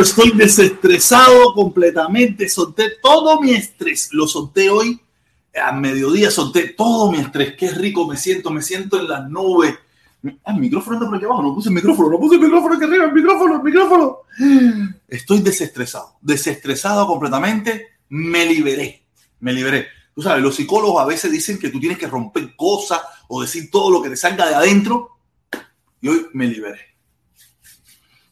Estoy desestresado completamente. Solté todo mi estrés. Lo solté hoy a mediodía, solté todo mi estrés. Qué rico me siento, me siento en las nubes. Ah, el micrófono anda por aquí abajo, no puse el micrófono, no puse el micrófono aquí arriba, el micrófono, el micrófono. Estoy desestresado, desestresado completamente. Me liberé, me liberé. Tú sabes, los psicólogos a veces dicen que tú tienes que romper cosas o decir todo lo que te salga de adentro. Y hoy me liberé.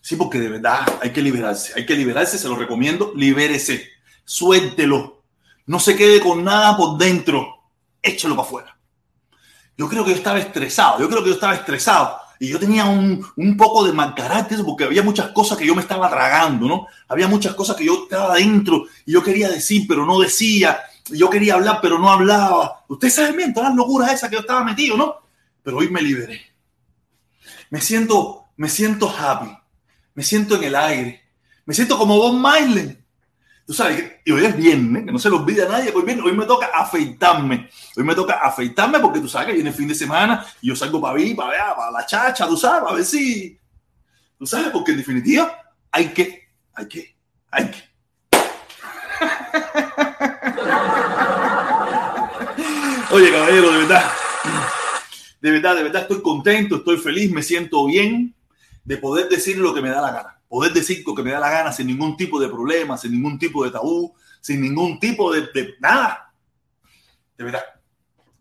Sí, porque de verdad hay que liberarse, hay que liberarse, se lo recomiendo, libérese, suéltelo, no se quede con nada por dentro, échelo para afuera. Yo creo que yo estaba estresado, yo creo que yo estaba estresado y yo tenía un, un poco de mal carácter porque había muchas cosas que yo me estaba tragando, ¿no? Había muchas cosas que yo estaba adentro y yo quería decir, pero no decía, yo quería hablar, pero no hablaba. Ustedes saben bien todas las locuras esas que yo estaba metido, ¿no? Pero hoy me liberé. Me siento, me siento happy me siento en el aire, me siento como Bob Marley. Tú sabes, y hoy es viernes, que no se lo olvide a nadie, hoy, hoy me toca afeitarme. Hoy me toca afeitarme porque tú sabes que viene el fin de semana y yo salgo para mí, para, para la chacha, tú sabes, a ver si. Tú sabes, porque en definitiva hay que, hay que, hay que. Oye, caballero, de verdad, de verdad, de verdad estoy contento, estoy feliz, me siento bien de poder decir lo que me da la gana, poder decir lo que me da la gana sin ningún tipo de problema, sin ningún tipo de tabú, sin ningún tipo de, nada. De verdad.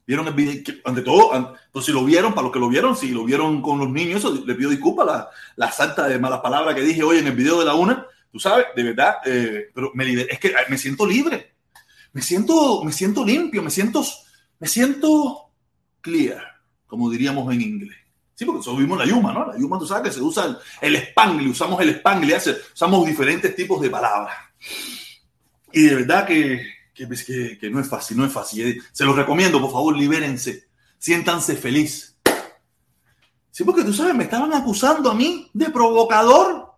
¿Vieron el video? Ante todo, pues si lo vieron, para los que lo vieron, si lo vieron con los niños, eso, le pido disculpas la, la salta de malas palabras que dije hoy en el video de la una. Tú sabes, de verdad, eh, pero me es que me siento libre. Me siento, me siento limpio, me siento, me siento clear, como diríamos en inglés. Sí, porque vimos la Yuma, ¿no? La Yuma, tú sabes que se usa el, el spangle, usamos el spangle, usamos diferentes tipos de palabras. Y de verdad que, que, que, no es fácil, no es fácil. Eh, se los recomiendo, por favor, libérense, siéntanse feliz. Sí, porque tú sabes, me estaban acusando a mí de provocador.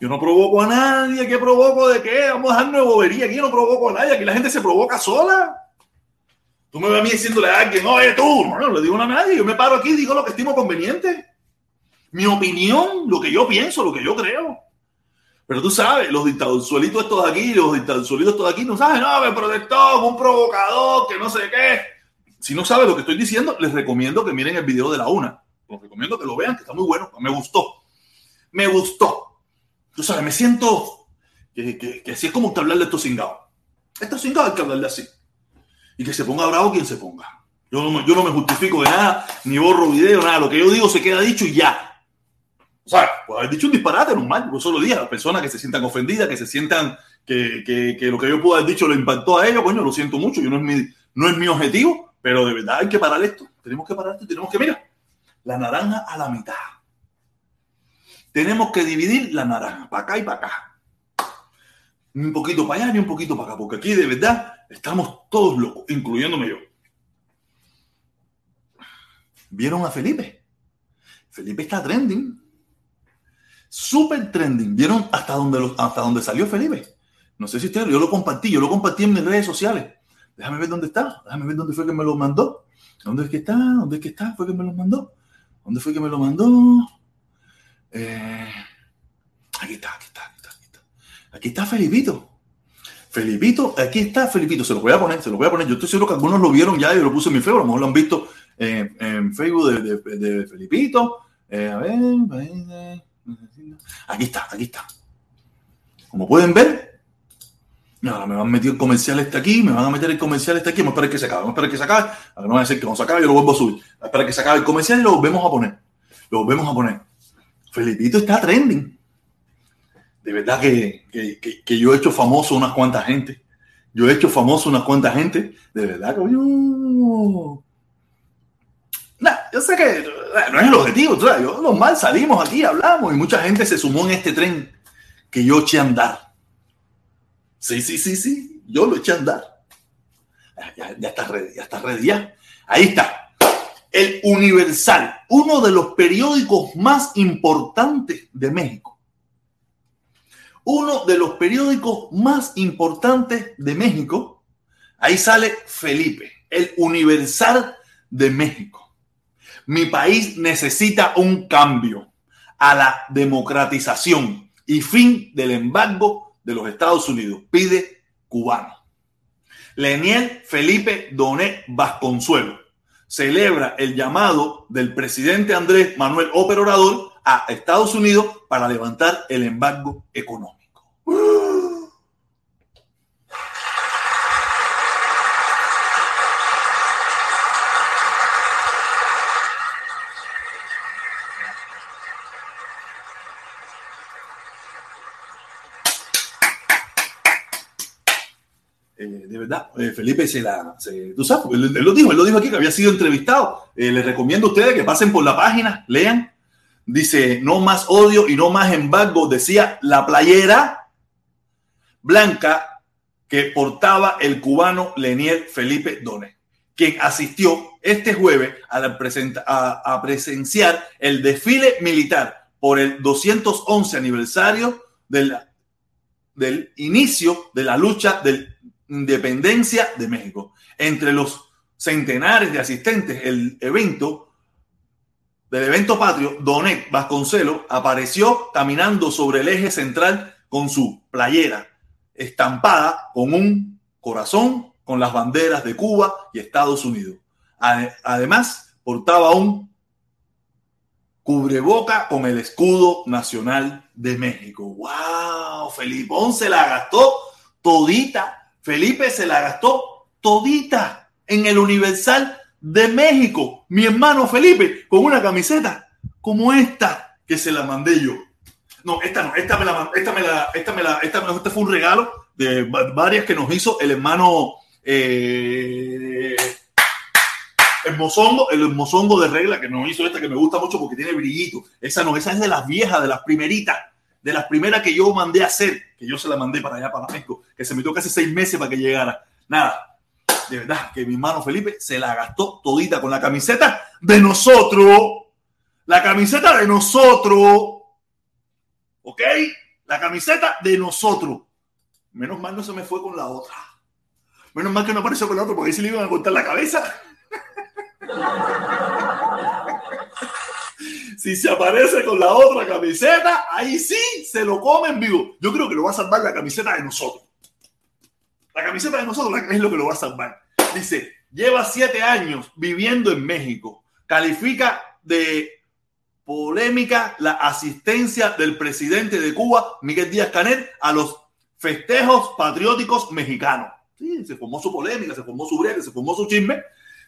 Yo no provoco a nadie, ¿qué provoco de qué? Vamos a dejar bobería, aquí yo no provoco a nadie, aquí la gente se provoca sola. Tú me ves a mí diciéndole a alguien, oye tú, no, no le digo a nadie, yo me paro aquí y digo lo que estimo conveniente. Mi opinión, lo que yo pienso, lo que yo creo. Pero tú sabes, los dictadurzuelitos estos de aquí, los dictadurzuelitos estos de aquí, no saben, no, me protestó, un provocador, que no sé qué. Si no sabes lo que estoy diciendo, les recomiendo que miren el video de la una. Les recomiendo que lo vean, que está muy bueno, me gustó. Me gustó. Tú sabes, me siento que, que, que así es como usted hablarle a estos cingados. Estos cingados hay que hablarle así y que se ponga bravo quien se ponga. Yo no, yo no me justifico de nada, ni borro video, nada. Lo que yo digo se queda dicho y ya. O sea, puedo haber dicho un disparate normal, yo solo dije a las personas que se sientan ofendidas, que se sientan que, que, lo que yo puedo haber dicho lo impactó a ellos, coño, lo siento mucho, yo no es mi, no es mi objetivo, pero de verdad hay que parar esto. Tenemos que parar esto y tenemos que, mira, la naranja a la mitad. Tenemos que dividir la naranja, para acá y para acá un poquito para allá y un poquito para acá, porque aquí de verdad estamos todos locos, incluyéndome yo. ¿Vieron a Felipe? Felipe está trending. Súper trending. ¿Vieron hasta dónde, hasta dónde salió Felipe? No sé si ustedes, yo lo compartí, yo lo compartí en mis redes sociales. Déjame ver dónde está, déjame ver dónde fue que me lo mandó. ¿Dónde es que está? ¿Dónde es que está? ¿Fue que me lo mandó? ¿Dónde fue que me lo mandó? Eh, aquí está, aquí está. Aquí está Felipito. Felipito, aquí está Felipito. Se lo voy a poner, se lo voy a poner. Yo estoy seguro que algunos lo vieron ya y lo puse en mi Facebook. A lo mejor lo han visto en Facebook de, Felipito. Eh, a ver, aquí está, aquí está. Como pueden ver, ahora me van a meter el comercial este aquí, me van a meter el comercial este aquí. Vamos a esperar que se acabe, vamos a esperar que se acabe. A no va a decir que no se acabe, yo lo vuelvo a subir. Vamos a esperar que se acabe el comercial y lo volvemos a poner. Lo volvemos a poner. Felipito está trending de verdad que, que, que, yo he hecho famoso unas cuantas gente. Yo he hecho famoso unas cuantas gente. De verdad que yo... Nah, yo sé que no es el objetivo. Yo normal salimos aquí, hablamos y mucha gente se sumó en este tren que yo eché a andar. Sí, sí, sí, sí. Yo lo eché a andar. Ya, ya está ready, ya está ready, ya. Ahí está. El Universal, uno de los periódicos más importantes de México uno de los periódicos más importantes de México. Ahí sale Felipe, el Universal de México. Mi país necesita un cambio. a la democratización y fin del embargo de los Estados Unidos, pide cubano. Leniel Felipe Donet Vasconsuelo celebra el llamado del presidente Andrés Manuel Operador a Estados Unidos para levantar el embargo económico. Eh, Felipe se la, tú sabes, él, lo dijo, él lo dijo aquí que había sido entrevistado. Eh, les recomiendo a ustedes que pasen por la página, lean. Dice, no más odio y no más embargo, decía la playera blanca que portaba el cubano Lenier Felipe Done, quien asistió este jueves a, a, presenciar el desfile militar por el 211 aniversario del, del inicio de la lucha del independencia de México. Entre los centenares de asistentes el evento del evento patrio, Donet Vasconcelo apareció caminando sobre el eje central con su playera estampada con un corazón con las banderas de Cuba y Estados Unidos. Además, portaba un cubreboca con el escudo nacional de México. ¡Wow! Felipón se la gastó todita Felipe se la gastó todita en el Universal de México. Mi hermano Felipe con una camiseta como esta que se la mandé yo. No, esta no, esta me la, esta me la, esta me la, esta, este fue un regalo de varias que nos hizo el hermano eh, el mozongo, el mozongo de regla que nos hizo esta que me gusta mucho porque tiene brillito. Esa no, esa es de las viejas, de las primeritas de las primeras que yo mandé a hacer, que yo se la mandé para allá, para México, que se metió casi seis meses para que llegara. Nada, de verdad que mi hermano Felipe se la gastó todita con la camiseta de nosotros. La camiseta de nosotros. ¿Ok? La camiseta de nosotros. Menos mal no se me fue con la otra. Menos mal que no apareció con la otra porque ahí se le iban a cortar la cabeza. si se aparece con la otra camiseta, ahí sí se lo comen vivo. Yo creo que lo va a salvar la camiseta de nosotros. La camiseta de nosotros es lo que lo va a salvar. Dice, lleva siete años viviendo en México. Califica de polémica la asistencia del presidente de Cuba, Miguel Díaz Canel, a los festejos patrióticos mexicanos. Sí, se formó su polémica, se formó su breve, se formó su chisme,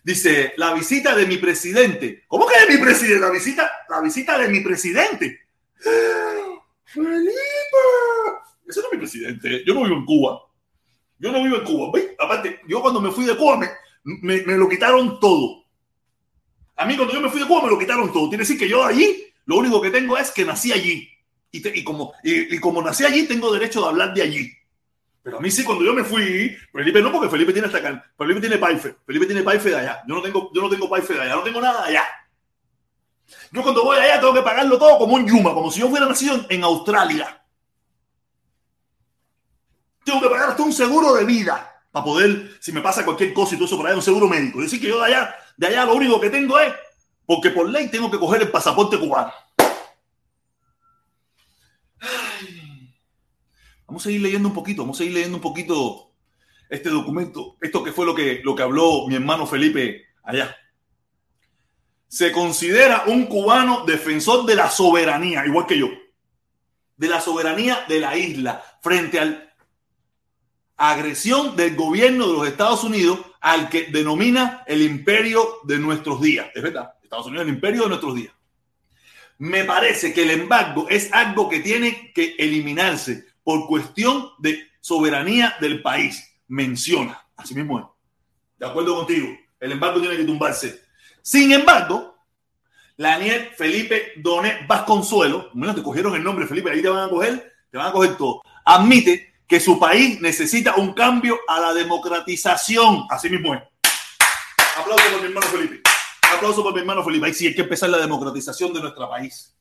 Dice, la visita de mi presidente. ¿Cómo que de mi presidente? La visita, la visita de mi presidente. Felipe. Ese no es mi presidente. Yo no vivo en Cuba. Yo no vivo en Cuba. Aparte, yo cuando me fui de Cuba me, me, lo quitaron todo. A mí cuando yo me fui de Cuba me lo quitaron todo. Tiene que decir que yo allí lo único que tengo es que nací allí. Y, como, y, como nací allí tengo derecho de hablar de allí. Pero a mí sí, cuando yo me fui, Felipe no, porque Felipe tiene hasta acá. Felipe tiene Paife. Felipe tiene Paife de allá. Yo no tengo, yo no tengo Paife de allá. No tengo nada de allá. Yo cuando voy allá tengo que pagarlo todo como un Yuma, como si yo fuera nacido en Australia. Tengo que pagar hasta un seguro de vida para poder, si me pasa cualquier cosa y todo eso por allá, un seguro médico. Es decir, que yo de allá, de allá lo único que tengo es, porque por ley tengo que coger el pasaporte cubano. Vamos a seguir leyendo un poquito, vamos a seguir leyendo un poquito este documento, esto que fue lo que, lo que habló mi hermano Felipe allá. Se considera un cubano defensor de la soberanía, igual que yo, de la soberanía de la isla frente a la agresión del gobierno de los Estados Unidos al que denomina el imperio de nuestros días. Es verdad, Estados Unidos es el imperio de nuestros días. Me parece que el embargo es algo que tiene que eliminarse por cuestión de soberanía del país. Menciona. Así mismo es. De acuerdo contigo. El embargo tiene que tumbarse. Sin embargo, Daniel Felipe Donet Vasconsuelo, bueno, te cogieron el nombre, Felipe, ahí te van a coger, te van a coger todo. Admite que su país necesita un cambio a la democratización. Así mismo es. Aplauso por mi hermano Felipe. Aplauso por mi hermano Felipe. Ahí sí hay que empezar la democratización de nuestro país.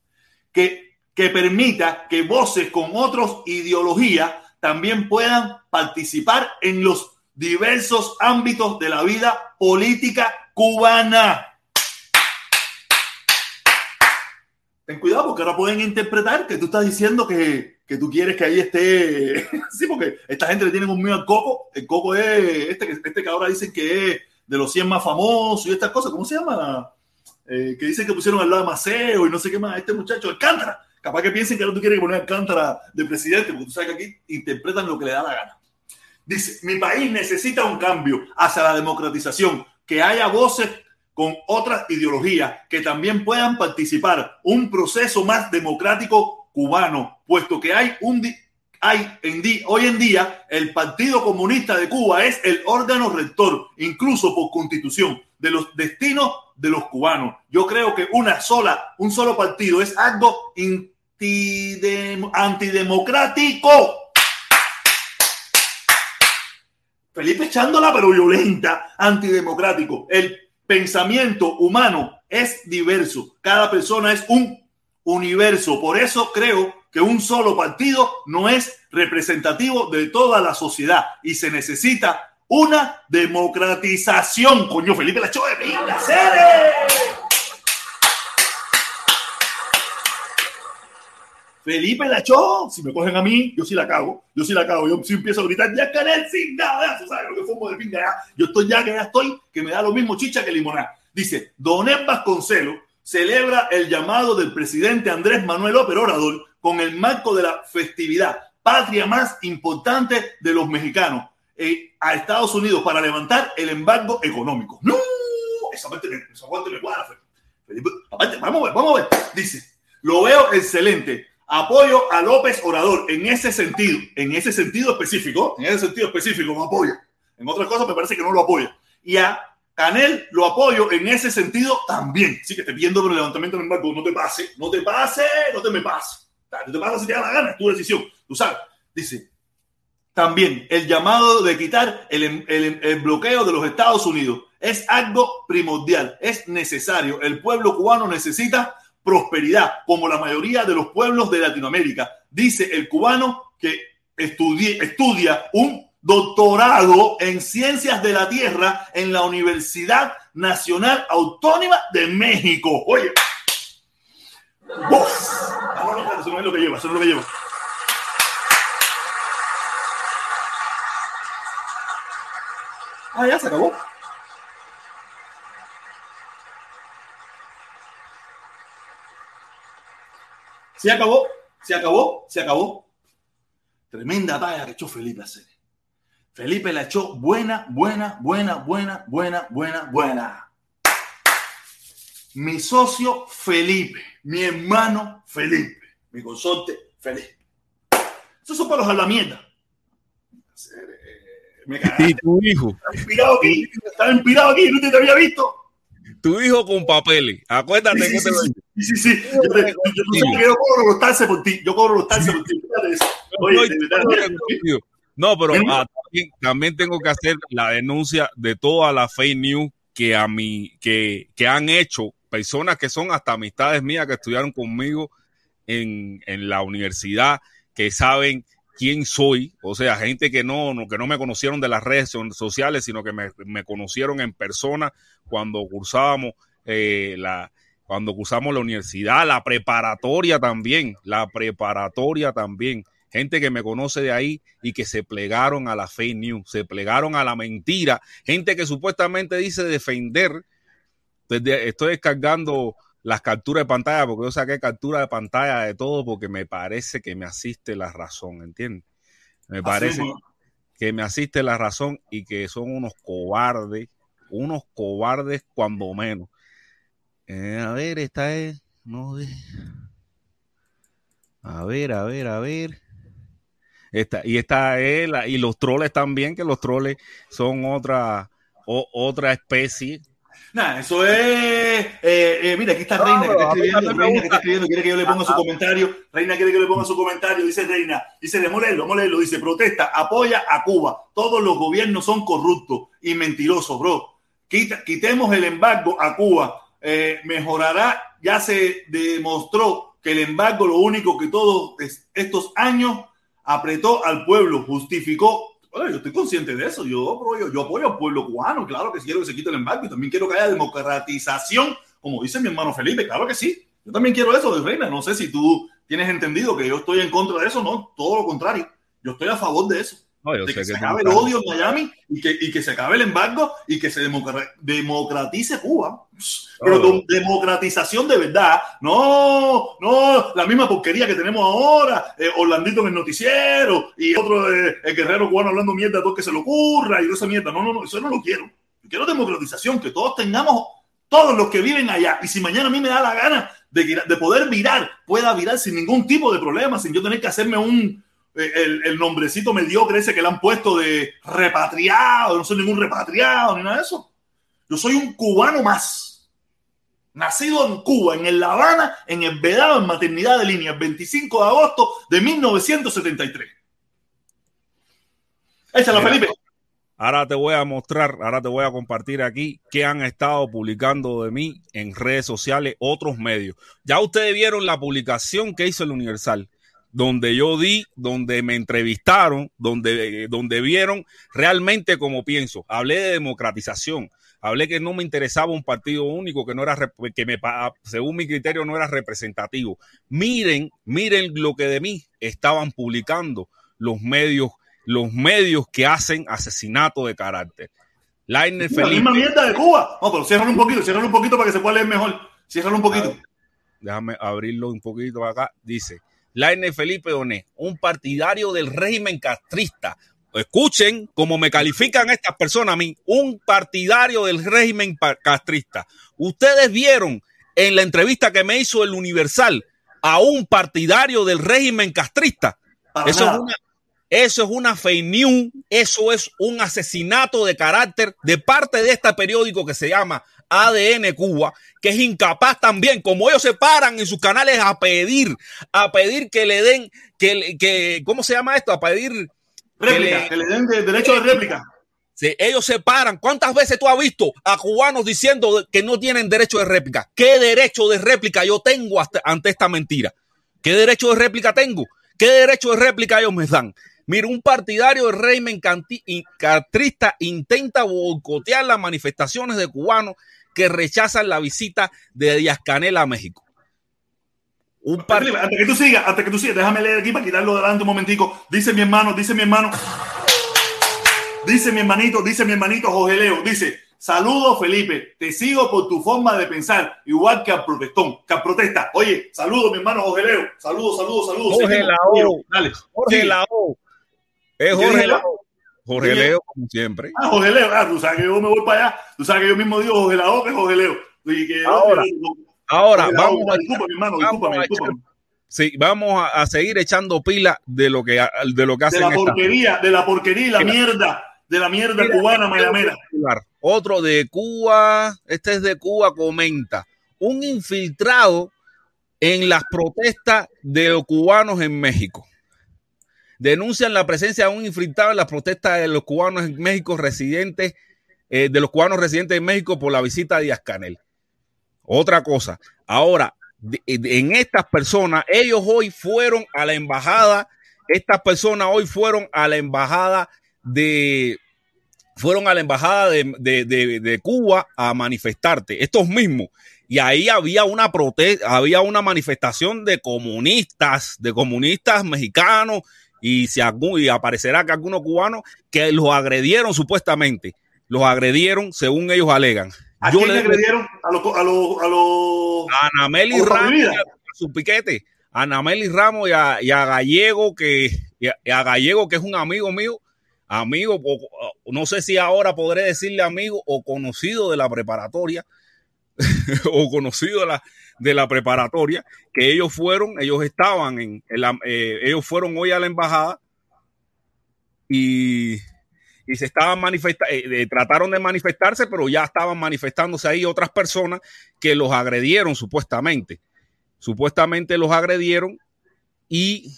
Que que permita que voces con otras ideologías también puedan participar en los diversos ámbitos de la vida política cubana. ten cuidado porque ahora pueden interpretar que tú estás diciendo que, que tú quieres que ahí esté. sí, porque esta gente le tiene un miedo al coco. El coco es este, este que ahora dicen que es de los 100 más famosos y estas cosas. ¿Cómo se llama? Eh, que dicen que pusieron al lado de Maceo y no sé qué más. Este muchacho, Alcántara. Capaz que piensen que ahora tú quieres poner Alcántara de presidente, porque tú sabes que aquí interpretan lo que le da la gana. Dice: Mi país necesita un cambio hacia la democratización, que haya voces con otras ideologías que también puedan participar un proceso más democrático cubano, puesto que hay un hay en hoy en día el Partido Comunista de Cuba es el órgano rector, incluso por constitución, de los destinos de los cubanos. Yo creo que una sola, un solo partido es algo antidemocrático. Felipe echándola, pero violenta, antidemocrático. El pensamiento humano es diverso. Cada persona es un universo. Por eso creo que un solo partido no es representativo de toda la sociedad y se necesita una democratización. Coño, Felipe la de pinga, Felipe la. Si me cogen a mí, yo sí la cago. Yo sí la cago. Yo sí empiezo a gritar, ya Canel sin nada. ¿Sabes lo que fumo de pinga? Ya. Yo estoy ya que ya estoy, que me da lo mismo chicha que limonada. Dice, Don Vasconcelos celebra el llamado del presidente Andrés Manuel López Obrador con el marco de la festividad patria más importante de los mexicanos eh, a Estados Unidos para levantar el embargo económico. No, esa parte esa parte me cuadra. Felipe, vamos a ver, vamos a ver. Dice, lo veo excelente apoyo a López Orador en ese sentido, en ese sentido específico, en ese sentido específico me apoya. En otras cosas me parece que no lo apoya. Y a Canel lo apoyo en ese sentido también. Así que te pidiendo por el levantamiento del embargo, no te pase, no te pase, no te me pase. No te pasa si te da la gana, es tu decisión. Tú sabes. Dice, también el llamado de quitar el, el, el, bloqueo de los Estados Unidos es algo primordial, es necesario. El pueblo cubano necesita prosperidad, como la mayoría de los pueblos de Latinoamérica. Dice el cubano que estudia un doctorado en ciencias de la tierra en la Universidad Nacional Autónoma de México. Oye, vos, no es lo que lleva, eso es lo que lleva. Ah, ya se acabó. Se acabó, se acabó, se acabó. Tremenda talla que echó Felipe hacer. Felipe la echó buena, buena, buena, buena, buena, buena, buena. Mi socio Felipe, mi hermano Felipe, mi consorte Felipe. Esos son para los a la mierda. Me y tu hijo. Estaba inspirado aquí, estaba inspirado aquí, no te había visto. Tu hijo con papeles. Acuérdate sí, que sí, te lo Sí, sí, sí. Yo, te, yo, yo, yo, cobro los taxes por ti. Yo cobro los taxes por ti. Oye, de verdad. No, pero ah, también, también, tengo que hacer la denuncia de toda la fake news que a mí, que, que han hecho personas que son hasta amistades mías que estudiaron conmigo en, en la universidad, que saben quién soy, o sea, gente que no, no, que no me conocieron de las redes sociales, sino que me, me conocieron en persona cuando cursábamos eh, la, cuando cursamos la universidad, la preparatoria también, la preparatoria también. Gente que me conoce de ahí y que se plegaron a la fake news, se plegaron a la mentira. Gente que supuestamente dice defender. estoy descargando las capturas de pantalla porque yo saqué captura de pantalla de todo porque me parece que me asiste la razón, ¿entiendes? Me parece que me asiste la razón y que son unos cobardes, unos cobardes cuando menos. Eh, a ver, esta es. No, a ver, a ver, a ver. Esta, y esta es la, y los troles también, que los troles son otra, otra especie. Nada, eso es. Eh, eh, mira, aquí está Reina que está escribiendo. Reina que está escribiendo, quiere que yo le ponga su comentario. Reina quiere que yo le ponga su comentario. Dice Reina, dice de Morelo, Morelo, dice protesta, apoya a Cuba. Todos los gobiernos son corruptos y mentirosos, bro. Quita, quitemos el embargo a Cuba eh, mejorará. Ya se demostró que el embargo lo único que todos estos años apretó al pueblo, justificó. yo estoy consciente de eso. Yo, yo, yo, apoyo al pueblo cubano. Claro que sí quiero que se quite el embargo y también quiero que haya democratización, como dice mi hermano Felipe. Claro que sí. Yo también quiero eso de Reina. No sé si tú tienes entendido que yo estoy en contra de eso, no, todo lo contrario. Yo estoy a favor de eso. No, de que, se acabe el odio en Miami y que, y que, se acabe el embargo y que se democratice Cuba. Pero democratización de verdad, no, no la misma porquería que tenemos ahora, eh, Orlandito en el noticiero y otro, eh, el guerrero cubano hablando mierda de todo que se le ocurra y esa mierda. No, no, no, eso no lo quiero. Yo quiero democratización, que todos tengamos, todos los que viven allá. Y si mañana a mí me da la gana de, de poder virar, pueda virar sin ningún tipo de problema, sin yo tener que hacerme un el, el, nombrecito mediocre ese que le han puesto de repatriado, no soy ningún repatriado ni nada de eso. Yo soy un cubano más. Nacido en Cuba, en La Habana, en el Vedado, en maternidad de línea, el 25 de agosto de 1973. Échala, Felipe. Ahora te voy a mostrar, ahora te voy a compartir aquí qué han estado publicando de mí en redes sociales otros medios. Ya ustedes vieron la publicación que hizo el Universal donde yo di, donde me entrevistaron, donde, donde vieron realmente como pienso. Hablé de democratización, hablé que no me interesaba un partido único, que no era, que me, según mi criterio no era representativo. Miren, miren lo que de mí estaban publicando los medios, los medios que hacen asesinato de carácter. La misma mierda de Cuba. No, pero cierran un poquito, cierran un poquito para que se pueda leer mejor. Cierran un poquito. Déjame abrirlo un poquito acá. Dice, Laine Felipe Donés, un partidario del régimen castrista. Escuchen cómo me califican estas personas a mí, un partidario del régimen castrista. Ustedes vieron en la entrevista que me hizo el Universal a un partidario del régimen castrista. Eso es, una, eso es una fake news, eso es un asesinato de carácter de parte de este periódico que se llama ADN Cuba, que es incapaz también, como ellos se paran en sus canales a pedir, a pedir que le den, que, que ¿cómo se llama esto? A pedir réplica, que le, den derecho de réplica. Sí, ellos se paran. ¿Cuántas veces tú has visto a cubanos diciendo que no tienen derecho de réplica? ¿Qué derecho de réplica yo tengo ante esta mentira? ¿Qué derecho de réplica tengo? ¿Qué derecho de réplica ellos me dan? Mira, un partidario del régimen castrista intenta boicotear las manifestaciones de cubanos que rechazan la visita de Díaz Canel a México. Un Antes que tú sigas, antes que tú sigas, déjame leer aquí para quitarlo delante un momentico. Dice mi hermano, dice mi hermano, dice mi hermanito, dice mi hermanito Jorge Leo, dice, saludos Felipe, te sigo por tu forma de pensar, igual que al protestón, que al protesta. Oye, saludos mi hermano Jorge Leo, saludos, saludos, saludos. Jorge Lao, dale, Jorge Lao, es Jorge Lao. Jorge Leo, como siempre. Ah, Jorge Leo, ah, tú sabes que yo me voy para allá. Tú sabes que yo mismo digo Jorge Leo, que Jorge Leo. ahora, ahora vamos a. Discúlpame, hermano, discúlpame, discúlpame. Sí, vamos a, seguir echando pila de lo que, de lo que hacen. De la porquería, de la porquería y la mierda, de la mierda cubana mayamera. Otro de Cuba, este es de Cuba, comenta. Un infiltrado en las protestas de los cubanos en México denuncian la presencia de un infiltrado en las protestas de los cubanos en México residentes, eh, de los cubanos residentes en México por la visita de Díaz Canel. Otra cosa, ahora, en estas personas, ellos hoy fueron a la embajada, estas personas hoy fueron a la embajada de, fueron a la embajada de, de Cuba a manifestarte, estos mismos. Y ahí había una protesta, había una manifestación de comunistas, de comunistas mexicanos y, si y aparecerá que algunos cubanos que los agredieron supuestamente, los agredieron según ellos alegan. ¿A quién le agredieron? A los a los a los a Anameli Ramos a su piquete, a Anameli Ramos y a, y a Gallego que a, Gallego que es un amigo mío, amigo, no sé si ahora podré decirle amigo o conocido de la preparatoria o conocido de la, de la preparatoria, que ellos fueron, ellos estaban en, eh, ellos fueron hoy a la embajada y, y se estaban manifestando, eh, trataron de manifestarse, pero ya estaban manifestándose ahí otras personas que los agredieron supuestamente. Supuestamente los agredieron y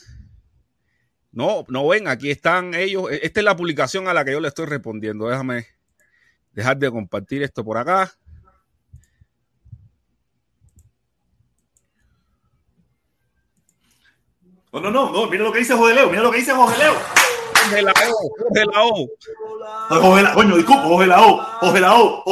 no, no ven, aquí están ellos. E, esta es la publicación a la que yo le estoy respondiendo. Déjame dejar de compartir esto por acá. No, no, no, no, mira lo que dice José Leo, mira lo que dice José Leo. José Lao, José Lao. Lao, coño, disculpa, José Lao, José Lao,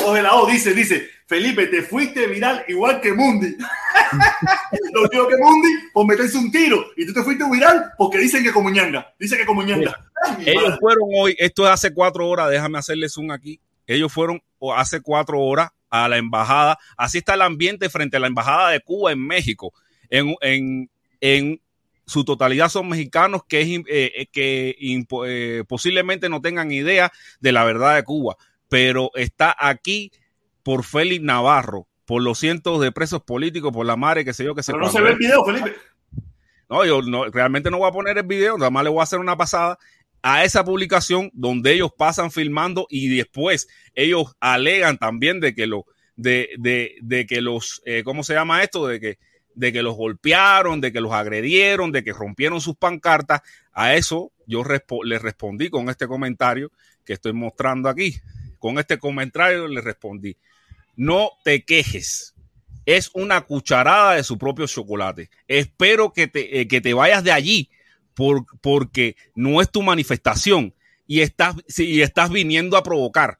José Lao, dice, dice, Felipe, te fuiste viral igual que Mundi. Lo único que Mundi, por meterse un tiro. Y tú te fuiste viral porque dicen que como ñanga. Dice que como ñanga. ellos fueron hoy, esto es hace cuatro horas, déjame hacerles un aquí. Ellos fueron hace cuatro horas a la embajada. Así está el ambiente frente a la embajada de Cuba en México. En, en, en su totalidad son mexicanos que, es, eh, que eh, posiblemente no tengan idea de la verdad de Cuba, pero está aquí por Félix Navarro, por los cientos de presos políticos, por la madre, que sé yo, que se... Pero no se ve el video, Felipe. No, yo no, realmente no voy a poner el video, nada más le voy a hacer una pasada a esa publicación donde ellos pasan filmando y después ellos alegan también de que lo, de, de, de que los, eh, ¿cómo se llama esto? De que, de que los golpearon, de que los agredieron, de que rompieron sus pancartas. A eso yo les respondí con este comentario que estoy mostrando aquí. Con este comentario le respondí no te quejes. Es una cucharada de su propio chocolate. Espero que te, eh, que te vayas de allí por, porque no es tu manifestación y estás, y estás viniendo a provocar.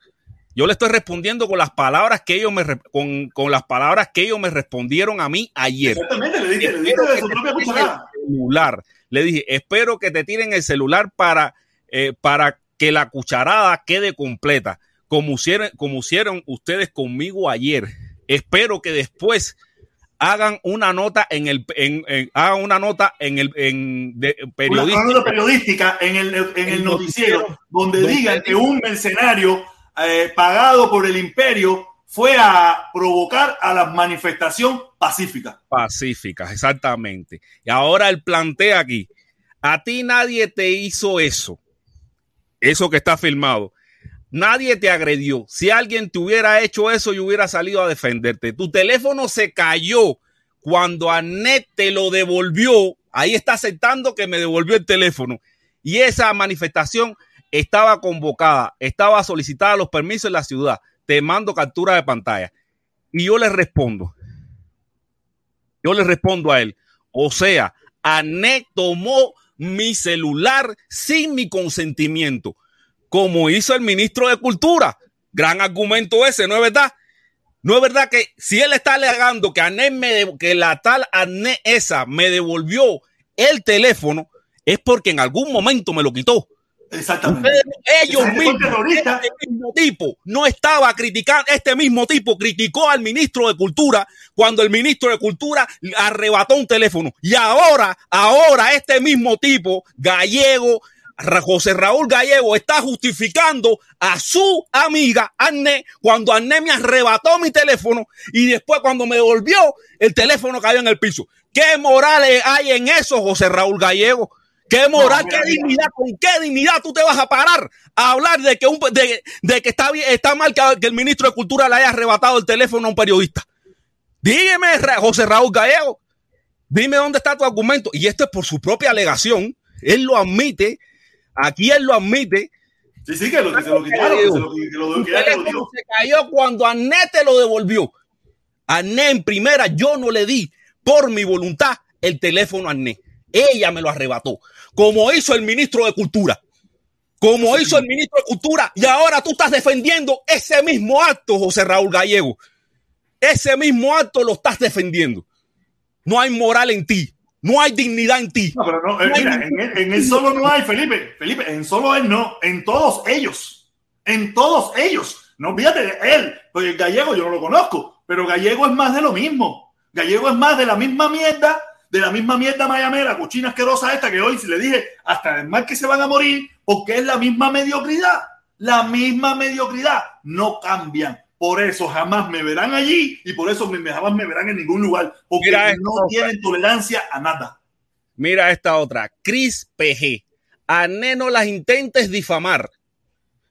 Yo le estoy respondiendo con las palabras que ellos me con, con las palabras que ellos me respondieron a mí ayer. Exactamente, le dije, le dije de su propia cucharada. Celular. Le dije, espero que te tiren el celular para, eh, para que la cucharada quede completa como hicieron, como hicieron ustedes conmigo ayer. Espero que después hagan una nota en el en, hagan una nota en el en periodística, una nota periodística en el, en el noticiero donde digan que un mercenario eh, pagado por el imperio fue a provocar a la manifestación pacífica. Pacífica, exactamente. Y ahora el plantea aquí, a ti nadie te hizo eso, eso que está filmado. Nadie te agredió. Si alguien te hubiera hecho eso y hubiera salido a defenderte, tu teléfono se cayó cuando Anet te lo devolvió. Ahí está aceptando que me devolvió el teléfono. Y esa manifestación estaba convocada, estaba solicitada los permisos en la ciudad. Te mando captura de pantalla. Y yo le respondo. Yo le respondo a él. O sea, Anet tomó mi celular sin mi consentimiento como hizo el ministro de Cultura. Gran argumento ese, ¿no es verdad? No es verdad que si él está alegando que, me que la tal Ané esa me devolvió el teléfono, es porque en algún momento me lo quitó. Exactamente. ellos mismos, este mismo tipo, no estaba criticando, este mismo tipo criticó al ministro de Cultura cuando el ministro de Cultura arrebató un teléfono. Y ahora, ahora este mismo tipo, gallego, José Raúl Gallego está justificando a su amiga Anne cuando Anne me arrebató mi teléfono y después cuando me devolvió el teléfono cayó en el piso. ¿Qué morales hay en eso, José Raúl Gallego? ¿Qué moral, qué dignidad, con qué dignidad tú te vas a parar a hablar de que, un, de, que está, bien, está mal que, que el ministro de Cultura le haya arrebatado el teléfono a un periodista? Dígame, José Raúl Gallego, dime dónde está tu argumento. Y esto es por su propia alegación. Él lo admite Aquí él lo admite. Sí, sí, que lo, que se lo quitaron. Se, cayó cuando Anete lo devolvió. Ané en primera, yo no le di por mi voluntad el teléfono a Ané. Ella me lo arrebató. Como hizo el ministro de Cultura. Como hizo el ministro de Cultura. Y ahora tú estás defendiendo ese mismo acto, José Raúl Gallego. Ese mismo acto lo estás defendiendo. No hay moral en ti. No hay dignidad en ti. No, pero no, eh, mira, en, él, solo no hay, Felipe. Felipe, en solo él no, en todos ellos. En todos ellos. No olvídate de él, porque el gallego yo no lo conozco, pero gallego es más de lo mismo. Gallego es más de la misma mierda, de la misma mierda mayamera, cochina asquerosa esta que hoy si le dije hasta el mal que se van a morir, porque es la misma mediocridad. La misma mediocridad. No cambian. Por eso jamás me verán allí y por eso jamás me verán en ningún lugar, porque no tienen tolerancia a nada. Mira esta otra, Cris PG. A no las intentes difamar.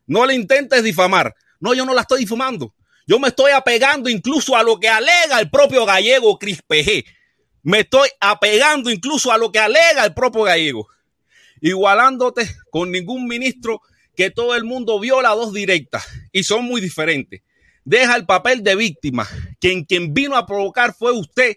No la intentes difamar. No, yo no la estoy difamando. Yo me estoy apegando incluso a lo que alega el propio gallego Cris PG. Me estoy apegando incluso a lo que alega el propio gallego. Igualándote con ningún ministro que todo el mundo viola dos directas y son muy diferentes deja el papel de víctima. Quien, quien vino a provocar fue usted.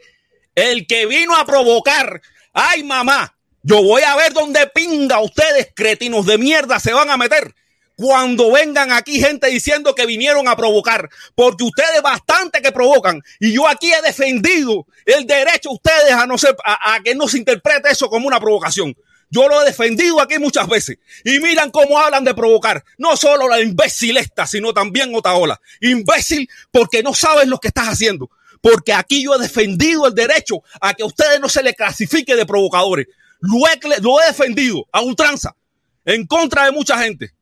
El que vino a provocar. Ay, mamá, yo voy a ver dónde pinga ustedes, cretinos de mierda, se van a meter. Cuando vengan aquí gente diciendo que vinieron a provocar, porque ustedes bastante que provocan y yo aquí he defendido el derecho a ustedes a no ser, a, que no se interprete eso como una provocación. Yo lo he defendido aquí muchas veces. Y miran cómo hablan de provocar. No solo la imbécil esta, sino también Otaola. Imbécil porque no sabes lo que estás haciendo. Porque aquí yo he defendido el derecho a que a ustedes no se les clasifique de provocadores. Lo he, lo he defendido a ultranza. En contra de mucha gente.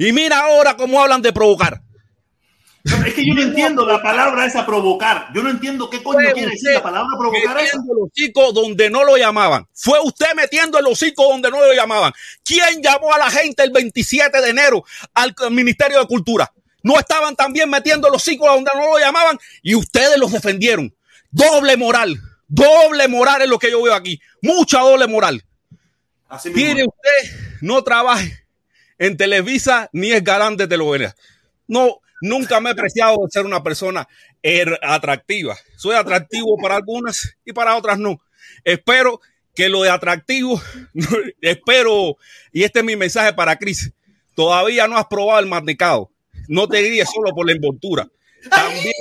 Y mira ahora cómo hablan de provocar. es que yo no entiendo la palabra esa provocar. Yo no entiendo qué coño quiere decir la palabra provocar metiendo el hocico donde no lo llamaban. Fue usted metiendo el hocico donde no lo llamaban. ¿Quién llamó a la gente el 27 de enero al Ministerio de Cultura? No estaban también metiendo el hocico donde no lo llamaban y ustedes los defendieron. Doble moral. Doble moral es lo que yo veo aquí. Mucha doble moral. Así Quiere usted no trabaje en Televisa ni es garante de telenovela. No, nunca me he preciado de ser una persona er, atractiva. Soy atractivo para algunas y para otras no. Espero que lo de atractivo, espero, y este es mi mensaje para Cris, todavía no has probado el marnicado. No te guíes solo por la envoltura. También,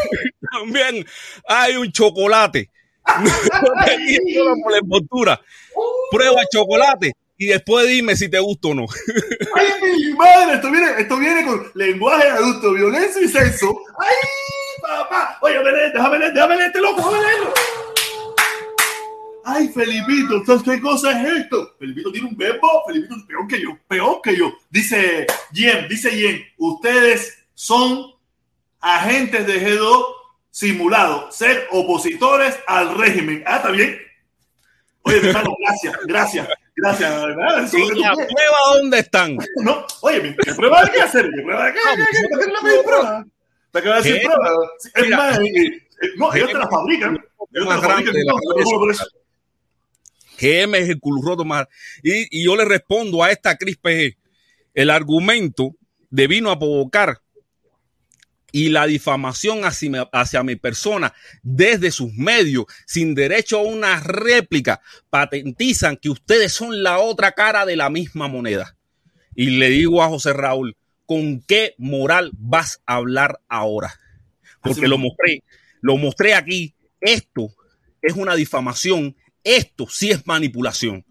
también hay un chocolate. No te guíes solo por la envoltura. Prueba el chocolate y después dime si te gusta o no. ¡Ay, mi madre! Esto viene, esto viene con lenguaje adulto, violencia y sexo. ¡Ay, papá! Oye, déjame leer, déjame leer, este loco, déjame leerlo. Ay, Felipito, ¿qué cosa es esto? Felipito tiene un verbo, Felipito es peor que yo, peor que yo. Dice Jen, dice Jen, ustedes son agentes de G2 simulados, ser opositores al régimen. Ah, está bien. Oye, gracias, gracias. Gracias, ¿verdad? ¿Y la prueba dónde están? No, oye, ¿qué prueba de qué hacer? ¿Qué prueba de qué? ¿Para qué la pedir prueba? ¿Para qué va a decir prueba? Es más, no, ellos te la fabrican. Ellos te la fabrican. GM es el culo roto más. Y, y yo le respondo a esta Cris PG. El argumento de vino a provocar y la difamación hacia, mi persona desde sus medios, sin derecho a una réplica, patentizan que ustedes son la otra cara de la misma moneda. Y le digo a José Raúl, ¿con qué moral vas a hablar ahora? Porque lo mostré, lo mostré aquí. Esto es una difamación, esto sí es manipulación.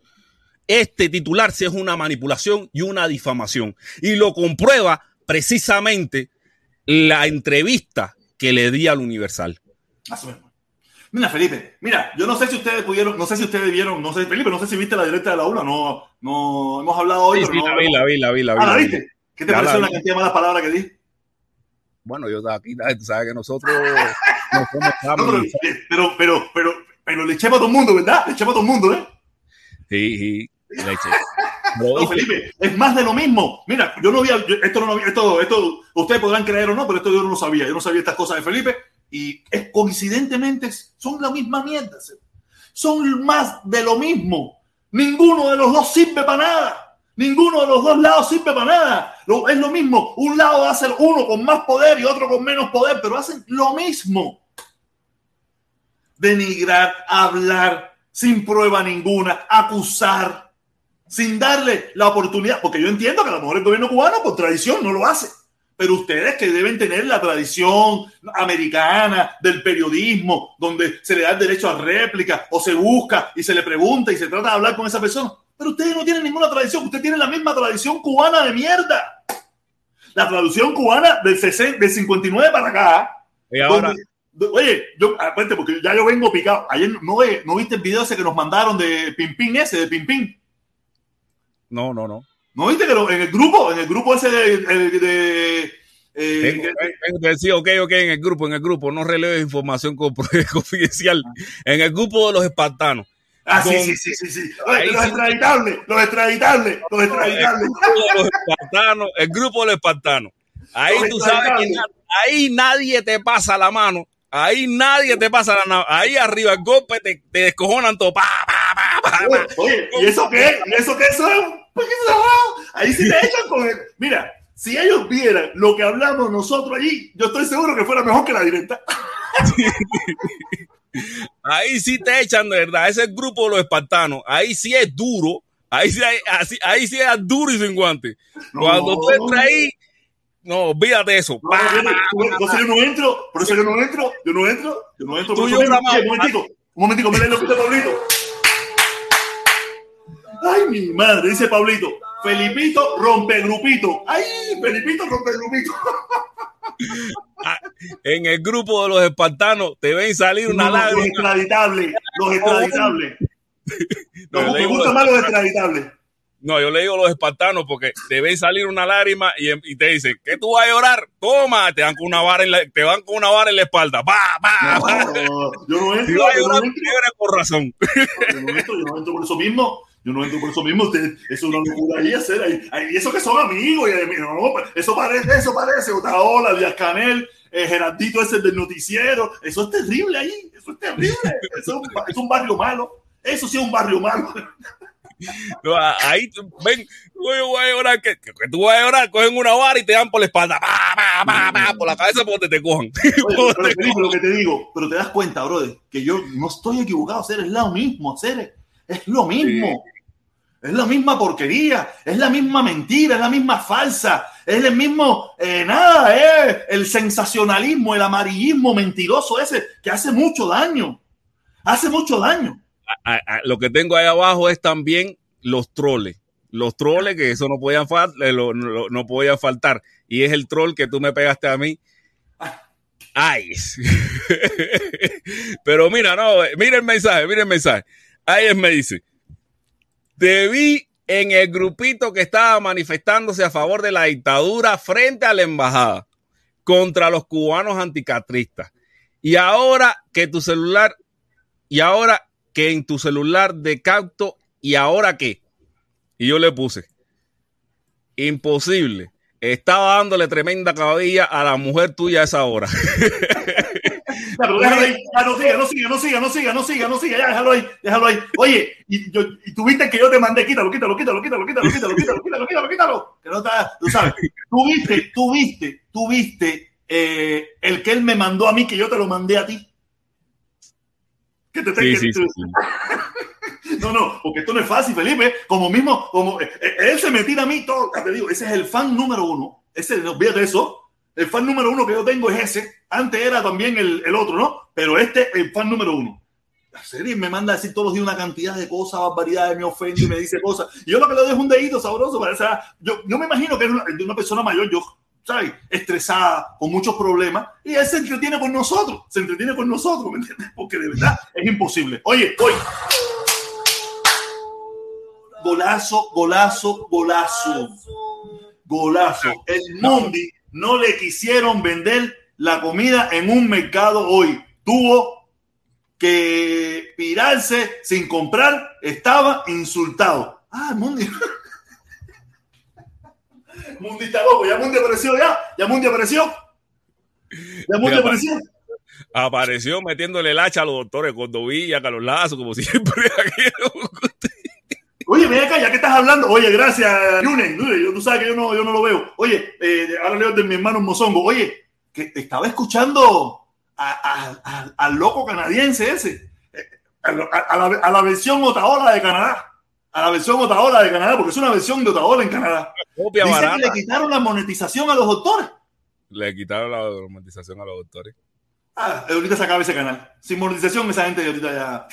Este titular sí es una manipulación y una difamación. Y lo comprueba precisamente la entrevista que le di al Universal. Mira, Felipe, mira, yo no sé si ustedes pudieron, no sé si ustedes vieron, no sé, Felipe, no sé si viste la directa de la ULA, no, no hemos hablado hoy. Sí, la, vi, la vi, la vi, la vi, ah, ¿la viste? ¿Qué te pareció la cantidad de malas palabras que di? Bueno, yo aquí, tú sabes que nosotros no pero, pero, pero, pero, le eché para todo el mundo, ¿verdad? Le eché para todo el mundo, ¿eh? Sí, sí, le eché. No, Felipe, es más de lo mismo. Mira, yo no había, esto no esto, esto, ustedes podrán creer o no, pero esto yo no lo sabía. Yo no sabía estas cosas de Felipe y es, coincidentemente son la misma mierda. Son más de lo mismo. Ninguno de los dos sirve para nada. Ninguno de los dos lados sirve para nada. es lo mismo. Un lado hace uno con más poder y otro con menos poder, pero hacen lo mismo. Denigrar, hablar sin prueba ninguna, acusar sin darle la oportunidad, porque yo entiendo que a lo mejor el gobierno cubano por tradición no lo hace, pero ustedes que deben tener la tradición americana del periodismo, donde se le da el derecho a réplica o se busca y se le pregunta y se trata de hablar con esa persona, pero ustedes no tienen ninguna tradición, ustedes tienen la misma tradición cubana de mierda. La tradición cubana del, 60, del 59 para acá. Y ahora... oye, yo, aparte, porque ya yo vengo picado. Ayer no, no viste el video ese que nos mandaron de Pimpín ese, de Pimpín no, no, no. ¿No viste que en el grupo, en el grupo ese de... de, eh, sí, ok, ok, en el grupo, en el grupo, no releves información confidencial. En el grupo de los espartanos. Ah, sí, sí, sí, sí, sí. los extraditables, los extraditables, los extraditables. El grupo de los espartanos, el grupo de los espartanos. Ahí tú sabes que ahí nadie te pasa la mano. Ahí nadie te pasa la mano. Ahí arriba el golpe te, te descojonan todo. Pa, Oye, ¿y eso qué? ¿Y eso qué son? Ahí sí te echan con el... Mira, si ellos vieran lo que hablamos nosotros allí, yo estoy seguro que fuera mejor que la directa. Ahí sí te echan, de verdad. Ese grupo de los espartanos, ahí sí es duro, Ahí sí, hay, así, ahí sí es duro y sin guante. Cuando tú entras ahí, no, olvídate eso. No, entonces yo no entro, por eso yo no entro, yo no entro, yo no entro. Por eso un momentico, un momentico, mira lo que dice Pablito. Ay, mi madre, dice Pablito. Felipito rompe grupito. Ay, Felipito rompe grupito. Ah, en el grupo de los espartanos te ven salir una no, lágrima. Los extraditables, los extraditables. No, no me gustan más los extraditables. No, yo le digo los espartanos porque te ven salir una lágrima y, y, te dicen, ¿qué tú vas a llorar? Toma, te dan con una vara en la, te van con una vara en la espalda. ¡Bah, bah, bah! No, yo no entro. Si vas a yo llorar, no entro. por razón. Yo no entro, yo no entro por eso mismo. Yo no entro por eso mismo. Usted, eso es una locura ahí hacer ahí. eso que son amigos. Y, no, eso parece, eso parece. Otaola, Díaz Canel, eh, Gerardito ese del noticiero. Eso es terrible ahí. Eso es terrible. Eso es, un, barrio malo. Eso sí es un barrio malo. No, ahí ven, yo voy a llorar, que, que, tú vas a llorar, cogen una vara y te dan por la espalda, por la cabeza por donde te cojan. Oye, pero Felipe, lo que te digo, pero te das cuenta, brother, que yo no estoy equivocado, hacer es lo mismo, hacer es lo mismo. Sí. Es la misma porquería, es la misma mentira, es la misma falsa, es el mismo, eh, nada, el sensacionalismo, el amarillismo mentiroso ese que hace mucho daño, hace mucho daño. Lo que tengo ahí abajo es también los troles. Los troles, que eso no podían, fal no, podía faltar. Y es el troll que tú me pegaste a mí. Ay. Pero mira, no, mira el mensaje, mira el mensaje. Ahí me dice, te vi en el grupito que estaba manifestándose a favor de la dictadura frente a la embajada contra los cubanos anticatristas. Y ahora que tu celular, y ahora que en tu celular de capto, ¿y ahora qué? Y yo le puse, imposible. Estaba dándole tremenda cabilla a la mujer tuya a esa hora. Pero déjalo ahí, ya no siga, no siga, no siga, no siga, no siga, no siga, ya déjalo ahí, déjalo ahí. Oye, y, yo, y tuviste que yo te mandé, quítalo, quítalo, quítalo, quítalo, quítalo, quítalo, quítalo, quítalo, quítalo, quítalo, que no está, tú sabes, tuviste, tuviste, tuviste eh, el que él me mandó a mí, que yo te lo mandé a ti. Que te, sí, que, sí, sí. No, no, porque esto no es fácil, Felipe. Como mismo, como eh, él se me tira a mí todo, te digo, ese es el fan número uno. Ese, olvídate de eso. El fan número uno que yo tengo es ese. Antes era también el, el otro, ¿no? Pero este es el fan número uno. La serie me manda a decir todos los días una cantidad de cosas, barbaridades, me ofende y me dice cosas. Y yo lo que le doy es un dedito sabroso para esa. Yo, yo me imagino que es una, de una persona mayor, yo, ¿sabes? Estresada, con muchos problemas. Y él se entretiene con nosotros. Se entretiene con nosotros, ¿me entiendes? Porque de verdad es imposible. Oye, oye. Golazo, golazo, golazo. Golazo. El Mundi no le quisieron vender la comida en un mercado hoy. Tuvo que pirarse sin comprar, estaba insultado. Ah, Mundi. Mundi está loco, ya Mundi apareció, ya, ya Mundi apareció. Ya Mundi apareció. Apareció metiéndole el hacha a los doctores Cordovilla, Carlos Lazo, como siempre. Oye, ven acá, ya que estás hablando. Oye, gracias, Yunen. Tú sabes que yo no, yo no lo veo. Oye, eh, ahora leo de mi hermano Mozongo. Oye, que estaba escuchando a, a, a, al loco canadiense ese. A, la, a, la, versión Otaola de Canadá. A la versión Otaola de Canadá, porque es una versión de Otaola en Canadá. Copia Dice barata. que le quitaron la monetización a los doctores. Le quitaron la monetización a los doctores. Ah, ahorita se acaba ese canal. Sin monetización, esa gente ahorita ya.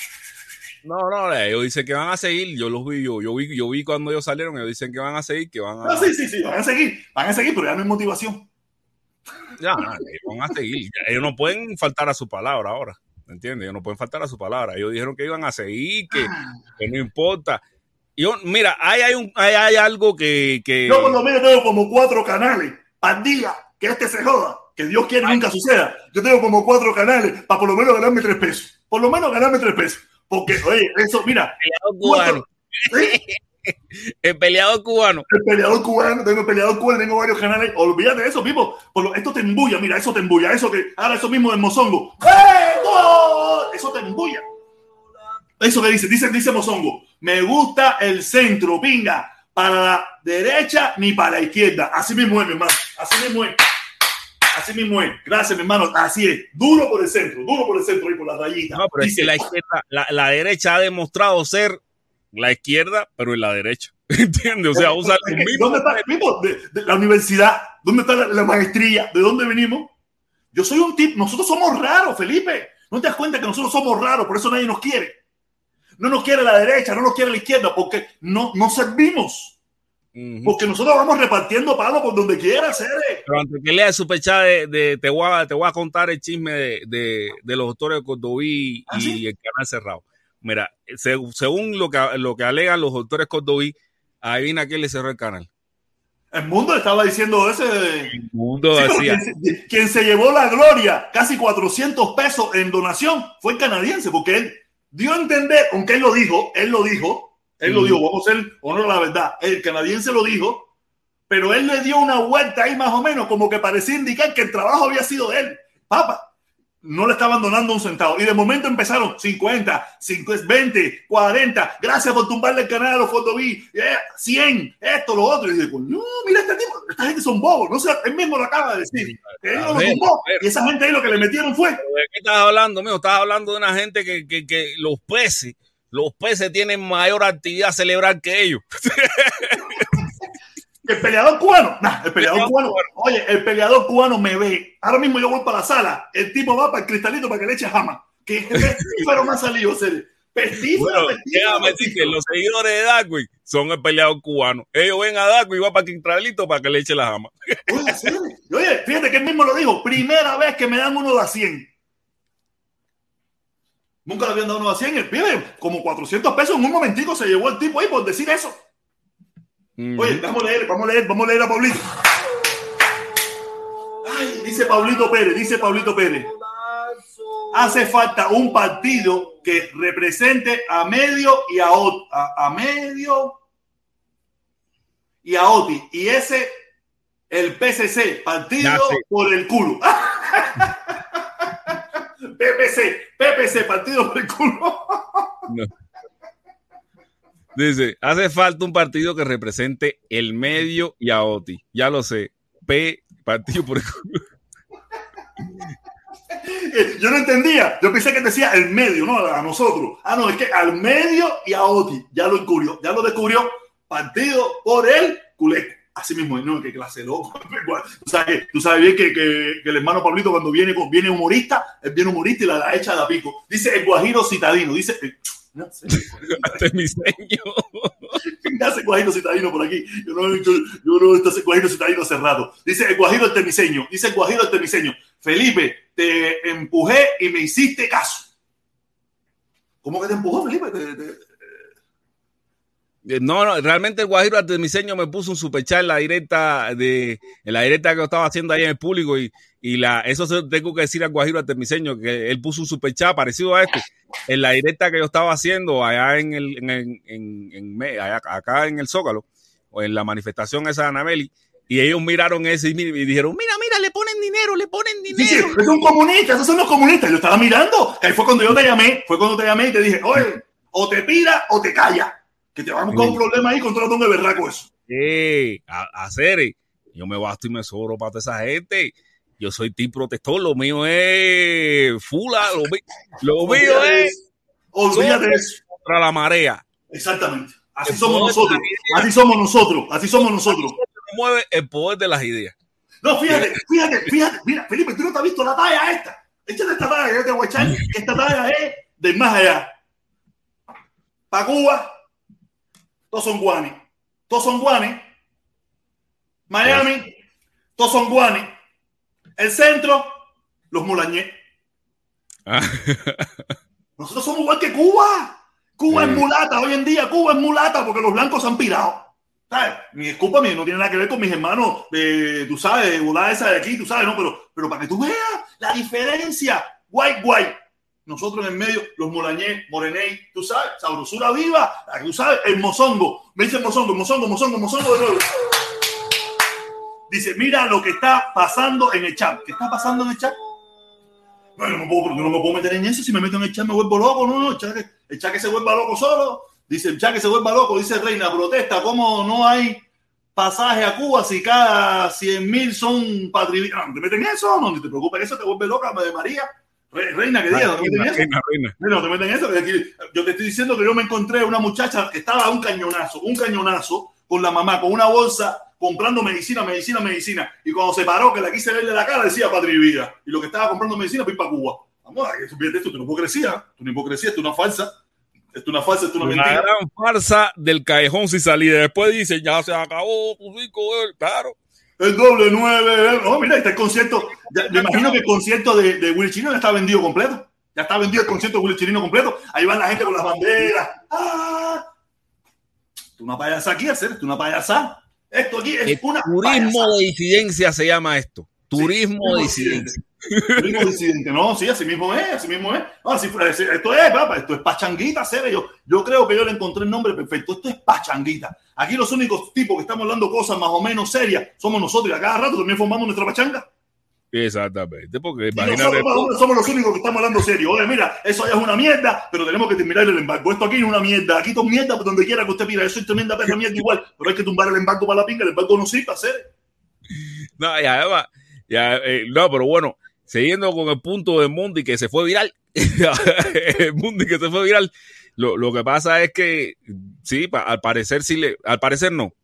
No, no, ellos dicen que van a seguir. Yo los vi, yo, yo vi, yo vi cuando ellos salieron. Ellos dicen que van a seguir, que van a. No, sí, sí, sí, van a seguir, van a seguir, pero ya no hay motivación. Ya, ellos van a seguir. Ellos no pueden faltar a su palabra ahora. ¿Me entiendes? Ellos no pueden faltar a su palabra. Ellos dijeron que iban a seguir, que, que no importa. Yo, mira, ahí hay, un, ahí hay algo que, que. Yo por lo menos tengo como cuatro canales. Pandilla, que este se joda. Que Dios quiera nunca suceda. Yo tengo como cuatro canales para por lo menos ganarme tres pesos. Por lo menos ganarme tres pesos. Porque, oye, eso, mira. Peleador cubano. ¿sí? El peleador cubano. El peleador cubano, tengo el peleador cubano, tengo varios canales. Olvídate de eso, Pipo. Por lo, esto te embulla, mira, eso te embulla. Eso que, ahora eso mismo del mozongo. ¡Eh! Eso te embulla. Eso que dice, dice, dice mozongo. Me gusta el centro, pinga. Para la derecha ni para la izquierda. Así mismo es, mi hermano. Así mismo es. Así mismo es. Gracias, mi hermano. Así es. Duro por el centro, duro por el centro y por la rayita. No, pero Dice, es que la izquierda, la, la, derecha ha demostrado ser la izquierda, pero en la derecha. ¿Entiendes? O sea, usa el mismo. ¿Dónde está el De, la universidad, ¿dónde está la, maestría? ¿De dónde venimos? Yo soy un tipo, nosotros somos raros, Felipe. ¿No te das cuenta que nosotros somos raros? Por eso nadie nos quiere. No nos quiere la derecha, no nos quiere la izquierda, porque no, no servimos. Porque nosotros vamos repartiendo palos por donde quiera, hacer. Pero antes que lea el superchat de, te, voy a, te voy a contar el chisme de, de, los doctores de Cordoví ¿Ah, y el canal cerrado. Mira, según lo que, lo que alegan los doctores Cordoví, adivina quién le cerró el canal. El mundo estaba diciendo ese. El mundo decía. Quien, se llevó la gloria, casi 400 pesos en donación, fue el canadiense, porque él dio a entender, aunque él lo dijo, él lo dijo, él lo dijo, vamos a ser honor a la verdad. El canadiense lo dijo, pero él le dio una vuelta ahí más o menos, como que parecía indicar que el trabajo había sido de él. Papa, no le estaban donando un centavo. Y de momento empezaron 50, 50 20, 40. Gracias por tumbarle el canal a los Fotoví. 100, esto, lo otro. Y dice, no, mira este tipo, esta gente son bobos. No sé, él mismo lo acaba de decir. Él lo tumbó. Y esa gente ahí lo que le metieron fue. ¿De qué estás hablando, mío? Estás hablando de una gente que, que, que los peces los peces tienen mayor actividad celebrar que ellos. El peleador cubano, el peleador cubano, oye, el peleador cubano me ve. Ahora mismo yo voy para la sala, el tipo va para el cristalito para que le eche jama. Que es pero más salido, serio. Pestífero, bueno, déjame decir que los seguidores de Darwin son el peleador cubano. Ellos ven a Darwin y van para el cristalito para que le eche la jama. Oye, oye, fíjate que él mismo lo dijo. Primera vez que me dan uno de a 100. Nunca le habían dado uno a 100. El pibe, como 400 pesos en un momentico se llevó el tipo ahí por decir eso. Oye, vamos a leer, vamos a leer, vamos a leer a Pablito. Ay, dice Pablito Pérez, dice Pablito Pérez. Hace falta un partido que represente a medio y a, a, a medio y a Oti. Y ese, el PCC, partido por el culo. PPC, PPC, partido por el culo. Dice, hace falta un partido que represente el medio y a Oti. Ya lo sé. P, partido por el culo. Yo no entendía. Yo pensé que decía el medio, ¿no? A nosotros. Ah, no, es que al medio y a Oti. Ya lo descubrió. Ya lo descubrió. Partido por el culeco. Así mismo, no, qué clase loco. Tú sabes, tú sabes bien que, que, el hermano Pablito cuando viene, viene humorista, él viene humorista y la, la echa de a pico. Dice el guajiro citadino, dice... Eh, no sé. Temiseño. ¿Qué hace guajiro citadino por aquí? Yo no, yo, yo no este guajiro citadino cerrado. Dice el guajiro el temiseño. Dice el guajiro el temiseño. Felipe, te empujé y me hiciste caso. ¿Cómo que te empujó, Felipe? Te, te, no, no, realmente el Guajiro diseño me puso un superchat en la directa de en la directa que yo estaba haciendo ahí en el público y, y la eso tengo que decir al Guajiro diseño que él puso un superchat parecido a este en la directa que yo estaba haciendo allá en el en, en, en, acá en el Zócalo o en la manifestación esa de Anabeli y ellos miraron eso y, dijeron, mira, mira, le ponen dinero, le ponen dinero. Sí, sí, es un comunista, esos son los comunistas. Yo estaba mirando, ahí fue cuando yo te llamé, fue cuando te llamé y te dije, oye, o te pida o te calla que te vamos con un problema ahí con todo berraco eso. Eh, a, hacer, yo me basto y me sobro para toda esa gente. Yo soy team protector, lo mío es fula, lo, lo mío es. Olvídate de eso. Contra la marea. Exactamente. Así somos nosotros. Así somos nosotros. Así somos nosotros. mueve el poder de las ideas. No, fíjate, fíjate, fíjate. Mira, Felipe, tú no te has visto la talla esta. Échate esta talla, yo te voy a echar. Esta talla es de más allá. Para Cuba, todos son guanes. Todos son guanes. Miami, todos son guanes. El centro, los mulañé. Ah. Nosotros somos igual que Cuba. Cuba es mulata. Hoy en día Cuba es mulata porque los blancos se han pirado. ¿Sabes? Mi disculpa, no tiene nada que ver con mis hermanos, de, tú sabes, de esa de aquí, tú sabes, ¿no? Pero, pero para que tú veas la diferencia. White, white nosotros en el medio, los Molañé, Morené, tú sabes, sabrosura viva, tú sabes, el mozongo, me dice mozongo, mozongo, mozongo, mozongo de nuevo. Dice, mira lo que está pasando en el chat. ¿Qué está pasando en el chat? No, no me puedo, no me puedo meter en eso. Si me meto en el chat me vuelvo loco. No, no, el chat, el chat que se vuelva loco solo. Dice el chat que se vuelva loco. Dice Reina, protesta. ¿Cómo no hay pasaje a Cuba si cada 100 mil son patriotas? No, te meten en eso. No, te preocupes, eso te vuelve loca, Madre María. Reina, que diga, eso. Reina. No te meten en eso. Yo te estoy diciendo que yo me encontré una muchacha que estaba a un cañonazo, un cañonazo, con la mamá, con una bolsa, comprando medicina, medicina, medicina. Y cuando se paró, que la quise verle la cara, decía Patria y Vida. Y lo que estaba comprando medicina, fue para Cuba. Vamos, a esto, es una hipocresía. Esto es una hipocresía, esto es una falsa. Esto es una falsa, esto es una, una mentira. gran farsa del callejón sin salida. Después dice, ya se acabó, tu rico, claro el doble nueve. Oh, mira, está el concierto. Ya, me imagino que el concierto de, de Willy Chirino ya está vendido completo. Ya está vendido el concierto de Willy Chirino completo. Ahí van la gente con las banderas. ¡Ah! Tú una payasa aquí, hacer, tú una payasa. Esto aquí es una Turismo de disidencia se llama esto. Turismo sí, de disidencia. Turismo disidente, no, sí, así mismo es, así mismo es. Así, esto es, papá, esto es pachanguita, serio. Yo, yo creo que yo le encontré el nombre perfecto. Esto es pachanguita. Aquí los únicos tipos que estamos hablando cosas más o menos serias somos nosotros y a cada rato también formamos nuestra pachanga. Exactamente, porque imagínate. Nosotros somos los únicos que estamos hablando serio. Oye, mira, eso ya es una mierda, pero tenemos que terminar el embargo. Esto aquí es una mierda. Aquí todo mierda por donde quiera que usted pida. Eso es tremenda perra mierda igual, pero hay que tumbar el embargo para la pinga. El embargo no sirve, hacer. No, ya, además, ya, eh, no, pero bueno, siguiendo con el punto de Mundi que se fue viral. el Mundi que se fue viral. Lo, lo, que pasa es que, sí, al parecer sí le, al parecer no.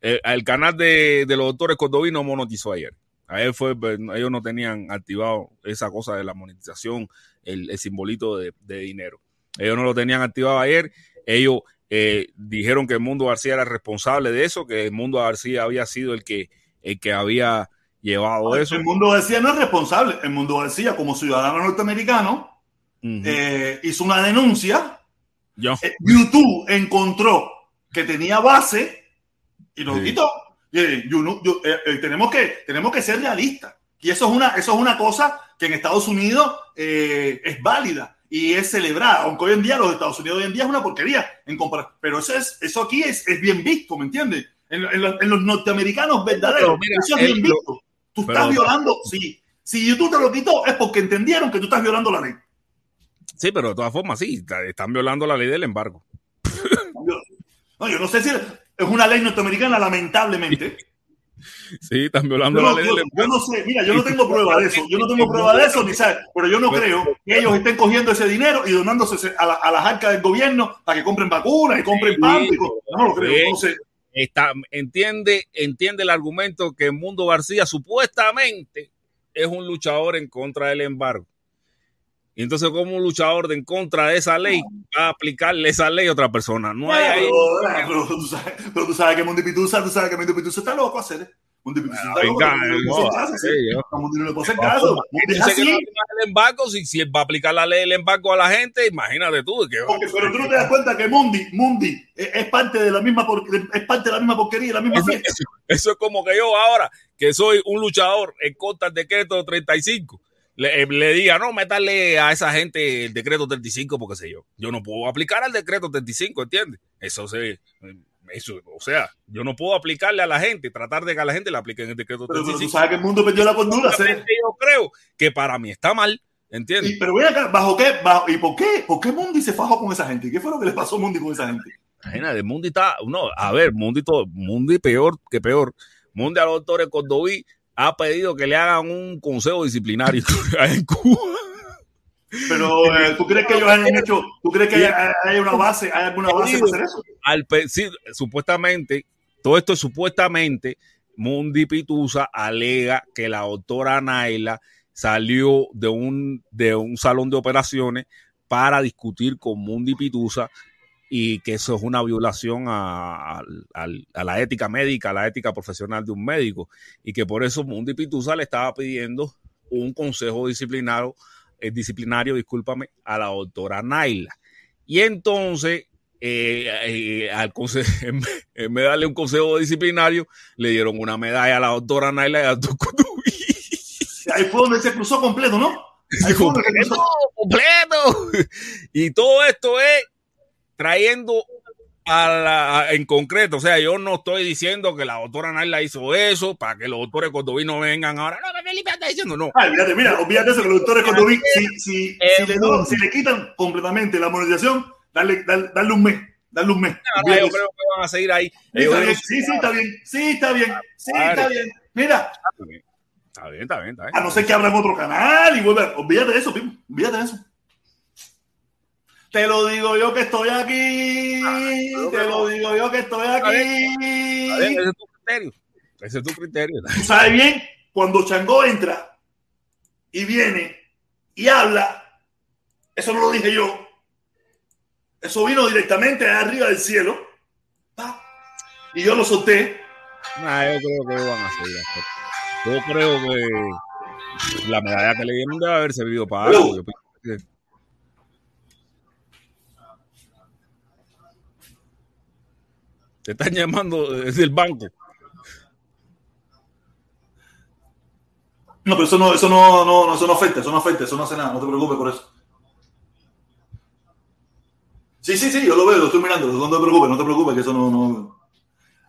El, canal de, de, los doctores Cordoví no monetizó ayer. Ayer fue, pues, ellos no tenían activado esa cosa de la monetización, el, simbolito de, de, dinero. Ellos no lo tenían activado ayer. Ellos eh, dijeron que el Mundo García era responsable de eso, que el Mundo García había sido el que, el que había llevado eso. El Mundo García no es responsable. El Mundo García, como ciudadano norteamericano, uh -huh. eh, hizo una denuncia. Yo. Eh, YouTube encontró que tenía base y lo sí. quitó. Yo, yo, eh, tenemos, que, tenemos que ser realistas. Y eso es una, eso es una cosa que en Estados Unidos eh, es válida y es celebrada. Aunque hoy en día los Estados Unidos hoy en día es una porquería en comparación. Pero eso, es, eso aquí es, es bien visto, ¿me entiendes? En, en, los, en, los norteamericanos verdaderos, mira, eso es bien visto. Tú estás violando, sí. Si YouTube te lo quitó, es porque entendieron que tú estás violando la ley. Sí, pero de todas formas, sí, están violando la ley del embargo. No, yo no sé si es una ley norteamericana, lamentablemente. Sí, están violando la ley yo, del yo no sé, mira, yo no tengo prueba de eso. Yo no tengo prueba de eso, ni sabes. Pero yo no creo que ellos estén cogiendo ese dinero y donándose a, la, a las arcas del gobierno para que compren vacunas y compren pan. No lo creo, no sé. Está, entiende, entiende el argumento que Mundo García supuestamente es un luchador en contra del embargo. Y entonces, como un luchador de en contra de esa ley va a aplicarle esa ley a otra persona. No hay ahí. Pero, pero, tú, sabes, pero tú sabes que Mundo Pitusa, tú sabes que Mundo Pitusa está loco a hacer. No le puede hacer caso. El embargo, si, si él va a aplicar la ley del embargo a la gente, imagínate tú. Que Porque, pero tú no te das cuenta que Mundi, Mundi es, es parte de la misma es parte de la misma porquería, la misma eso, fiesta. Eso, eso es como que yo ahora, que soy un luchador en contra del decreto 35 le, le, diga, no, métale a esa gente el decreto 35, porque sé yo. Yo no puedo aplicar al decreto 35, ¿entiendes? Eso se. Eso, o sea, yo no puedo aplicarle a la gente, tratar de que a la gente le apliquen el decreto pero, 35. Pero tú sabes que el mundo perdió la cordura. Yo creo que para mí está mal, ¿entiendes? Y, pero ven acá, ¿bajo qué? Bajo, ¿Y por qué? ¿Por qué Mundi se fajó con esa gente? ¿Qué fue lo que le pasó a Mundi con esa gente? Imagínate, Mundi está, no, a ver, Mundi, todo, Mundi peor que peor. Mundi a los doctores Cordoví ha pedido que le hagan un consejo disciplinario en Cuba. Pero eh, tú crees que ellos han hecho, tú crees que hay, hay una base, hay alguna base para hacer eso? Al, sí, supuestamente, todo esto es supuestamente, Mundi Pitusa alega que la doctora Naila salió de un, de un salón de operaciones para discutir con Mundi Pitusa y que eso es una violación a, a, a, la ética médica, a la ética profesional de un médico, y que por eso Mundi Pitusa le estaba pidiendo un consejo disciplinario, eh, disciplinario, discúlpame, a la doctora Naila. Y entonces, eh, eh, al en, en vez de darle un consejo disciplinario, le dieron una medalla a la doctora Naila y al doctor Ahí fue donde se cruzó completo, ¿no? Ahí fue donde se cruzó. completo. Y todo esto es trayendo a la, en concreto, o sea, yo no estoy diciendo que la doctora Naila hizo eso para que los doctores Cordoví no vengan ahora. No, Felipe está diciendo no. Ay, fíjate, mira, olvídate eso que los doctores Cordoví, si, si, eh, si, le, no, si, le, quitan completamente la monetización, darle, darle, darle un mes. Darle un mes. No, yo creo que van a seguir ahí. Sí, está bien, sí, sí, está bien. Sí, está bien. Sí, está bien. Mira, Está bien, está bien, está bien. A no ser que abran otro canal y vuelva. Olvídate de eso, Pimo. Olvídate de eso. Te lo digo yo que estoy aquí. Te lo digo yo que estoy aquí. Ese es tu criterio. Ese es tu criterio. Sabes bien, cuando Changó entra y viene y habla, eso no lo dije yo. Eso vino directamente de arriba del cielo. Y yo lo solté. Nah, yo creo que van a seguir. Yo creo que la medalla que le dieron debe haber servido para algo. Yo Te están llamando desde el banco. No, pero eso no, eso no, no, eso no afecta, eso no afecta, eso no hace nada, no te preocupes por eso. Sí, sí, sí, yo lo veo, lo estoy mirando, no te preocupes, no te preocupes, que eso no, no...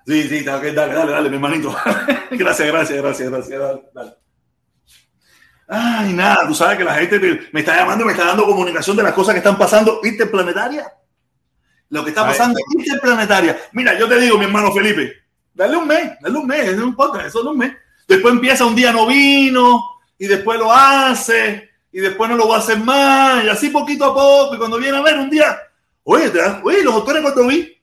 Sí, sí, dale, dale, dale, mi hermanito. gracias, gracias, gracias, gracias, dale, Ay, nada, tú sabes que la gente me está llamando, me está dando comunicación de las cosas que están pasando interplanetaria. Lo que está pasando interplanetaria. Mira, yo te digo, mi hermano Felipe, dale un mes, dale un mes, no importa, eso no un mes. Después empieza un día no vino y después lo hace y después no lo va a hacer más y así poquito a poco y cuando viene a ver un día, oye, oye los doctores cuando vi,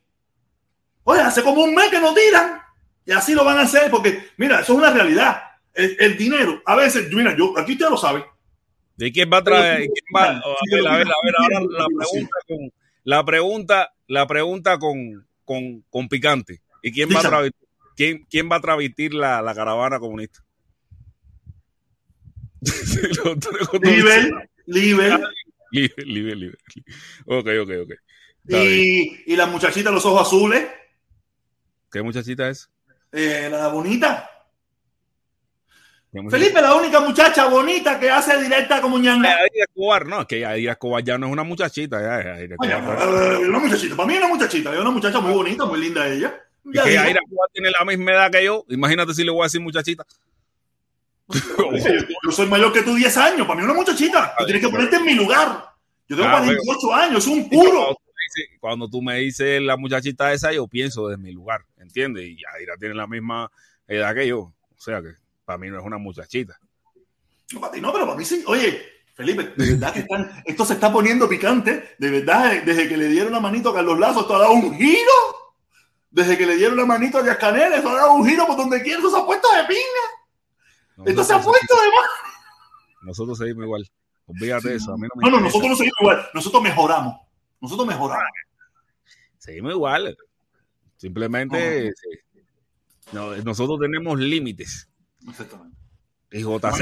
oye, hace como un mes que no tiran y así lo van a hacer porque, mira, eso es una realidad. El, dinero, a veces, mira, yo, aquí usted lo sabe. ¿De quién va a traer? ¿quién va? A ver, a ver, a ver, ahora la pregunta con, la pregunta, la pregunta con, con, con picante. ¿Y quién va a traer? ¿Quién, quién va a transmitir la, la caravana comunista? Liber, Liber. Liber, Liber, Ok, ok, ok. Y, y, la muchachita los ojos azules. ¿Qué muchachita es? Eh, la bonita. Felipe, la única muchacha bonita que hace directa como ñanga. Aida Escobar, no, que Aida Escobar ya no es una muchachita. Ya, Oye, uh, una muchachita, para mí es una muchachita, es una muchacha muy bonita, muy linda ella. Y que Aira tiene la misma edad que yo. Imagínate si le voy a decir muchachita. yo soy mayor que tú 10 años. Para mí es una muchachita. Tú tienes que ponerte en mi lugar. Yo tengo 48 años, es un puro. Cuando tú, me dices la muchachita esa, yo pienso desde mi lugar, ¿entiendes? Y Aira tiene la misma edad que yo. O sea que para mí no es una muchachita. No, para ti no, pero para mí sí. Oye, Felipe, de verdad que están, esto se está poniendo picante. De verdad, desde que le dieron la manito a Carlos Lazo, esto ha dado un giro desde que le dieron la manito a Díaz Canel, eso ha dado un giro por donde quiera, eso se ha puesto de pinga. esto se ha puesto de más. Nosotros seguimos igual. Olvídate de eso. A mí no, no, nosotros no seguimos igual. Nosotros mejoramos. Nosotros mejoramos. Seguimos igual. Simplemente nosotros tenemos límites. Exactamente. Y, JC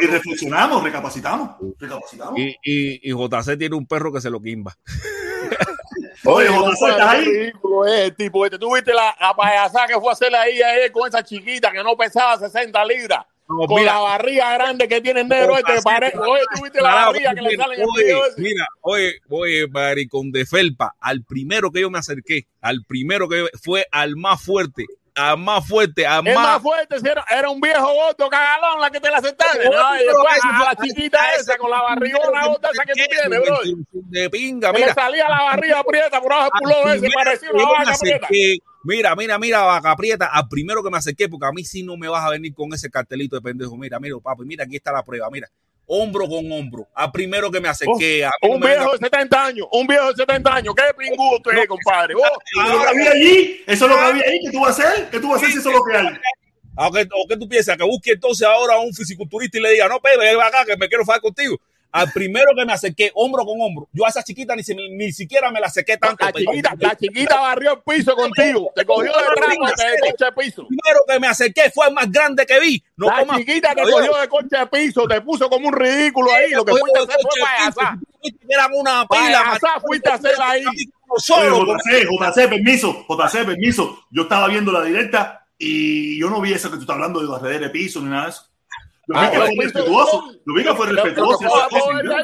y, reflexionamos, recapacitamos. recapacitamos. Y, y, JC tiene un perro que se lo quimba. Oye, José, ¿estás ahí? ridículo tipo este. ¿Tú viste la, la payasada que fue a hacer ahí a él con esa chiquita que no pesaba 60 libras? No, con mira, la barriga grande que tiene el negro este, pare... oye, tú viste la barriga que le sale en el video ese. Mira, oye, oye, maricón de felpa, al primero que yo me acerqué, al primero que yo, fue al más fuerte, a más fuerte, a más... más fuerte, era, era, un viejo gordo cagalón la que te la sentaste. No, y después a, la chiquita esa con la barrigona gorda esa que tú tienes, bro. De pinga, mira. Le salía la barriga aprieta por abajo del pulón ese, parecía una vaca aprieta. Mira, mira, mira, vaca prieta, al primero que me acerqué, porque a mí sí no me vas a venir con ese cartelito de pendejo. Mira, mira, papi, mira, aquí está la prueba, mira hombro con hombro. A primero que me acerqué. Oh, un viejo de 70 años, un viejo de 70 años. ¿Qué pinguto es, compadre? Oh, eso es lo que había allí. Eso es lo que había ahí. ¿Qué tú vas a hacer? ¿Qué tú vas a hacer si eso es lo que hay? ¿O qué, ¿O qué tú piensas? Que busque entonces ahora a un fisiculturista y le diga, no, Pepe, ven acá que me quiero fajar contigo al primero que me acerqué hombro con hombro. Yo a esa chiquita ni, ni siquiera me la acerqué tanto. La chiquita, la chiquita barrió el piso contigo. Te cogió de trapo de coche de piso. El primero que me acerqué fue el más grande que vi. No la chiquita te cogió de coche de piso, te puso como un ridículo ahí. Lo que fuiste a hacer fue payasá. Eran una pila. Payasá fuiste a hacer ahí. Solo, JC, JC, permiso, JC, permiso. Yo estaba viendo la directa y yo no vi eso que tú estás hablando de barredera de piso ni nada de eso. Lo ah, fue respetuoso. Lo fue respetuoso.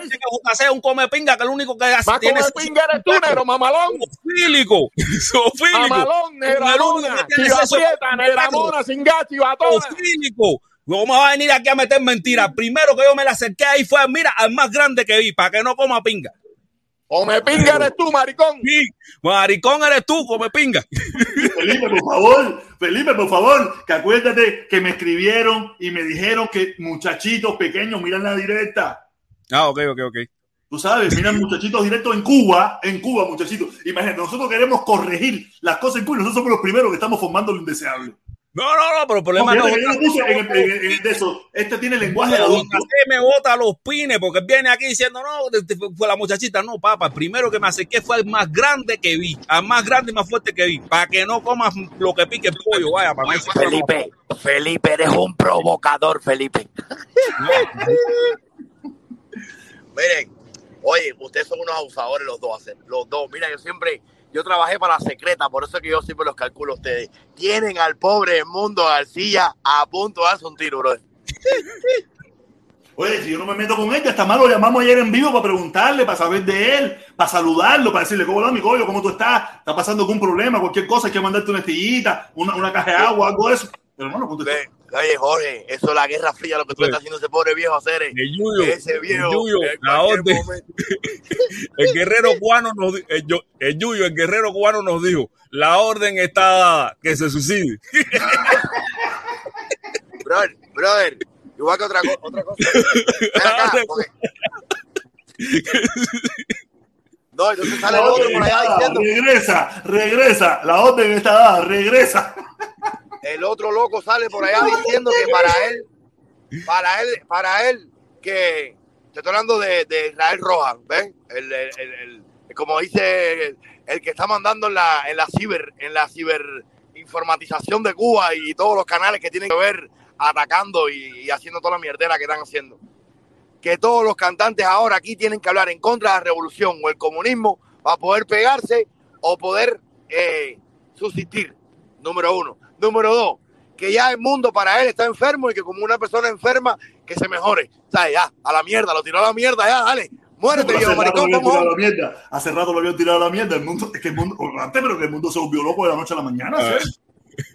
Dice que un come pinga, que es lo único que hace. tiene pinga eres tú, negro, mamalón. Sofílico. Sofílico. Mamalón. Chivaprieta, negramona, sin gato y batón. Sofílico. No me va a venir aquí a meter mentiras. Primero que yo me la acerqué ahí fue, mira, al más grande que vi, para que no coma pinga. Come pinga eres tú, maricón. Sí, maricón eres tú, come pinga. Felipe, por favor, Felipe, por favor, que acuérdate que me escribieron y me dijeron que muchachitos pequeños miran la directa. Ah, ok, ok, ok. Tú sabes, miran muchachitos directos en Cuba, en Cuba, muchachitos. Imagínate, nosotros queremos corregir las cosas en Cuba y nosotros somos los primeros que estamos formando lo indeseable. No, no, no, pero el problema no, no, yo puse en, el, en, en, de eso. Este tiene lenguaje de adulto. me bota los pines porque viene aquí diciendo, no, fue la muchachita. No, papá, el primero que me acerqué fue el más grande que vi, al más grande y más fuerte que vi, para que no comas lo que pique el pollo, vaya, para Felipe, Felipe, eres un provocador, Felipe. Miren, oye, ustedes son unos abusadores los dos, los dos. Mira, yo siempre yo trabajé para la secreta, por eso es que yo siempre los calculo a ustedes. Tienen al pobre Mundo García a punto de darse un tiro, bro. Oye, si yo no me meto con él, está mal, lo llamamos ayer en vivo para preguntarle, para saber de él, para saludarlo, para decirle, ¿cómo va mi collo? ¿Cómo tú estás? ¿Está pasando algún problema? Cualquier cosa, hay que mandarte una estillita, una, una caja de agua, algo de eso. Pero hermano, Oye, Jorge, eso es la guerra fría, lo que tú estás haciendo ese pobre viejo hacer. El Yuyo, ese viejo. El, Yuyo, la orden. el guerrero cubano nos el, el Yuyo, el guerrero cubano nos dijo, la orden está dada, que se suicide. brother, brother, igual que otra, otra cosa. Ven acá, porque... No, entonces sale el otro por allá diciendo. Regresa, regresa, la orden está dada, regresa el otro loco sale por allá diciendo que para él, para él, para él, que te estoy hablando de, de Israel Rojas, ¿ves? El, el, el, como dice el, que está mandando en la, en la ciber, en la ciberinformatización de Cuba y todos los canales que tienen que ver atacando y, y haciendo toda la mierdera que están haciendo. Que todos los cantantes ahora aquí tienen que hablar en contra de la revolución o el comunismo para poder pegarse o poder eh, subsistir. Número uno. Número dos, que ya el mundo para él está enfermo y que como una persona enferma, que se mejore. O sea, ya, a la mierda, lo tiró a la mierda, ya, dale. Muérete, hace, maricón, rato lo mierda. hace rato lo habían tirado a la mierda. El mundo, es que el mundo, antes, pero que el mundo se volvió loco de la noche a la mañana. Ah.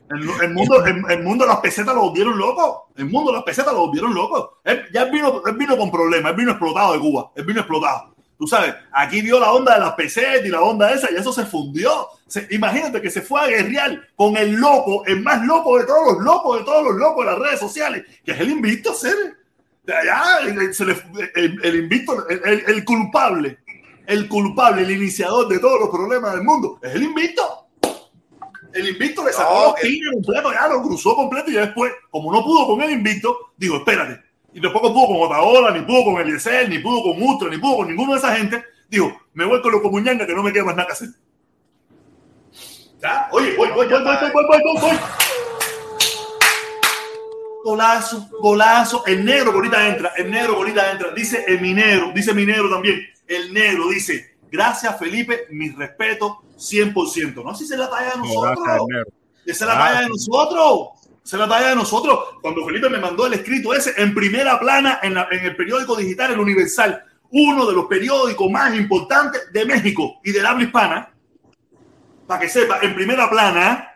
El, el, mundo, el, el, mundo las pesetas lo volvieron loco. El mundo las pesetas lo volvieron loco. Él, ya él vino, él vino con problemas, él vino explotado de Cuba, él vino explotado. Tú sabes, aquí vio la onda de las pesetas y la onda esa y eso se fundió. Se, imagínate que se fue a guerrear con el loco, el más loco de todos los locos, de todos los locos de las redes sociales, que es el invicto, ser de allá, se le, el, el, invicto, el, el, culpable, el culpable, el iniciador de todos los problemas del mundo, es el invicto. El invicto le sacó no, los pines completo, ya lo cruzó completo y después, como no pudo con el invicto, dijo, espérate, y tampoco pudo con Otaola, ni pudo con Eliezer, ni pudo con Ultra, ni pudo con ninguno de esa gente, dijo, me voy con los comuñanga que no me queda más nada que hacer. ¿Ya? Oye, voy, voy, voy, voy, voy, voy, voy, voy. Golazo, golazo. El negro ahorita entra, el negro ahorita entra. Dice el minero, dice minero también. El negro dice, gracias Felipe, mi respeto 100%. No si se la talla de nosotros. Esa es la talla de nosotros. Esa es la talla de nosotros. Cuando Felipe me mandó el escrito ese en primera plana en, la, en el periódico digital El Universal, uno de los periódicos más importantes de México y del habla hispana, para que sepa, en primera plana,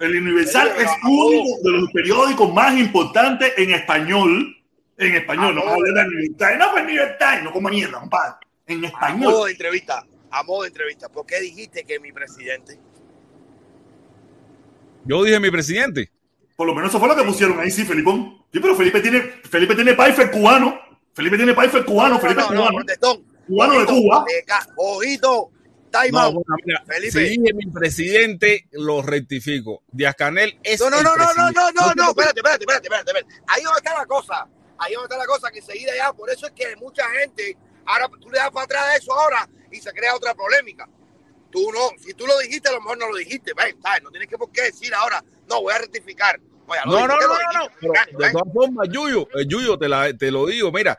el Universal es uno de los periódicos más importantes en español. En español, no habla de New York Times, no fue New York Times, no como mierda, compadre. En español. A modo de entrevista, a modo de entrevista, ¿por qué dijiste que mi presidente? Yo dije mi presidente. Por lo menos eso fue lo que pusieron ahí, sí, Felipón. Sí, pero Felipe tiene, Felipe tiene Paifer cubano. Felipe tiene Paifer cubano, no, Felipe no, no, cubano. cubano ojito, de Cuba. ojito, time out. Bueno, mira, Felipe. Si dije mi presidente, lo rectifico. Díaz Canel es. No, no, el no, no, no, no, no, no, espérate, espérate, espérate, espérate, espérate. Ahí a estar la cosa. Ahí a estar la cosa que enseguida ya, por eso es que mucha gente, ahora tú le das para atrás de eso ahora y se crea otra polémica. Tú no, si tú lo dijiste, a lo mejor no lo dijiste, ¿ves? No tienes que por qué decir ahora, no, voy a rectificar. Oye, no, no, no, no, no. de todas formas, Yuyo, eh, Yuyo, te, la, te lo digo, mira,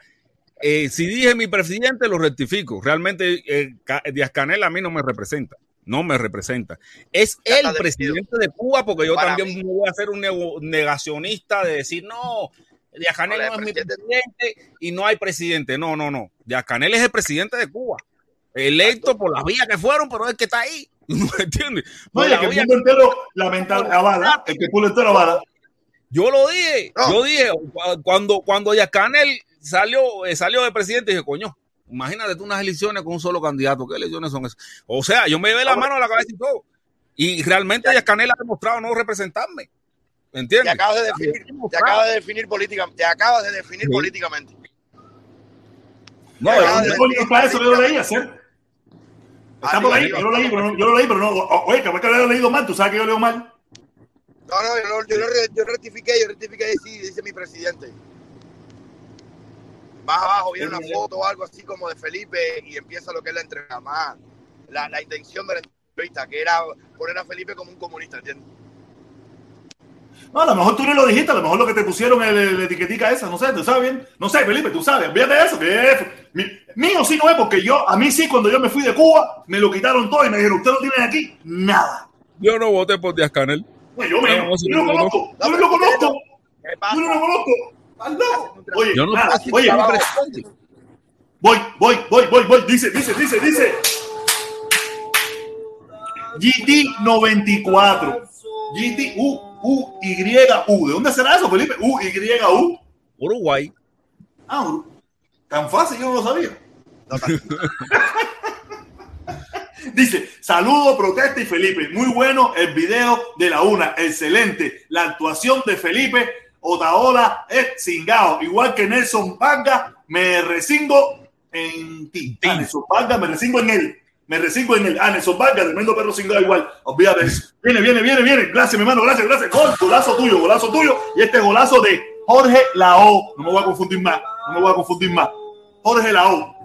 eh, si dije mi presidente, lo rectifico. Realmente eh, Díaz Canel a mí no me representa. No me representa. Es Ya el presidente de Cuba, porque yo Para también mí. me voy a hacer un negacionista de decir, no, Díaz Canel No, no, el es mi presidente- y no hay presidente. No, no, no. Díaz Canel es el presidente de Cuba. Electo por las vías que fueron, pero es que está ahí. ¿No entiendes? Oye, la que el mundo entero lamentable, avala, el que pulo entero avala. Yo lo dije, No. yo dije, cu- cuando, cuando Díaz Canel salió, eh, salió de presidente, dije, coño, imagínate tú unas elecciones con un solo candidato, ¿qué elecciones son esas? O sea, yo me llevé la mano a la cabeza y todo. Y realmente Díaz Canel ha demostrado no representarme. ¿Entiendes? Te acabas de definir, te acabas de definir políticamente. Te acabas de definir sí. políticamente. No, yo, para eso yo lo leí hacer. Está por ahí, yo lo leí, pero no, yo lo leí, pero no. Oye, capaz que lo he leído mal, tú sabes que yo leo mal. No, no, yo, yo, yo rectifiqué, yo rectifiqué, sí, dice mi presidente. Más abajo viene una foto o algo así como de Felipe y empieza lo que es la entrega. Más la, la intención de la entrevista, que era poner a Felipe como un comunista, ¿entiendes? No, a lo mejor tú no lo dijiste, a lo mejor lo que te pusieron el, la etiquetica esa, no sé, tú sabes bien. No sé, Felipe, tú sabes, olvídate de eso, que es, mi, mío sí no es, porque yo, a mí sí, cuando yo me fui de Cuba, me lo quitaron todo y me dijeron, usted no tiene aquí nada. Yo no voté por Díaz Canel. Pues yo, me, no, yo, no, lo conozco, yo no lo conozco, yo no lo conozco. Oye, no, nada, oye, voy, voy, voy, voy, voy, dice, dice, dice, dice. GT94. GT, U, U, Y, U. ¿De dónde será eso, Felipe? U, Y, U. Uruguay. Ah, Uruguay. Tan fácil, yo no lo sabía. No, Dice, saludo, protesta y Felipe. Muy bueno el video de la una. Excelente. La actuación de Felipe Otaola es cingado. Igual que Nelson Panga, me resingo en ti. Ah, Nelson Panga, me resingo en él. Me resingo en él. Ah, Nelson Panga, tremendo perro cingado igual. Olvídate eso. Viene, viene, viene, viene. Gracias, mi hermano. Gracias, gracias. Gol, golazo tuyo, golazo tuyo. Y este golazo de Jorge Lao. No me voy a confundir más. No me voy a confundir más. Jorge Lao.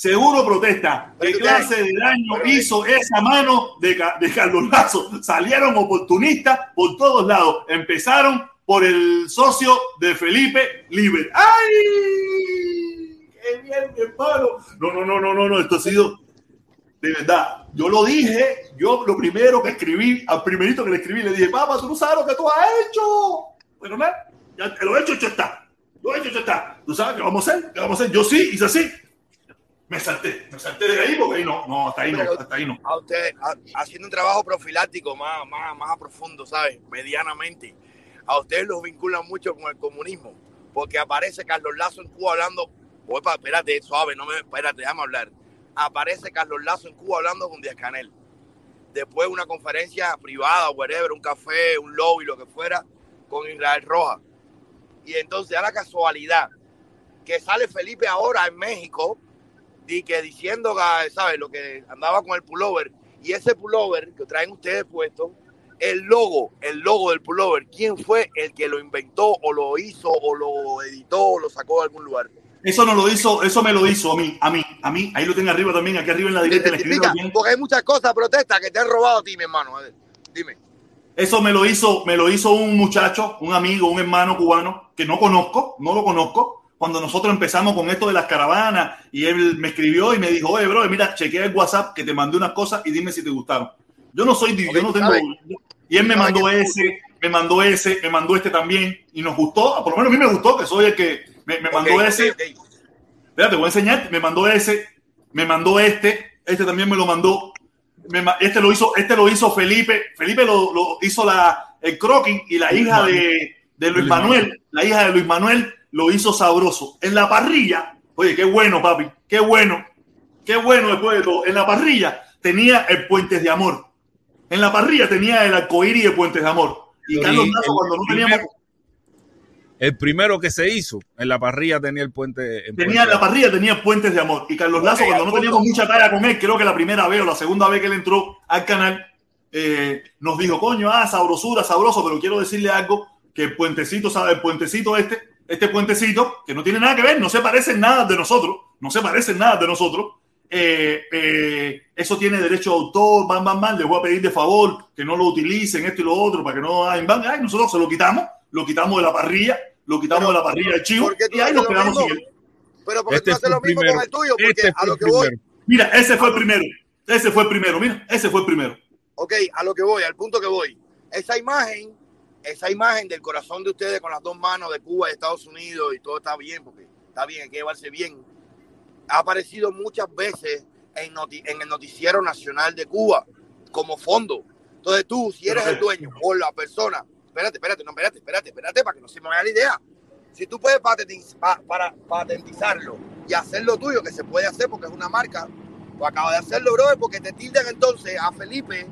Seguro protesta. ¿Qué clase de daño hizo esa mano de, de Carlos Lazo? Salieron oportunistas por todos lados. Empezaron por el socio de Felipe Liber. ¡Ay! ¡Qué bien, mi hermano! No, no, no, no, no, no. Esto ha sido de verdad. Yo lo dije. Yo lo primero que escribí, al primerito que le escribí, le dije, papá, tú no sabes lo que tú has hecho. Pero no, ya lo he hecho, hecho está. Lo he hecho, hecho está. ¿Tú sabes qué vamos a hacer? ¿Qué vamos a hacer? Yo sí, hice así me salté, me salté de ahí porque ahí no, no, hasta ahí no, hasta ahí no. A usted, a, haciendo un trabajo profiláctico más, más, más a profundo, ¿sabes? Medianamente, a ustedes los vinculan mucho con el comunismo, porque aparece Carlos Lazo en Cuba hablando, opa, espérate, suave, no me, espérate, déjame hablar. Aparece Carlos Lazo en Cuba hablando con Díaz Canel. Después una conferencia privada, whatever, un café, un lobby, lo que fuera, con Israel Roja. Y entonces a la casualidad que sale Felipe ahora en México, y que diciendo, ¿sabes? Lo que andaba con el pullover. Y ese pullover que traen ustedes puesto, el logo, el logo del pullover, ¿quién fue el que lo inventó o lo hizo o lo editó o lo sacó de algún lugar? Eso no lo hizo, eso me lo hizo a mí, a mí, a mí. Ahí lo tengo arriba también, aquí arriba en la directa. Porque hay muchas cosas, protesta, que te han robado a ti, mi hermano. Dime. Eso me lo hizo, me lo hizo un muchacho, un amigo, un hermano cubano que no conozco, no lo conozco, cuando nosotros empezamos con esto de las caravanas y él me escribió y me dijo, oye, bro, mira, chequea el WhatsApp que te mandé unas cosas y dime si te gustaron. Yo no soy, yo no tengo... Y él me mandó ese, me mandó ese, me mandó este también y nos gustó, por lo menos a mí me gustó, que soy el que me, me mandó ese. Espérate, voy a enseñar, me mandó ese, me mandó este, este también me lo mandó. Me, este lo hizo, este lo hizo Felipe, Felipe lo, lo hizo la, el croquis y la hija de, de Luis Manuel, la hija de Luis Manuel lo hizo sabroso. En la parrilla, oye, qué bueno, papi, qué bueno, qué bueno después de todo. En la parrilla tenía el Puentes de Amor. En la parrilla tenía el arcoíris de Puentes de Amor. Y Carlos Lazo, cuando no teníamos. El primero que se hizo en la parrilla tenía el puente. En tenía la parrilla, tenía puentes de amor. Y Carlos Lazo, cuando no teníamos mucha tarea con él, creo que la primera vez o la segunda vez que él entró al canal, eh, nos dijo, coño, ah, sabrosura, sabroso, pero quiero decirle algo, que el puentecito, ¿sabe? El puentecito este este puentecito, que no tiene nada que ver, no se parece en nada de nosotros, no se parece en nada de nosotros. Eh, eh, eso tiene derecho de autor, van, van, van, les voy a pedir de favor que no lo utilicen, esto y lo otro, para que no hagan, van, ay, nosotros se lo quitamos, lo quitamos de la parrilla, lo quitamos de la parrilla del chivo, y ahí nos quedamos sin él. Pero porque este tú haces lo mismo primero. con el tuyo, porque este a lo que voy. Mira, ese fue el primero, ese fue el primero, mira, ese fue el primero. Ok, a lo que voy, al punto que voy. Esa imagen esa imagen del corazón de ustedes con las dos manos de Cuba y Estados Unidos y todo está bien, porque está bien, hay que llevarse bien, ha aparecido muchas veces en, en el noticiero nacional de Cuba como fondo. Entonces tú, si eres el dueño o la persona, espérate, espérate, no, espérate, espérate, espérate, para que no se me vaya la idea. Si tú puedes patentiz para patentizarlo y hacerlo tuyo, que se puede hacer porque es una marca, Pues acaba de hacerlo, brother, porque te tildan entonces a Felipe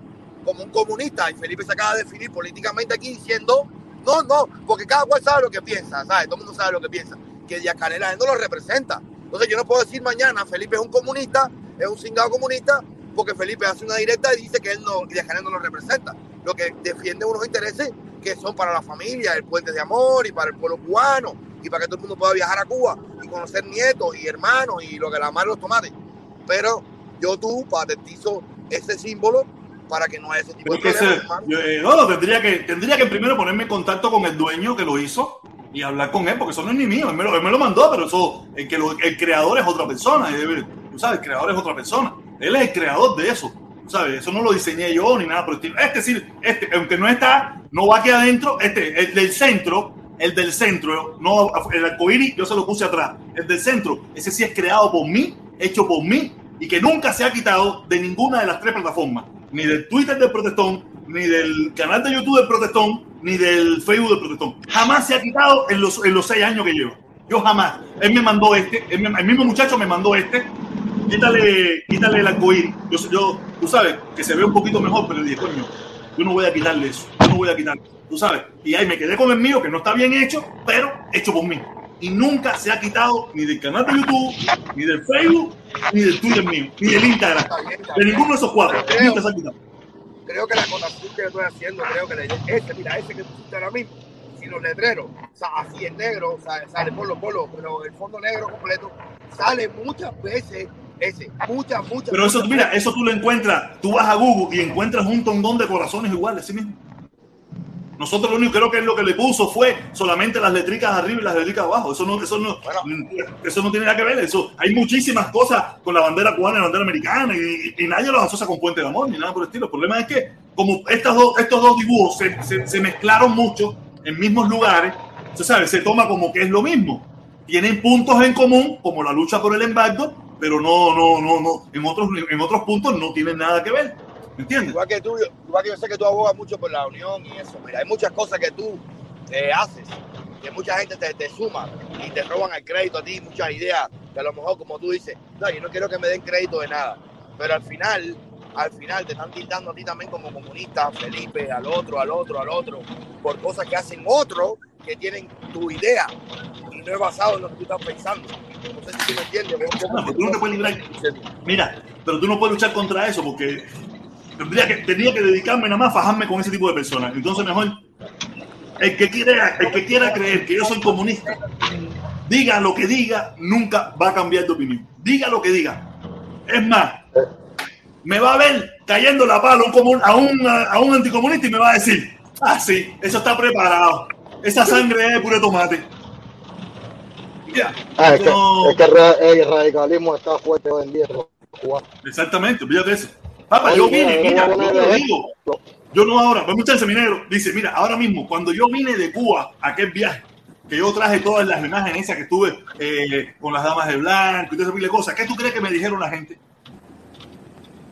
como un comunista y Felipe se acaba de definir políticamente aquí diciendo, no, no, porque cada cual sabe lo que piensa, ¿sabes? Todo el mundo sabe lo que piensa, que Díaz Canel no lo representa. Entonces yo no puedo decir mañana Felipe es un comunista, es un cingado comunista, porque Felipe hace una directa y dice que él no, Díaz Canel no lo representa. Lo que defiende unos intereses que son para la familia, el puente de amor y para el pueblo cubano y para que todo el mundo pueda viajar a Cuba y conocer nietos y hermanos y lo que la madre los tomates. Pero yo tú patentizo ese símbolo para que no haya ese tipo de problemas. Eh, no, tendría que, tendría que primero ponerme en contacto con el dueño que lo hizo y hablar con él, porque eso no es ni mío, él me lo, mandó, pero eso, el, que el creador es otra persona, tú sabes, el creador es otra persona, él es el creador de eso, ¿sabes? Eso no lo diseñé yo ni nada por el Es decir, este, aunque no está, no va aquí adentro, este, el del centro, el del centro, no, el arcoíris yo se lo puse atrás, el del centro, ese sí es creado por mí, hecho por mí, y que nunca se ha quitado de ninguna de las tres plataformas, ni del Twitter del Protestón, ni del canal de YouTube del Protestón, ni del Facebook del Protestón. Jamás se ha quitado en los, en los seis años que llevo. Yo jamás. Él me mandó este, el mismo muchacho me mandó este. Quítale, quítale el arcoíris. Yo, yo, tú sabes, que se ve un poquito mejor, pero dije, coño, yo no voy a quitarle eso. Yo no voy a quitarle. Tú sabes. Y ahí me quedé con el mío, que no está bien hecho, pero hecho por mí y nunca se ha quitado ni del canal de YouTube, ni del Facebook, ni del Twitter mío, ni del Instagram. De ninguno de esos cuatro. nunca se ha quitado. Creo que la acotación que yo estoy haciendo, creo que este, mira, ese que pusiste ahora mismo, sin los letreros, o sea, así en negro, o sea, sale por los polos, pero el fondo negro completo sale muchas veces ese, muchas, muchas. Pero eso, mira, eso tú lo encuentras, tú vas a Google y encuentras un tondón de corazones iguales, ¿sí mismo? Nosotros lo único creo que es lo que le puso fue solamente las letricas arriba y las letricas abajo. Eso no, eso no, eso no tiene nada que ver. Eso, hay muchísimas cosas con la bandera cubana y la bandera americana y, nadie los asocia con Puente de Amor ni nada por el estilo. El problema es que como estos dos, estos dos dibujos se, se, mezclaron mucho en mismos lugares, se sabe, se toma como que es lo mismo. Tienen puntos en común, como la lucha por el embargo, pero no, no, no, no, en otros, en otros puntos no tienen nada que ver. ¿Entiendes? Igual que tú, igual que yo sé que tú abogas mucho por la unión y eso. Mira, hay muchas cosas que tú eh, haces, que mucha gente te, te, suma y te roban el crédito a ti, muchas ideas, que a lo mejor, como tú dices, no, yo no quiero que me den crédito de nada. Pero al final, al final te están tildando a ti también como comunista, Felipe, al otro, al otro, al otro, por cosas que hacen otros que tienen tu idea y no es basado en lo que tú estás pensando. No sé si tú me entiendes. No, tú no te puedes librar. Mira, pero tú no puedes luchar contra eso porque tendría que, tendría que dedicarme nada más a fajarme con ese tipo de personas. Entonces, mejor, el que, quiera, el que quiera creer que yo soy comunista, diga lo que diga, nunca va a cambiar de opinión. Diga lo que diga. Es más, me va a ver cayendo la pala a, un, a un anticomunista y me va a decir, ah, sí, eso está preparado. Esa sangre es puro tomate. Ah, es, que, es, que, el radicalismo está fuerte hoy en día. Exactamente, fíjate eso. Papá, yo vine, mira, yo te lo digo. Yo no ahora, vamos a seminero. Dice, mira, ahora mismo, cuando yo vine de Cuba aquel viaje, que yo traje todas las imágenes esas que estuve eh, con las damas de blanco y todas esas cosas, ¿qué tú crees que me dijeron la gente?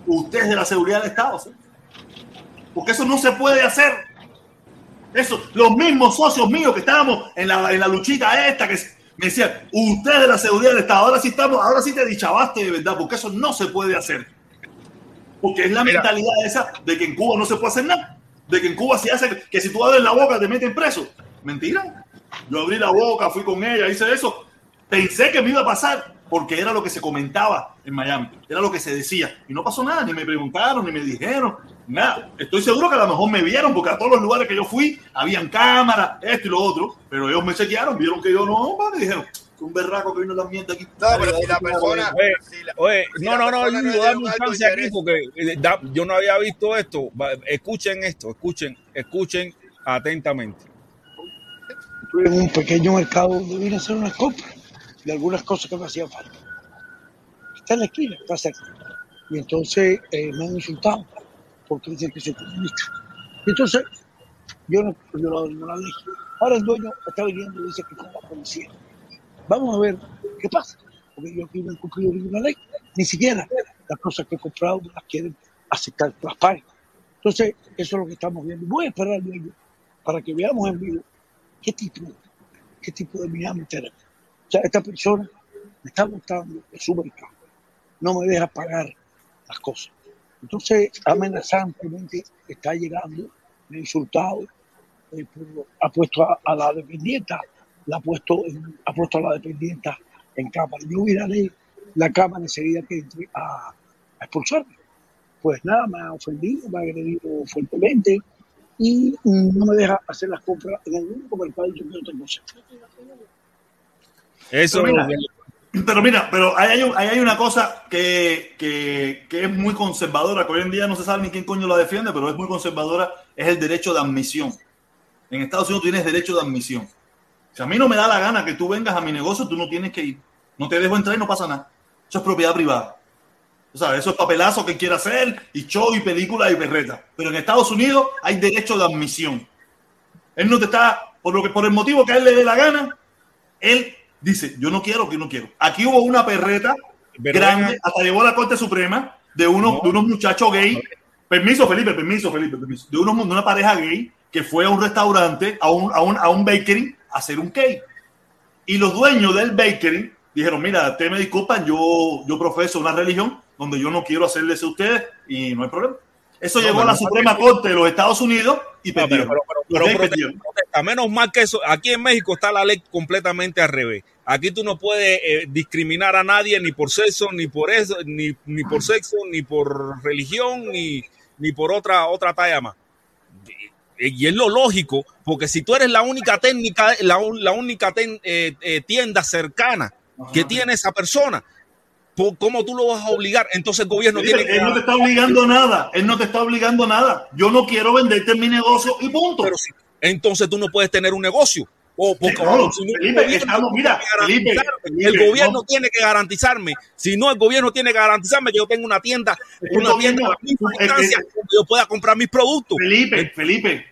Ustedes de la seguridad del Estado, ¿sí? Porque eso no se puede hacer. Eso, los mismos socios míos que estábamos en la, en la luchita esta, que me decían, ustedes de la seguridad del Estado, ahora sí estamos, ahora sí te dichabaste de verdad, porque eso no se puede hacer. Porque es la mentalidad esa de que en Cuba no se puede hacer nada. De que en Cuba se hace que si tú abres la boca te meten preso. Mentira. Yo abrí la boca, fui con ella, hice eso. Pensé que me iba a pasar porque era lo que se comentaba en Miami, era lo que se decía. Y no pasó nada, ni me preguntaron, ni me dijeron, nada. Estoy seguro que a lo mejor me vieron porque a todos los lugares que yo fui habían cámaras, esto y lo otro, pero ellos me chequearon, vieron que yo no, me dijeron, un berraco que vino la mierda aquí. No, pero si la persona. Oye, no, no, no, no, dame un chance aquí porque eh, yo no había visto esto. Escuchen esto, escuchen, escuchen atentamente. Estuve en un pequeño mercado donde vine a hacer unas compras de algunas cosas que me hacían falta. Está en la esquina, está cerca. Y entonces eh, me han insultado porque dicen que soy comunista. Y entonces, yo no he violado ninguna ley. Ahora el dueño está viniendo y dice que con la policía. Vamos a ver qué pasa. Porque no he cumplido ninguna ley. Ni siquiera las cosas que he comprado las quieren aceptar las pagas. Entonces, eso es lo que estamos viendo. Voy a esperar al dueño para que veamos en vivo qué tipo, qué tipo de mirada tenemos. O sea, esta persona me está mostrando en su mercado. No me deja pagar las cosas. Entonces, amenazantemente está llegando, me ha insultado, eh, ha puesto a, la dependienta, la ha puesto, ha puesto a la dependienta en cámara. Yo miraré la cámara enseguida que entre a, a expulsarme. Pues nada, me ha ofendido, me ha agredido fuertemente y no me deja hacer las compras en el único mercado que yo tengo Eso pero mira, pero mira, pero hay, hay, una cosa que, que, que, es muy conservadora, que hoy en día no se sabe ni quién coño la defiende, pero es muy conservadora, es el derecho de admisión. En Estados Unidos tienes derecho de admisión. Si a mí no me da la gana que tú vengas a mi negocio, tú no tienes que ir. No te dejo entrar y no pasa nada. Eso es propiedad privada. O sea, eso es papelazo que quiera hacer y show y película y berreta. Pero en Estados Unidos hay derecho de admisión. Él no te está, por lo que por el motivo que a él le dé la gana, él dice, yo no quiero, que no quiero. Aquí hubo una perreta grande, hasta llegó a la Corte Suprema, de unos, de unos muchachos gay. Permiso, Felipe, permiso, Felipe, permiso. De, unos, de una pareja gay que fue a un restaurante, a un, a un, a un bakery, hacer un cake. Y los dueños del bakery dijeron, mira, te me disculpan, yo, yo profeso una religión donde yo no quiero hacerles a ustedes y no hay problema. Eso llegó a la Suprema Corte de los Estados Unidos y perdieron. a menos mal que eso, aquí en México está la ley completamente al revés. Aquí tú no puedes eh, discriminar a nadie ni por sexo, ni por eso, ni, ni por sexo, ni por religión, ni, ni por otra, otra talla más y es lo lógico, porque si tú eres la única técnica, la, la única eh, eh, tienda cercana que tiene esa persona, ¿cómo tú lo vas a obligar? Entonces el gobierno tiene que... Él no te está obligando nada, él no te está obligando nada. Yo no quiero venderte mi negocio y punto. Pero entonces tú no puedes tener un negocio. O porque el gobierno tiene que garantizarme. Si no, el gobierno tiene que garantizarme que yo tengo una tienda, una tienda a la misma distancia donde yo pueda comprar mis productos. Felipe, Felipe,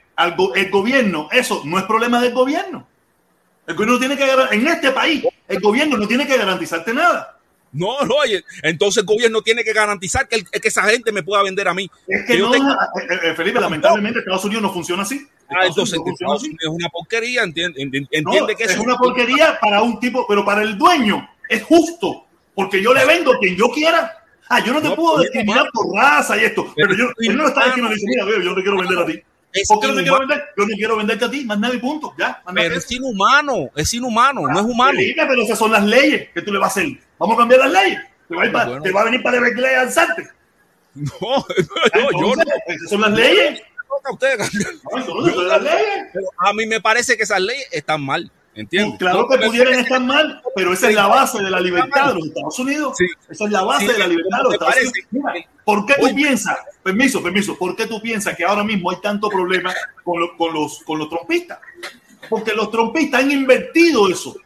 el gobierno, eso no es problema del gobierno. El gobierno tiene que en este país, el gobierno no tiene que garantizarte nada. No, no, oye, entonces el gobierno tiene que garantizar que, que esa gente me pueda vender a mí. Es que, no, eh, eh, Felipe, lamentablemente Estados Unidos no funciona así. Ah, entonces es una porquería, entiende, entiende que es una porquería para un tipo, pero para el dueño es justo, porque yo le vendo quien yo quiera. Ah, yo no te puedo discriminar por raza y esto, pero, yo, él no está diciendo, mira, yo no te quiero vender a ti. ¿Por qué no te quiero vender? Yo no quiero venderte a ti, más nada y punto. Ya, pero es inhumano, es inhumano, no es humano. Felipe, pero esas son las leyes que tú le vas a hacer. Vamos a cambiar las leyes. Te va a, bueno. te va a venir para y alzarte. No, no yo no. Esas son las leyes. A mí me parece que esas leyes están mal. ¿Entiendes? Claro que pudieran estar mal, pero esa es la base de la libertad de los Estados Unidos. Esa es la base de la libertad de los Estados Unidos. ¿Por qué tú piensas, permiso, permiso, por qué tú piensas que ahora mismo hay tanto problema con, con, los, con los trompistas? Porque los trompistas han invertido eso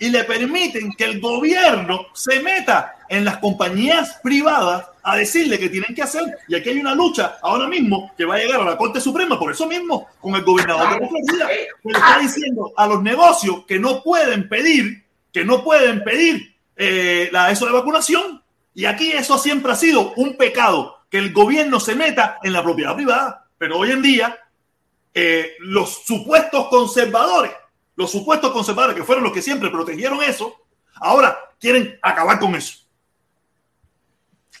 y le permiten que el gobierno se meta en las compañías privadas a decirle que tienen que hacer. Y aquí hay una lucha ahora mismo que va a llegar a la Corte Suprema, por eso mismo, con el gobernador de la Florida, que le está diciendo a los negocios que no pueden pedir, que no pueden pedir eh, la, eso de vacunación. Y aquí eso siempre ha sido un pecado, que el gobierno se meta en la propiedad privada. Pero hoy en día, eh, los supuestos conservadores los supuestos conservadores, que fueron los que siempre protegieron eso, ahora quieren acabar con eso.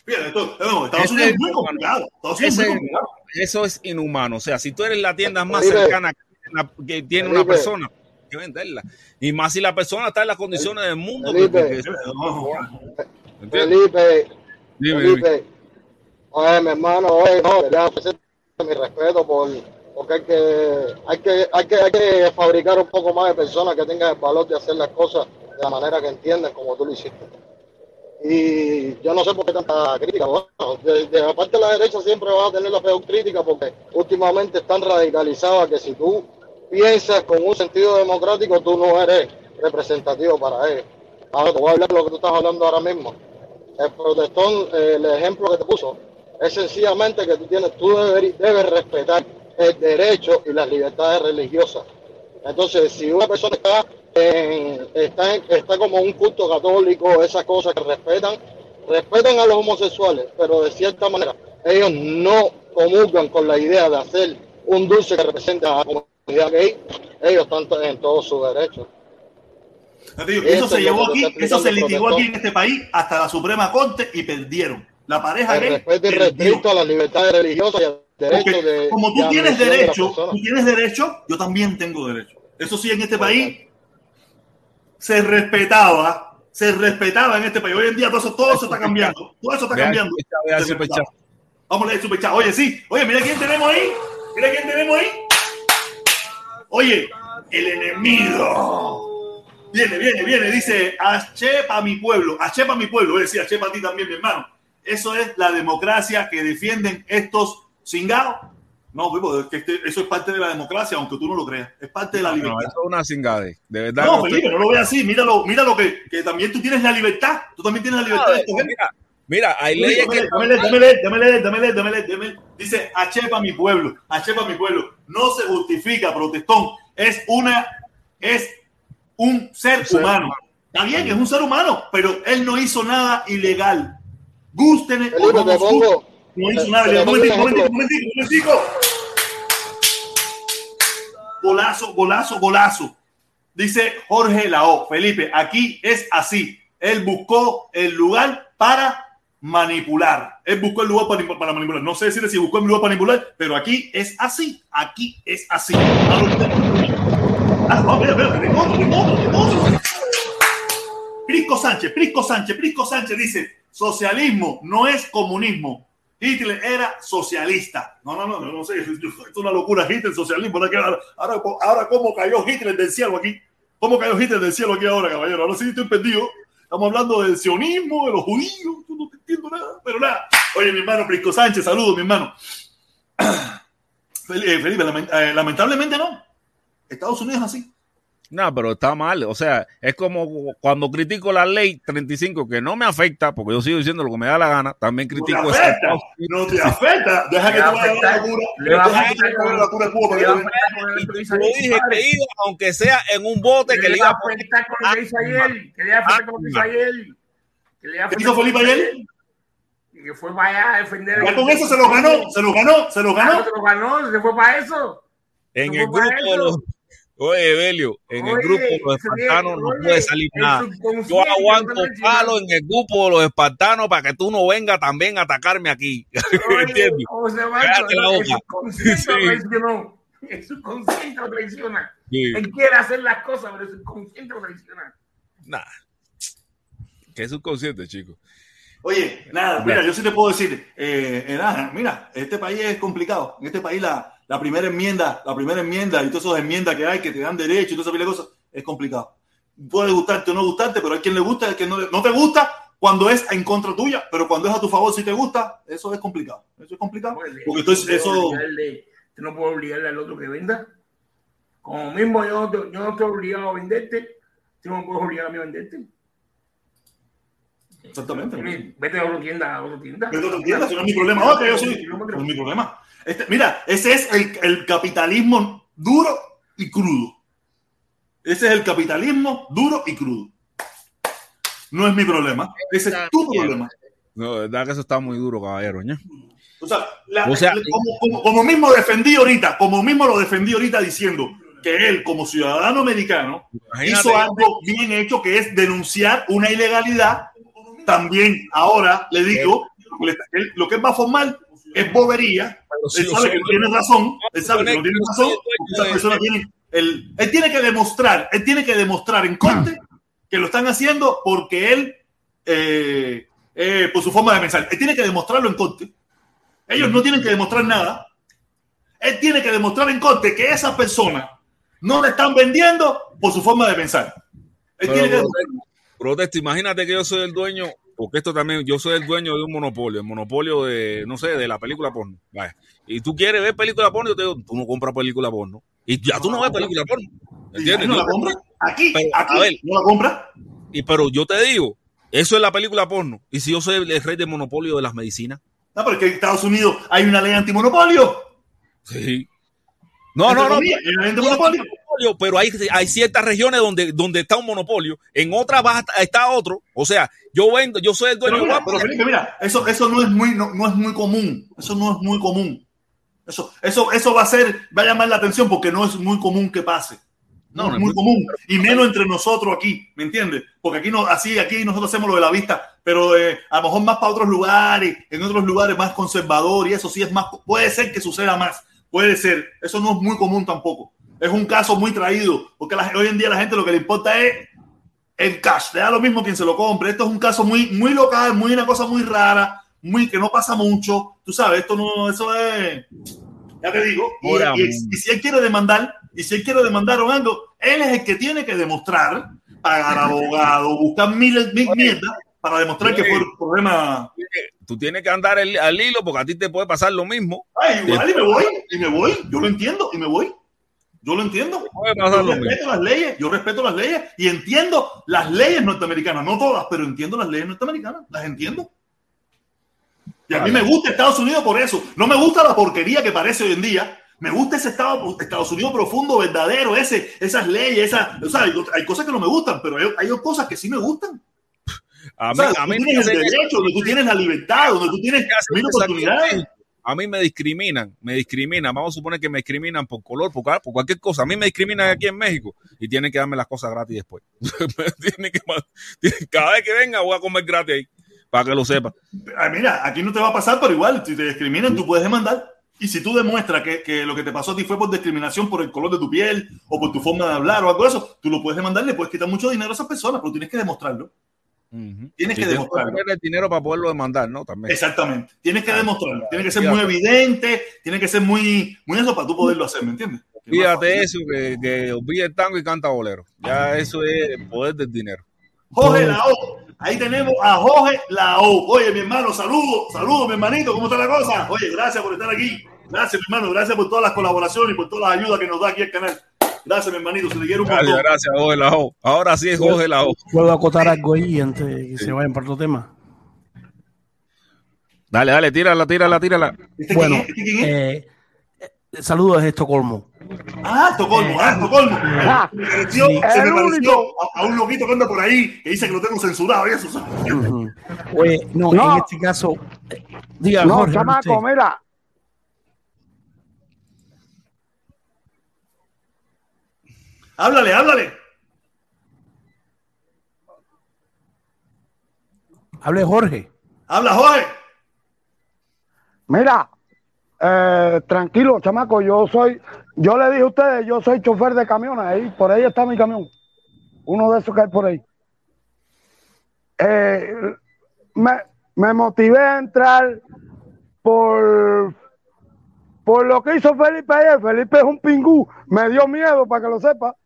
Estados Unidos es muy complicado. Eso es inhumano. O sea, si tú eres la tienda más cercana que tiene una persona, hay que venderla. Y más si la persona está en las condiciones del mundo. Felipe, Felipe, Felipe, oye, mi hermano, oye, no, quería mi respeto por porque hay que, hay que, hay que, hay que fabricar un poco más de personas que tengan el valor de hacer las cosas de la manera que entienden como tú lo hiciste. Y yo no sé por qué tanta crítica. Bueno, de, de parte de la derecha siempre vas a tener la peor crítica porque últimamente están radicalizadas que si tú piensas con un sentido democrático, tú no eres representativo para ellos. Ahora te voy a hablar de lo que tú estás hablando ahora mismo. El protestón, el ejemplo que te puso, es sencillamente que tú tienes, tú debes respetar el derecho y las libertades religiosas. Entonces, si una persona está, está, está como un culto católico, esas cosas que respetan, respetan a los homosexuales, pero de cierta manera ellos no comulgan con la idea de hacer un dulce que represente a la comunidad gay, ellos están en todo su derecho. Eso se llevó aquí, eso se litigó aquí en este país hasta la Suprema Corte y perdieron. la pareja El gay. respeto perdió. irrestricto a las libertades religiosas y derecho Porque de. como tú tienes de derecho, tú tienes derecho, yo también tengo derecho. Eso sí, en este país se respetaba, se respetaba en este país. Hoy en día todo eso, todo eso está cambiando. Todo eso está cambiando. Vamos a leer el superchat. Oye, sí. Oye, mira quién tenemos ahí. Mira quién tenemos ahí. Oye, el enemigo. Viene, viene, viene. Dice, achepa mi pueblo. Achepa mi pueblo. Oye, sí, achepa a ti también, mi hermano. Eso es la democracia que defienden estos cingados. No, Pipo, es que este- eso es parte de la democracia, aunque tú no lo creas. Es parte de la No, libertad. eso es una cingade. De verdad. No, usted- Felipe, no lo veas así. Míralo, míralo que, que también tú tienes la libertad. Tú también tienes la libertad de escoger. Mira, mira, hay leyes que. Dame leer, dame leer, dame leer, dame leer, dame leer, dame leer. Dice, achepa mi pueblo, achepa mi pueblo. No se justifica, protestón. Es una, es un ser ser humano. Está bien, es un ser humano, pero él no hizo nada ilegal. Gusten o no te pongo. No hizo pongo Momentico, momentico, momentico, momentico. Golazo, golazo, golazo. Dice Jorge Lao, Felipe, aquí es así. Él buscó el lugar para manipular. Él buscó el lugar para, para manipular. No sé decirle si buscó el lugar para manipular, pero aquí es así. Aquí es así. Ah, no, mira, mira. Prisco Sánchez, Prisco Sánchez, Prisco Sánchez dice, socialismo no es comunismo. Hitler era socialista. No, no, no, no, sé, es una locura Hitler, socialismo. Ahora, ahora, ahora, ¿cómo cayó Hitler del cielo aquí? ¿Cómo cayó Hitler del cielo aquí ahora, caballero? Ahora sí estoy perdido. Estamos hablando del sionismo, de los judíos, yo no te entiendo nada, pero nada. Oye, mi hermano Prisco Sánchez, saludos, mi hermano. Eh, Felipe, eh, lamentablemente no. Estados Unidos es así. No, pero está mal. O sea, es como cuando critico la ley 35, que no me afecta, porque yo sigo diciendo lo que me da la gana. También No critico te ese- afecta, no te afecta. Deja que te vaya la afectar, cura. le va a Deja que te vaya la Le va te- yo dije que iba, aunque sea en un bote, que le iba a afectar con lo que hizo ayer. Que le va a afectar con lo que hizo ayer. Que le va a ¿Qué hizo Felipe ayer? Y que fue para allá a defender. Ya con eso se lo ganó, se lo ganó, se lo Ah, ganó. se lo ganó, se fue para eso. En ¿Cómo el grupo Oye, Evelio, en el grupo de los espartanos no puede salir nada. Yo aguanto palo en el grupo de los espartanos para que tú no vengas también a atacarme aquí. Oye, ¿Entiendes? José Cállate la boca. subconsciente Sí. lo traicionó. El subconsciente lo traiciona. Sí. Él quiere hacer las cosas, pero el subconsciente lo traiciona. Nah. Que es subconsciente, chicos. Oye, nada, mira, yo sí te puedo decir, eh, eh, nada, mira, este país es complicado. En este país la, la primera enmienda, la primera enmienda y todas esas enmiendas que hay que te dan derecho y todas esas cosas, es complicado. Puede gustarte o no gustarte, pero hay quien le gusta, hay quien no, le- no te gusta cuando es en contra tuya, pero cuando es a tu favor si te gusta, eso es complicado. Eso es complicado. Porque entonces no eso... obligarle- no puedes obligarle al otro que venda. Como mismo yo, no te- yo no estoy obligado a venderte, tú no puedes obligar a mí a venderte. Exactamente. Vete a otra tienda, a otra tienda. Pero tú entiendes, eso no es mi problema. Ok, yo sí. No es mi problema. Este, mira, ese es el, el capitalismo duro y crudo. Ese es el capitalismo duro y crudo. No es mi problema. Ese es tu problema. No, de verdad que eso está muy duro, caballero. ¿no? O sea, la- O sea, como, como- como mismo defendí ahorita, como mismo lo defendí ahorita diciendo que él, como ciudadano americano, Imagínate. hizo algo bien hecho, que es denunciar una ilegalidad. También ahora le digo, él- lo que va a formar es bobería. Él sabe que no tiene razón. Él sabe que no tiene razón. esa persona tiene el- él tiene que demostrar, él tiene que demostrar en corte que lo están haciendo porque él, eh, eh, por su forma de pensar, él tiene que demostrarlo en corte. Ellos no tienen que demostrar nada. Él tiene que demostrar en corte que esa persona no le están vendiendo por su forma de pensar. Él Pero, tiene que protesto, imagínate que yo soy el dueño, porque esto también, yo soy el dueño de un monopolio, el monopolio de, no sé, de la película porno. Vaya. Y tú quieres ver película porno, yo te digo, tú no compras película porno. Y ya tú no ves película porno. ¿Y ¿Entiendes? no la Yo- compra? Aquí, Pero, aquí, a ver. no la compra. y, pero yo te digo, eso es la película porno. Y si yo soy el rey del monopolio de las medicinas. No, porque en Estados Unidos hay una ley antimonopolio. Sí. No, no, no. Una ley antimonopolio. Monopolio, pero hay, hay ciertas regiones donde, donde está un monopolio, en otras está otro. O sea, yo vendo, yo soy el dueño Pero de mira, Guapa, pero Felipe, mira, eso, eso no, es muy, no, no es muy común. Eso no es muy común. Eso, eso, eso va a ser, va a llamar la atención porque no es muy común que pase. No, no es muy común. Y menos entre nosotros aquí, ¿me entiendes? Porque aquí no, así, aquí nosotros hacemos lo de la vista, pero eh, a lo mejor más para otros lugares, en otros lugares más conservador, y eso sí es más, puede ser que suceda más, puede ser. Eso no es muy común tampoco. Es un caso muy traído, porque hoy en día la gente lo que le importa es el cash, le da lo mismo quien se lo compre. Esto es un caso muy, muy local, muy una cosa muy rara, muy que no pasa mucho. Tú sabes, esto no, eso es, ya te digo. y si él quiere demandar, y si él quiere demandar a algo, él es el que tiene que demostrar, pagar abogado, buscar mil, mil mierda para demostrar que fue el problema. Tú tienes que andar el, al hilo porque a ti te puede pasar lo mismo. Ay, igual, y me voy, y me voy. Yo lo entiendo, y me voy. Yo lo entiendo. Yo respeto las leyes, yo respeto las leyes y entiendo las leyes norteamericanas, no todas, pero entiendo las leyes norteamericanas, las entiendo. Y a mí me gusta Estados Unidos por eso. No me gusta la porquería que parece hoy en día, me gusta ese estado, Estados Unidos profundo, verdadero, ese, esas leyes, esas, o sea, hay, cosas que no me gustan, pero hay, cosas que sí me gustan. A mí, a mí tú tienes el derecho, donde tú tienes la libertad, donde tú tienes mil oportunidades. A mí me discriminan, me discriminan. Vamos a suponer que me discriminan por color, por, por cualquier cosa. A mí me discriminan aquí en México y tienen que darme las cosas gratis después. cada vez que venga voy a comer gratis ahí, para que lo sepa. Mira, aquí no te va a pasar, pero igual, si te discriminan, tú puedes demandar. Y si tú demuestras que, que, lo que te pasó a ti fue por discriminación por el color de tu piel o por tu forma de hablar o algo de eso, tú lo puedes demandar, le puedes quitar mucho dinero a esas personas, pero tienes que demostrarlo. Tienes que demostrarlo. Tienes el dinero para poderlo demandar, ¿no? También. Exactamente. Tienes que demostrarlo. Tiene que ser muy evidente, tiene que ser muy, muy eso para tú poderlo hacer, ¿me entiendes? Fíjate eso, que, que olvide el tango y canta bolero. Ya eso es el poder del dinero. Jorge Lao, ahí tenemos a Jorge Lao. Oye, mi hermano, saludos, saludos, mi hermanito, ¿cómo está la cosa? Oye, gracias por estar aquí. Gracias, mi hermano. Gracias por todas las colaboraciones y por todas las ayudas que nos da aquí el canal. Gracias, mi hermanito. Se le quiere un Gracias, gracias, Jorge. Ahora sí es Jorge Lao. ¿Puedo acotar algo ahí antes de que se vayan por otro tema? Dale, dale, tírala, tírala, tírala. ¿Este bueno, eh, saludos de Estocolmo. Ah, Estocolmo, ah, Estocolmo. Ah, pareció, se me pareció a, un loquito que anda por ahí que dice que lo tengo censurado y eso. Oye, no, en este caso, diga, no, Jorge, chamaco, mira, Háblale, háblale. Hable Jorge. Habla Jorge. Mira, eh, tranquilo, chamaco, yo soy, yo le dije a ustedes, yo soy chofer de camiones, ahí, por ahí está mi camión. Uno de esos que hay por ahí. Eh, me, me motivé a entrar por por lo que hizo Felipe ayer. Felipe es un pingú, me dio miedo para que lo sepa.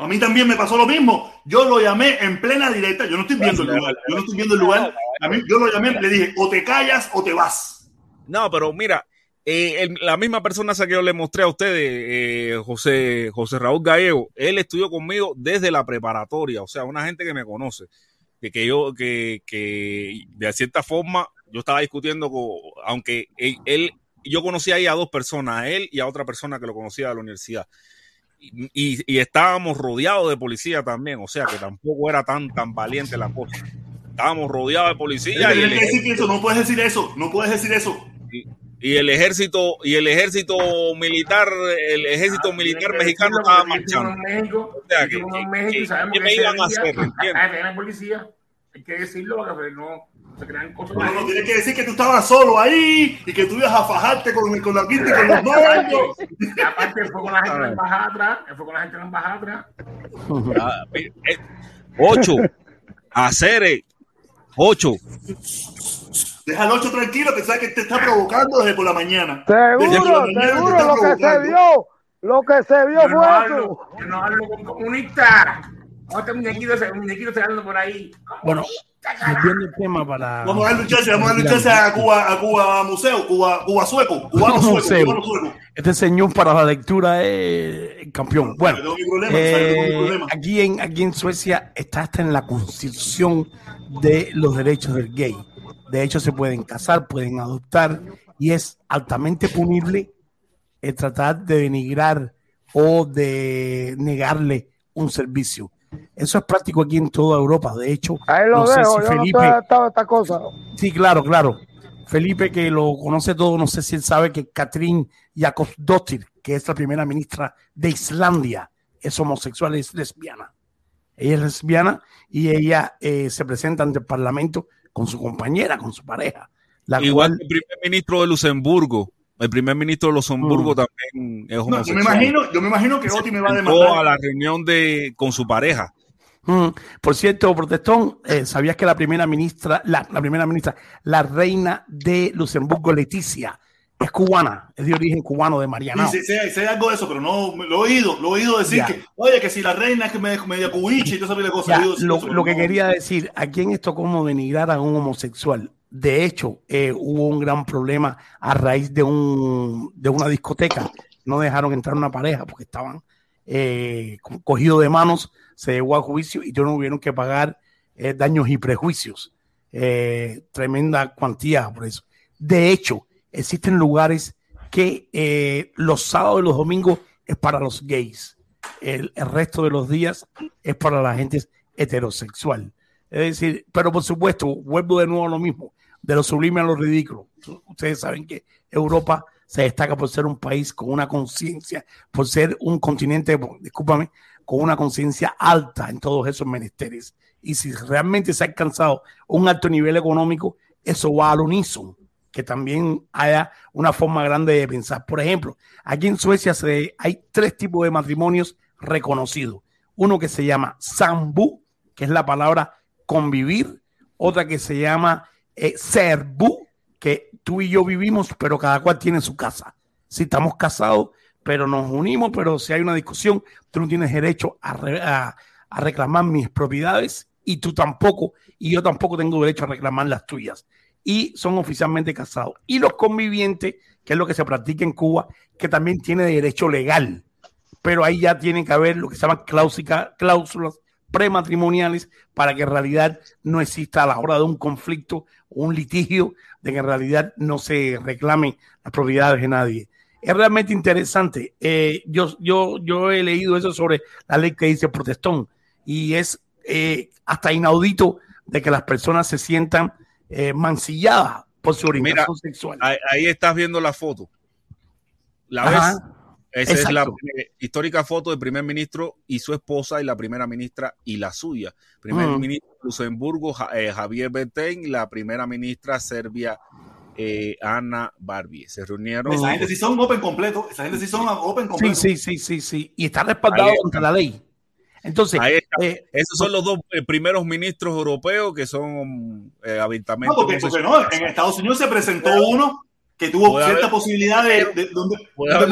A mí también me pasó lo mismo. Yo lo llamé en plena directa. Yo no estoy viendo el lugar. Yo no estoy viendo el lugar. A mí, yo lo llamé, le dije, o te callas o te vas. No, pero mira, eh, la misma persona que yo le mostré a ustedes, eh, José, José Raúl Gallego, él estudió conmigo desde la preparatoria. O sea, una gente que me conoce. Que, que yo, que, que de cierta forma, yo estaba discutiendo con, aunque él, él yo conocía ahí a dos personas, a él y a otra persona que lo conocía de la universidad y, estábamos rodeados de policía también, o sea que tampoco era tan, tan valiente la cosa. Estábamos rodeados de policía. Y eso, no puedes decir eso, no puedes decir eso. Y, el ejército y el ejército militar, el ejército ah, militar mexicano estaba marchando. o sea, que, me iban a hacer? policía, hay que decirlo, porque no no, no, tienes que decir que tú estabas solo ahí y que tú ibas a fajarte con, con la quinta y con los novios. Y aparte, fue con la gente en la embajada atrás. Fue con la gente en la embajada atrás. Ocho. Acere. Ocho. Deja al ocho tranquilo, que sabe que te está provocando desde por la mañana. Seguro, seguro, lo que se vio. Lo que se vio fue eso. Yo no hablo con comunistas. Otro muñequito, muñequito se por ahí. Bueno, volviendo el tema para. Vamos a lucharse, vamos a lucharse a Cuba, a Cuba Museo, Cuba, Cuba Sueco, Cubano Sueco, sueco. Este señor para la lectura es campeón. Bueno, eh, aquí, en, aquí en Suecia está hasta en la constitución de los derechos del gay. De hecho, se pueden casar, pueden adoptar y es altamente punible el tratar de denigrar o de negarle un servicio. Eso es práctico aquí en toda Europa. De hecho, Ahí lo no sé si Felipe. No esta cosa. Sí, claro, claro. Felipe, que lo conoce todo, no sé si él sabe que Catherine Jacobsdottir, que es la primera ministra de Islandia. Es homosexual, es lesbiana. Ella es lesbiana y ella eh, se presenta ante el Parlamento con su compañera, con su pareja. Igual que el primer ministro de Luxemburgo. El primer ministro de Luxemburgo mm. también es homosexual. yo, me imagino, yo me imagino que Oti me va a demandar. a la reunión de, con su pareja. Mm. Por cierto, Protestón, eh, ¿sabías que la primera ministra, la, la, primera ministra, la reina de Luxemburgo, Leticia, es cubana, es de origen cubano de Mariana. Sí, sí, sí, algo de eso, pero no lo he oído, lo he oído decir que, oye, que si la reina es que me media cubiche y todo esa cosas. lo, lo que quería decir, aquí en esto como denigrar a un homosexual. De hecho, eh, hubo un gran problema a raíz de, un, de una discoteca. No dejaron entrar una pareja porque estaban eh, cogidos de manos, se llevó a juicio y no hubieron que pagar eh, daños y prejuicios. tremenda cuantía por eso. De hecho, existen lugares que eh, los sábados y los domingos es para los gays. El, resto de los días es para la gente heterosexual. Es decir, pero por supuesto, vuelvo de nuevo a lo mismo, de lo sublime a lo ridículo. Ustedes saben que Europa se destaca por ser un país con una conciencia, por ser un continente, discúlpame, con una conciencia alta en todos esos menesteres. Y si realmente se ha alcanzado un alto nivel económico, eso va al unísono que también haya una forma grande de pensar. Por ejemplo, aquí en Suecia se, hay tres tipos de matrimonios reconocidos. Uno que se llama sambu, que es la palabra convivir. Otra que se llama eh, serbu, que tú y yo vivimos, pero cada cual tiene su casa. Si estamos casados, pero nos unimos, pero si hay una discusión, tú no tienes derecho a, reclamar mis propiedades y tú tampoco, y yo tampoco tengo derecho a reclamar las tuyas y son oficialmente casados. Y los convivientes, que es lo que se practica en Cuba, que también tiene derecho legal, pero ahí ya tienen que haber lo que se llaman cláusulas prematrimoniales para que en realidad no exista a la hora de un conflicto o un litigio, de que en realidad no se reclame las propiedades de nadie. Es realmente interesante. Eh, yo, yo, yo he leído eso sobre la ley que dice protestón y es eh, hasta inaudito de que las personas se sientan eh, mancillada por su orientación sexual. Ahí, estás viendo la foto. ¿La ves? Esa es la histórica foto del primer ministro y su esposa y la primera ministra y la suya. Primer ministro de Luxemburgo, eh, Javier Betén, la primera ministra Serbia, eh, Ana Barbie. Se reunieron. Esa gente sí son open completo. Esa gente sí son open completo. Sí, sí, sí, sí, Y está respaldado contra la ley. Entonces, eh, esos son los dos eh, primeros ministros europeos que son eh, No, porque, no, en Estados Unidos se presentó uno que tuvo cierta posibilidad de, de, donde, puede haber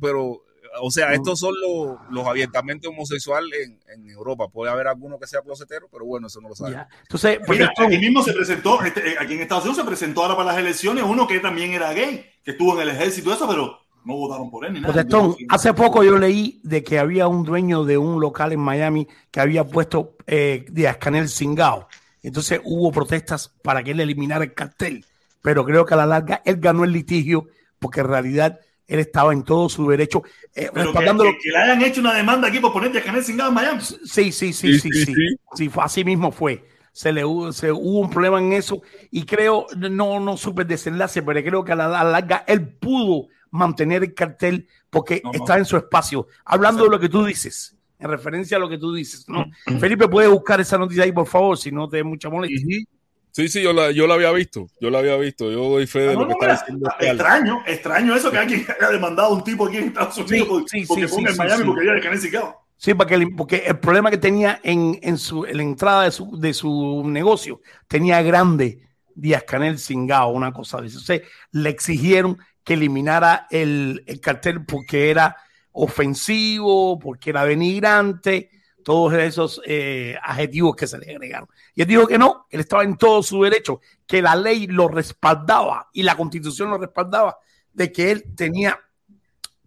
pero o sea, estos son los, los abiertamente homosexuales en, en, Europa. Puede haber alguno que sea closetero, pero bueno, eso no lo sabe. Entonces, Mira, aquí mismo se presentó, este, aquí en Estados Unidos se presentó ahora para las elecciones uno que también era gay, que estuvo en el ejército y eso, pero no votaron por él ni nada. hace poco yo leí de que había un dueño de un local en Miami que había puesto eh, Díaz Canel Singao. Entonces hubo protestas para que él eliminara el cartel. Pero creo que a la larga él ganó el litigio porque en realidad él estaba en todo su derecho. Eh, que, le hayan hecho una demanda aquí por poner Díaz Canel Singao en Miami. Sí, sí, sí, sí, sí. sí, así mismo fue. Se le hubo, se, hubo un problema en eso y creo, no, no supe el desenlace, pero creo que a la larga él pudo mantener el cartel porque está en su espacio. Hablando de lo que tú dices, en referencia a lo que tú dices, ¿no? Felipe, puede buscar esa noticia ahí, por favor, si no te da mucha molestia. Sí, sí, yo la, yo la había visto, yo la había visto, yo doy fe de ah, lo que está diciendo. Extraño, extraño eso que alguien haya demandado a un tipo aquí en Estados Unidos porque, sí, ponga en Miami porque había de Sí, porque, porque el problema que tenía en, en, su, en la entrada de su, de su negocio tenía grande Díaz Canel Singao, una cosa de eso. O le exigieron que eliminara el, cartel porque era ofensivo, porque era denigrante, todos esos eh, adjetivos que se le agregaron. Y él dijo que no, él estaba en todo su derecho, que la ley lo respaldaba y la constitución lo respaldaba, de que él tenía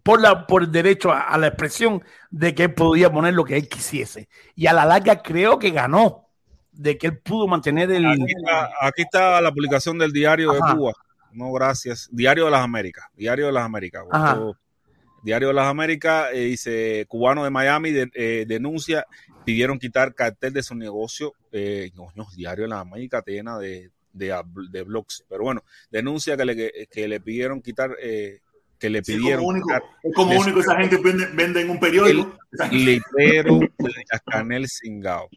por, la, por el derecho a, la expresión de que él podía poner lo que él quisiese. Y a la larga creo que ganó, de que él pudo mantener el... Aquí está, la publicación del diario de Cuba no gracias. Diario de las Américas, Diario de las Américas. Diario de las Américas eh, dice, cubano de Miami eh, denuncia, pidieron quitar cartel de su negocio. Eh, Diario de las Américas te de, de, blogs. Pero bueno, denuncia que le, que le pidieron quitar que le pidieron. es como único, esa gente vende, en un periódico. El letrero de Canel Singao.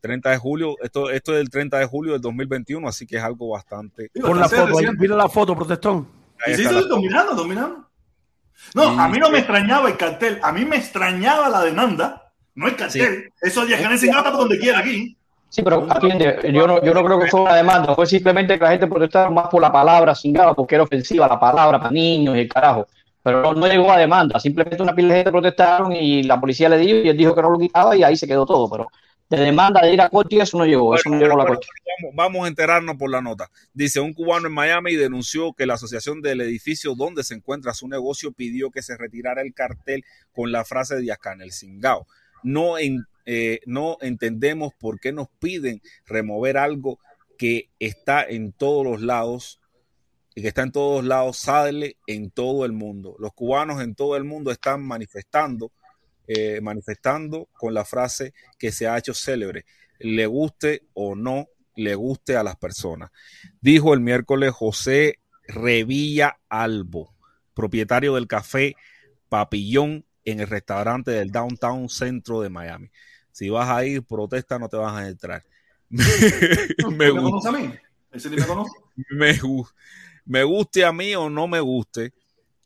30 de julio, esto, esto es del 30 de julio del 2021, así que es algo bastante. Pon la foto, mira la foto, protestón. sí, estoy dominando, dominando. No, a mí no me extrañaba el cartel, a mí me extrañaba la demanda, no el cartel. Eso Canel Singao está por donde quiera aquí. Sí, pero yo no, yo no creo que fue una demanda, fue simplemente que la gente protestaba más por la palabra cingada, porque era ofensiva la palabra para niños y el carajo. Pero no, llegó a demanda, simplemente una pila de gente protestaron y la policía le dijo y él dijo que no lo quitaba y ahí se quedó todo. Pero de demanda de ir a corte eso no llegó, eso no llegó la corte. Vamos, vamos, a enterarnos por la nota. Dice, un cubano en Miami denunció que la asociación del edificio donde se encuentra su negocio pidió que se retirara el cartel con la frase de Díaz el Cingao. No en eh, no entendemos por qué nos piden remover algo que está en todos los lados y que está en todos lados, sale en todo el mundo. Los cubanos en todo el mundo están manifestando, eh, manifestando con la frase que se ha hecho célebre, le guste o no le guste a las personas. Dijo el miércoles José Revilla Albo, propietario del café Papillón en el restaurante del Downtown Centro de Miami. Si vas a ir, protesta, no te vas a entrar. me, gusta. a mí? ¿Ese me me, guste a mí o no me guste,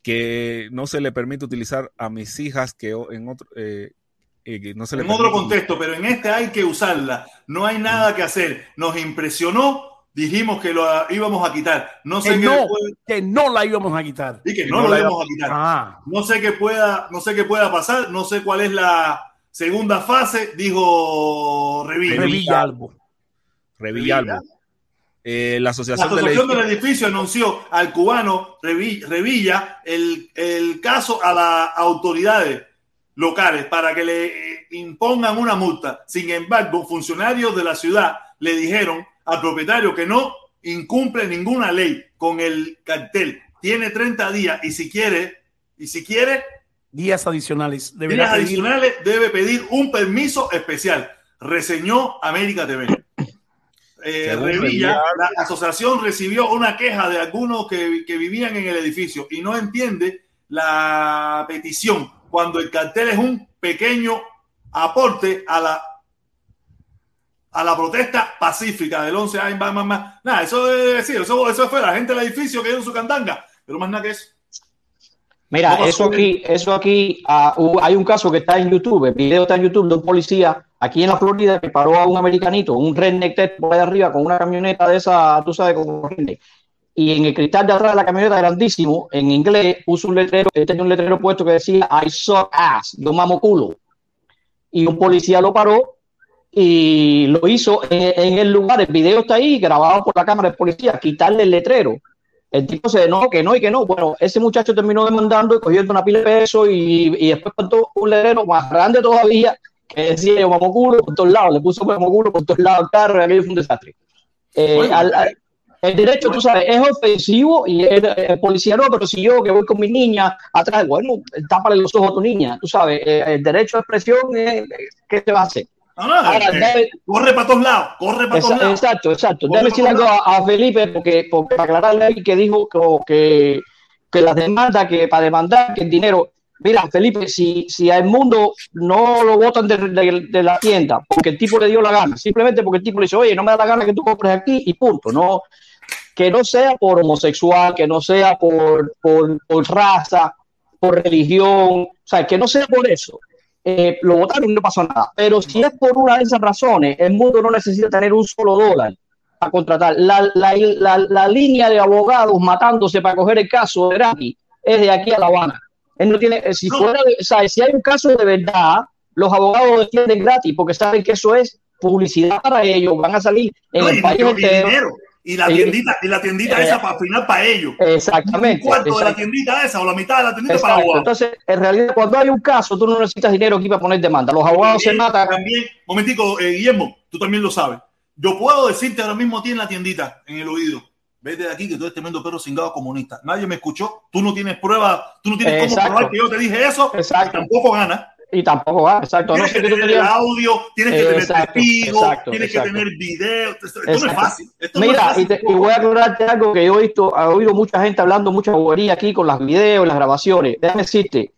que no se le permite utilizar a mis hijas que en otro... Eh, eh, no se en otro contexto, pero en este hay que usarla. No hay nada que hacer. Nos impresionó dijimos que lo íbamos a quitar. No sé que, no, que no la íbamos a quitar. Y que, no, lo íbamos a quitar. Ah. No sé qué pueda, no sé qué pueda pasar, no sé cuál es la, Segunda fase, dijo Revilla. Revillalbo. Revillalbo. Eh, la Asociación, del, edificio. anunció al cubano Revilla el, el, caso a las autoridades locales para que le eh, impongan una multa. Sin embargo, funcionarios de la ciudad le dijeron al propietario que no incumple ninguna ley con el cartel. Tiene 30 días y si quiere, y si quiere, días adicionales. Días adicionales debe pedir un permiso especial. Reseñó América TV. Eh, Revilla, la asociación recibió una queja de algunos que, que, vivían en el edificio y no entiende la petición cuando el cartel es un pequeño aporte a la a la protesta pacífica del 11 años más, más, más. Nada, eso es decir, eso, eso fue la gente del edificio que dio su candanga, pero más nada que eso. Mira, eso aquí, eso aquí, uh, hay un caso que está en YouTube, el video está en YouTube de un policía aquí en la Florida que paró a un americanito, un redneck por ahí arriba con una camioneta de esa, tú sabes, como redneck. Y en el cristal de atrás de la camioneta grandísimo, en inglés, puso un letrero, él tenía un letrero puesto que decía I saw ass, yo mamo culo. Y un policía lo paró y lo hizo en, en el lugar, el video está ahí, grabado por la cámara del policía, quitarle el letrero el tipo se no, que no y que no. Bueno, ese muchacho terminó demandando y cogiendo una pila de peso y, y después contó un letrero más grande todavía que decía yo culo por todos lados, le puso culo por todos lados al carro y aquello fue un desastre. Eh, el derecho, tú sabes, es ofensivo y el, policía no, pero si yo que voy con mi niña atrás, bueno, tápale los ojos a tu niña, tú sabes, eh, el derecho de expresión, ¿qué te va a hacer? Eh, corre para todos lados, corre para todos lados. Exacto, exacto. Déjame decir algo a, Felipe, porque, porque para aclararle que dijo que, que las demandas, que para demandar, que el dinero. Mira, Felipe, si, si al mundo no lo votan de, la tienda porque el tipo le dio la gana, simplemente porque el tipo le dice, oye, no me da la gana que tú compres aquí y punto. No, que no sea por homosexual, que no sea por, por, por raza, por religión, o sea, que no sea por eso eh, lo votaron y no pasó nada. Pero si es por una de esas razones, el mundo no necesita tener un solo dólar para contratar. La, la, la, línea de abogados matándose para coger el caso de Rami es de aquí a La Habana. Él no tiene, eh, si, fuera si hay un caso de verdad, los abogados defienden gratis porque saben que eso es publicidad para ellos, van a salir en el país entero y la tiendita, y la tiendita esa para final para ellos. Exactamente. Un cuarto de la tiendita esa o la mitad de la tiendita para abogados. Entonces, en realidad, cuando hay un caso, tú no necesitas dinero aquí para poner demanda. Los abogados se matan. También, momentico, eh, Guillermo, tú también lo sabes. Yo puedo decirte ahora mismo tiene la tiendita en el oído. Vete de aquí que tú eres tremendo perro cingado comunista. Nadie me escuchó. Tú no tienes prueba, tú no tienes cómo probar que yo te dije eso. Exacto. Tampoco ganas. Y tampoco va, exacto. Tienes no que sé tener el audio, tienes que tener Exacto, testigos, exacto, tienes exacto. que tener video. Esto, esto no es fácil. Esto no es Mira, fácil. y, te- y voy a aclararte algo que yo he visto, he oído mucha gente hablando mucha bobería aquí con los videos, las grabaciones. Déjame decirte,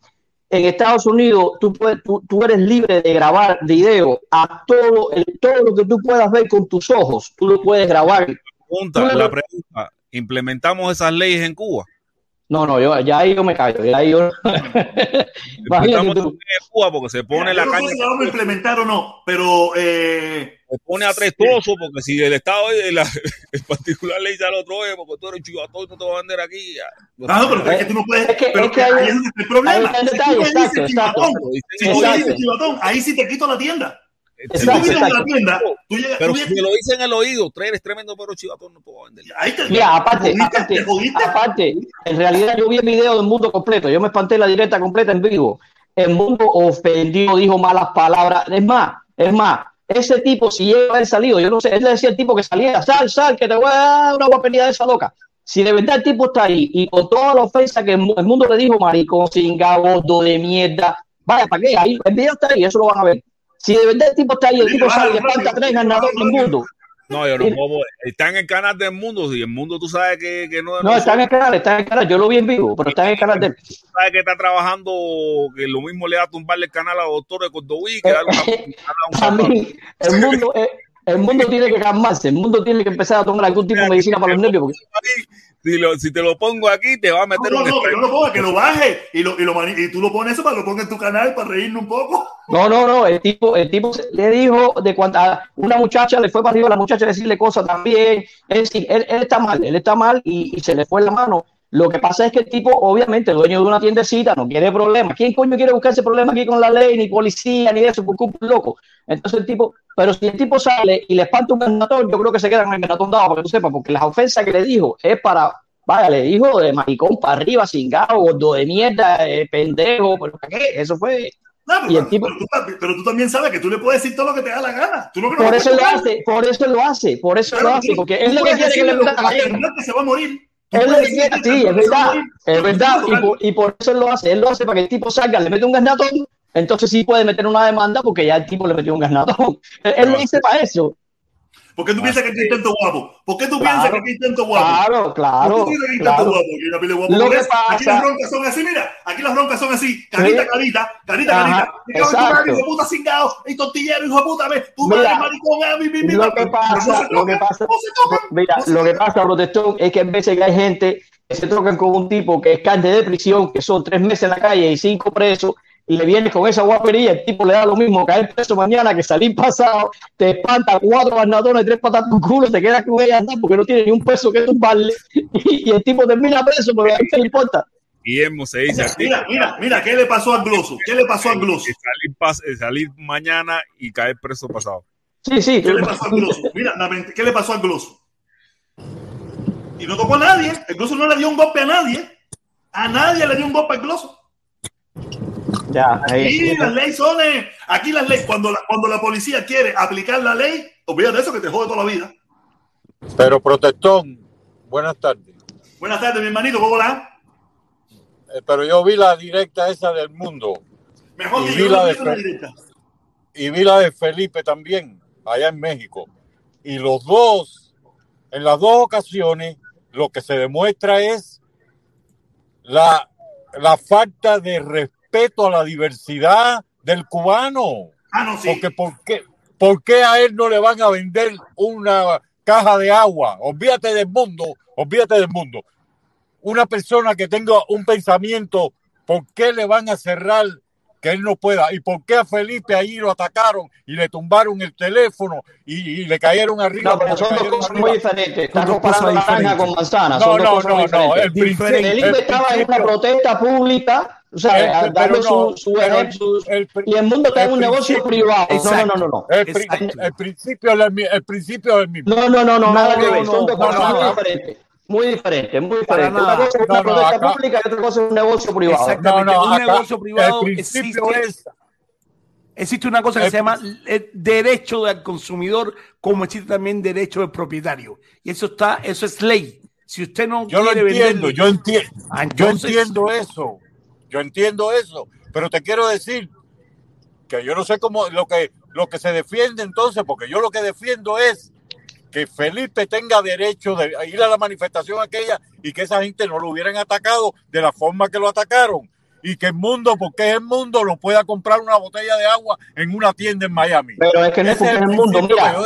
en Estados Unidos tú, puedes, tú, tú eres libre de grabar video a todo, el, todo lo que tú puedas ver con tus ojos, tú lo puedes grabar. Pregunta, la pregunta, ¿implementamos esas leyes en Cuba? No, no, yo, ya ahí yo me callo, ya ahí yo... Imagínate tú. en Cuba porque se pone Mira, la no caña, sé si la vamos a implementar o no, pero eh, se pone a tres tozos porque si el Estado, la, en particular, le dice al otro, oye, porque tú eres chivatón, no te vas a vender aquí. ya". Ah, no, pero es que tú no puedes. Es que- pero es que ahí hay- es donde está el problema. ahí está el Si tú exacto, dices exacto. chivatón, si en tú chivatón, ahí sí te quito la tienda. Si tú Exacto, vienes a la exacto. tienda, tú llegas, Pero tú si me lo dicen en el oído, tú eres tremendo pero chivatón, no a vender. ahí te, Mira, aparte, jodiste, aparte, te jodiste. aparte, en realidad yo vi el video del mundo completo, yo me espanté la directa completa en vivo. El mundo ofendió, dijo malas palabras. Es más, es más, ese tipo, si llega a haber salido, yo no sé, él le decía al tipo que saliera, sal, sal, que te voy a dar una guapería de esa loca. Si de verdad el tipo está ahí y con toda la ofensa que el mu- el mundo le dijo, maricón, singa, gordo de mierda, vaya, ¿para qué? Ahí, el video está ahí, eso lo van a ver. Si de verdad el tipo está ahí, el tipo y espanta rápido, tres ganadores del mundo. No, yo no puedo. Está en el canal del mundo. Si el mundo tú sabes que, que no es. No, está en el canal, está en el canal, yo lo vi en vivo, pero está en el canal de él. sabes que está trabajando, que lo mismo le da a tumbarle el canal a doctor de Cordoví, que una, A mí, el mundo, eh, el mundo tiene que calmarse, el mundo tiene que empezar a tomar algún tipo de medicina para los nervios. porque- si, lo- si te lo pongo aquí, te va a No, meter no, un no, que strike. no lo ponga, que lo baje y, lo, y, lo y tú lo pones eso para que lo ponga en tu canal para reírnos un poco. No, no, no, el tipo, el tipo le dijo de cuando a una muchacha le fue para arriba a la muchacha a decirle cosas también. Es decir, él, él está mal, él está mal y, y se le fue la mano. Lo que pasa es que el tipo, obviamente, dueño de una tiendecita, no quiere problemas. ¿Quién coño quiere buscarse problemas aquí con la ley, ni policía, ni de eso, por culpa de un loco? Entonces el tipo, pero si el tipo sale y le espanta un ganatón, yo creo que se queda con el ganatón dado, para que tú sepas, porque las ofensas que le dijo es para, vaya, le dijo de maricón para arriba, cingado, gordo de mierda, eh, pendejo, pero ¿para qué? Eso fue, No, Y pero, el tipo- pero tú, ta- pero tú también sabes que tú le puedes decir todo lo que te da la gana. Tú no no Por eso lo hace, por eso lo hace, por eso Claro, lo hace, porque él lo que quiere es que le la que se va a morir. Él lo que quiere, sí, es verdad, es verdad, y por, y por eso él lo hace, él lo hace para que el tipo salga, le mete un gasnatón, entonces sí puede meter una demanda porque ya el tipo le metió un gasnatón. Él, él lo dice para eso. ¿Por qué tú piensas que aquí hay tanto guapo? ¿Por qué tú Claro, piensas que aquí hay tanto guapo? Claro, ¿Por claro, qué tú piensas que hay tanto claro. guapo? Aquí hay de guapo Lo por que eso. Aquí pasa- las broncas son así, mira. Aquí las broncas son así. Carita, Sí. carita, carita, Ajá, carita. Tu exacto. hijo puta cingado. Y tortillero, hijo de puta. Ve, tu Mira, maricón, ah, mi, mi, mi, Lo que pasa, lo que pasa, mira, lo que pasa, protestón, es que en veces hay gente que se tocan con un tipo que es carne de prisión, que son tres meses en la calle y cinco presos, y le vienes con esa guapería, el tipo le da lo mismo caer preso mañana que salir pasado, te espanta cuatro barnatones, tres patas por culo, te quedas con ella andando porque no tiene ni un peso que tumbarle, y, y el tipo termina preso, pero a él qué le importa. Guillermo se dice. Mira, mira, mira, ¿qué le pasó al gloso? ¿Qué le pasó al gloso? Salir, eh, salir mañana y caer preso pasado. Sí, sí, ¿Qué le pasó al gloso? Mira, la mente- ¿qué le pasó al gloso? Y no tocó a nadie. El gloso no le dio un golpe a nadie. A nadie le dio un golpe al gloso. Ya, ahí, Aquí las leyes son. eh, aquí las leyes, cuando la, cuando la policía quiere aplicar la ley, olvídate de eso que te jode toda la vida. Pero protestón, buenas tardes. Buenas tardes, mi hermanito, ¿cómo la? Eh, pero yo vi la directa esa del mundo Mejor Y que vi yo la de la directa. y vi la de Felipe también, allá en México. Y los dos, en las dos ocasiones, lo que se demuestra es la, la falta de respeto a la diversidad del cubano. Ah, no, sí. Porque ¿por qué, ¿por qué a él no le van a vender una caja de agua? Olvídate del mundo, olvídate del mundo. Una persona que tenga un pensamiento, ¿por qué le van a cerrar que él no pueda? ¿Y por qué a Felipe allí lo atacaron y le tumbaron el teléfono y, y le cayeron arriba? No, pero son dos cosas arriba? muy diferentes. Estás dos comparando naranja con manzana. No, son dos no, cosas no, no. El Felipe el estaba en una protesta pública, o sea, dando pero su, no, su, ejem- su- el y el mundo está en el un negocio privado. No, no, Exacto. no, no. El, pri- Exacto. el principio es el, el principio es el mismo. No, no, no, no, nada que no, ver. Son no, dos cosas muy diferentes. Muy diferentes, muy Para diferentes. Una cosa es una No, no, protesta acá- pública y otra cosa es un negocio privado. Exacto. No, no, Un acá negocio privado el principio existe- es Existe una cosa que El- se llama eh, derecho del consumidor, como existe también derecho del propietario. Y eso está, eso es ley. Si usted no Yo lo quiere entiendo, vender- yo entiendo, Ah, yo entonces- entiendo eso, yo entiendo eso, pero te quiero decir que yo no sé cómo lo que, lo que se defiende entonces, porque yo lo que defiendo es que Felipe tenga derecho de ir a la manifestación aquella y que esa gente no lo hubieran atacado de la forma que lo atacaron y que el mundo, porque es el mundo, lo pueda comprar una botella de agua en una tienda en Miami. Pero es que no es porque es el mundo. Mira,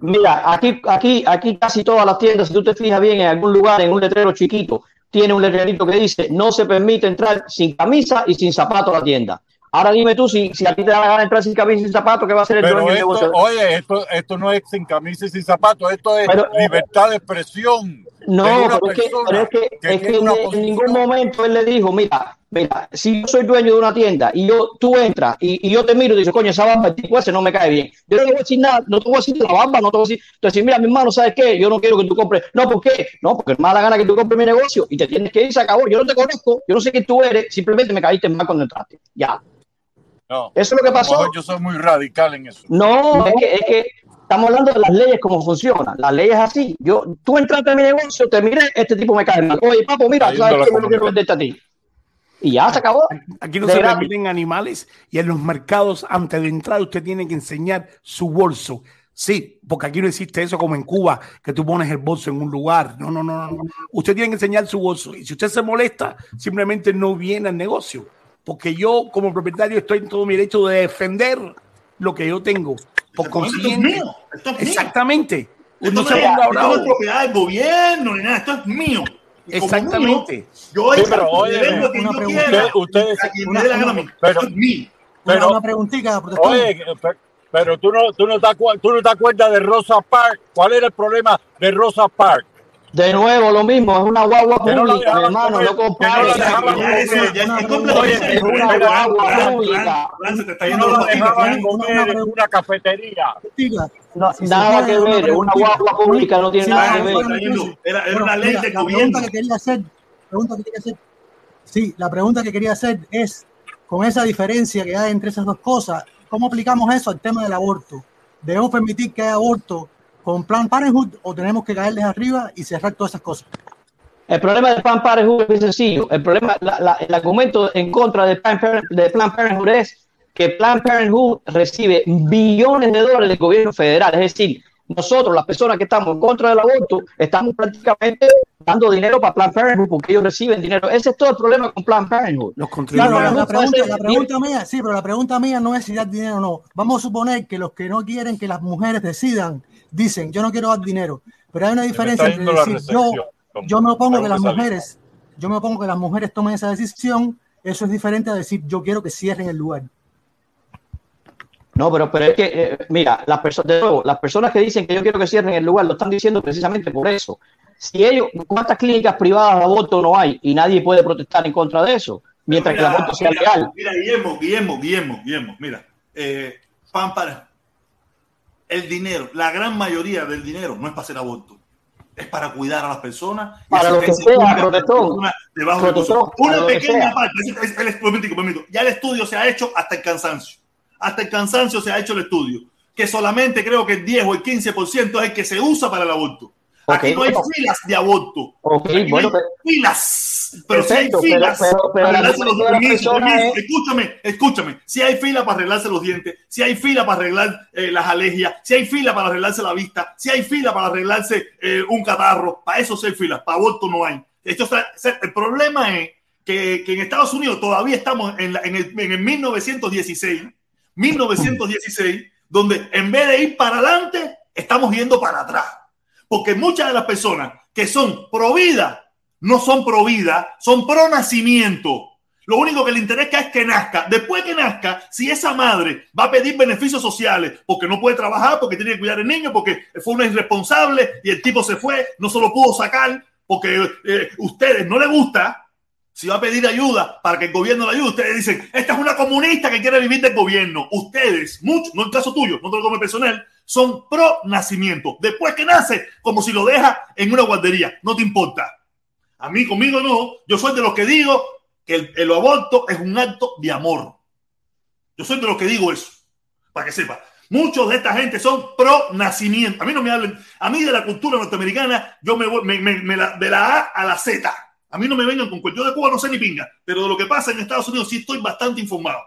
mira, aquí, aquí, aquí casi todas las tiendas, si tú te fijas bien en algún lugar, en un letrero chiquito, tiene un letrerito que dice no se permite entrar sin camisa y sin zapato a la tienda. Ahora dime tú, si, si a ti te da la gana entrar sin camisa y sin zapato, ¿qué va a hacer el Pero dueño del negocio? Oye, esto, esto no es sin camisa y sin zapatos, esto es Pero- libertad de expresión. No, de pero es que, pero es que, es en, ningún momento él le dijo, mira, mira, si yo soy dueño de una tienda y yo tú entras y, y yo te miro y dices, coño, esa el tipo ese no me cae bien. Yo no te voy a decir nada, no te voy a decir de la barba, no te voy a decir, decir, mira, mi hermano, ¿sabes qué? Yo no quiero que tú compres. No, ¿por qué? No, porque me da la gana que tú compres mi negocio y te tienes que ir, se acabó. Yo no te conozco, yo no sé quién tú eres, simplemente me caíste mal cuando entraste. Ya. No, Eso es lo que pasó. yo soy muy radical en eso. No, es que, es que estamos hablando de las leyes, cómo funcionan. Las leyes así. Yo, tú entraste a mi negocio, te miré, este tipo me cae mal. Oye, papo, mira, Cayendo ¿sabes qué? No quiero venderte a ti. Y ya se acabó. Aquí no De se gratis. permiten animales y en los mercados, antes de entrar, usted tiene que enseñar su bolso. Sí, porque aquí no existe eso como en Cuba, que tú pones el bolso en un lugar. No, no, no, no. Usted tiene que enseñar su bolso. Y si usted se molesta, simplemente no viene al negocio. Porque yo, como propietario, estoy en todo mi derecho de defender lo que yo tengo. Por Esto es consiguiente, mío, esto es mío. Exactamente. Esto No no, es propiedad del gobierno ni nada, esto es mío. Y como Exactamente. mío, yo Sí, he pero oye, quien una yo pregunta. quiera, ustedes- una- pero-. Pero- una, preguntita. Oye, pe- pero tú no, tú, no te acu- tú no te acuerdas de Rosa Park. ¿Cuál era el problema de Rosa Park? De nuevo, lo mismo, es una guagua no pública, hermano, no compares. es una guagua pública. Una cafetería. No, si nada que una ver, es una guagua pública, no tiene Sí, nada que la- ver. Era, una ley mira, del la gobierno. pregunta que quería hacer, pregunta que quería hacer, sí, la pregunta que quería hacer es, con esa diferencia que hay entre esas dos cosas, ¿cómo aplicamos eso al tema del aborto? ¿Debemos permitir que haya aborto con Plan Parenthood o tenemos que caerles arriba y cerrar todas esas cosas? El problema del Plan Parenthood es muy sencillo. El problema, la- la- el argumento en contra de Plan, de Plan Parenthood es que Plan Parenthood recibe billones de dólares del gobierno federal. Es decir, nosotros, las personas que estamos en contra del aborto, estamos prácticamente dando dinero para Plan Parenthood porque ellos reciben dinero. Ese es todo el problema con Plan Parenthood. Los Claro, contribuyentes. la, no la pregunta, la pregunta mía, sí, pero la pregunta mía no es si dar dinero o no. Vamos a suponer que los que no quieren que las mujeres decidan, dicen, yo no quiero dar dinero. Pero hay una diferencia entre decir, yo, yo me opongo que las mujeres, yo me opongo que las mujeres tomen esa decisión, eso es diferente a decir, yo quiero que cierren el lugar. No, pero, pero es que, eh, mira, las personas, de nuevo, las personas que dicen que yo quiero que cierren el lugar lo están diciendo precisamente por eso. Si ellos, ¿cuántas clínicas privadas de aborto no hay? Y nadie puede protestar en contra de eso, mientras que el Mira, aborto sea mira, legal. Mira, Guillermo, Guillermo, Guillermo, Guillermo, mira, eh, pan para el dinero, la gran mayoría del dinero no es para hacer aborto, es para cuidar a las personas. y Para lo que se sea, para Una pequeña parte, es- el, momentico. ya el estudio se ha hecho hasta el cansancio, hasta el cansancio se ha hecho el estudio, que solamente creo que el 10 o el 15% es el que se usa para el aborto. Aquí Ok, no hay filas de aborto. Ok, Aquí bueno, no hay pero- filas. Pero Perfecto, si hay filas pero- pero para la arreglarse los mayoría de las permiso, personas permiso, es- escúchame, escúchame. Si hay fila para arreglarse los dientes, si hay fila para arreglar eh, las alergias, si hay fila para arreglarse la vista, si hay fila para arreglarse eh, un catarro, para eso sí hay fila, para aborto no hay. Esto el problema es que, que en Estados Unidos todavía estamos en, la- en el, en el 1916, 1916, donde en vez de ir para adelante, estamos yendo para atrás. Porque muchas de las personas que son pro vida no son pro vida, son pro nacimiento. Lo único que le interesa es que nazca. Después que nazca, si esa madre va a pedir beneficios sociales porque no puede trabajar, porque tiene que cuidar al niño, porque fue una irresponsable y el tipo se fue, no se lo pudo sacar porque eh, ustedes no le gusta, si va a pedir ayuda para que el gobierno le ayude, ustedes dicen, esta es una comunista que quiere vivir del gobierno. Ustedes, muchos, no el caso tuyo, no te lo como personal, son pro nacimiento. Después que nace, como si lo deja en una guardería, no te importa. A mí, conmigo no, yo soy de los que digo que el, aborto es un acto de amor. Yo soy de los que digo eso, para que sepa. Muchos de esta gente son pro nacimiento. A mí no me hablen, a mí de la cultura norteamericana, yo me voy me, la, de la A a la Z. A mí no me vengan con cuento. Yo de Cuba no sé ni pinga, pero de lo que pasa en Estados Unidos sí estoy bastante informado.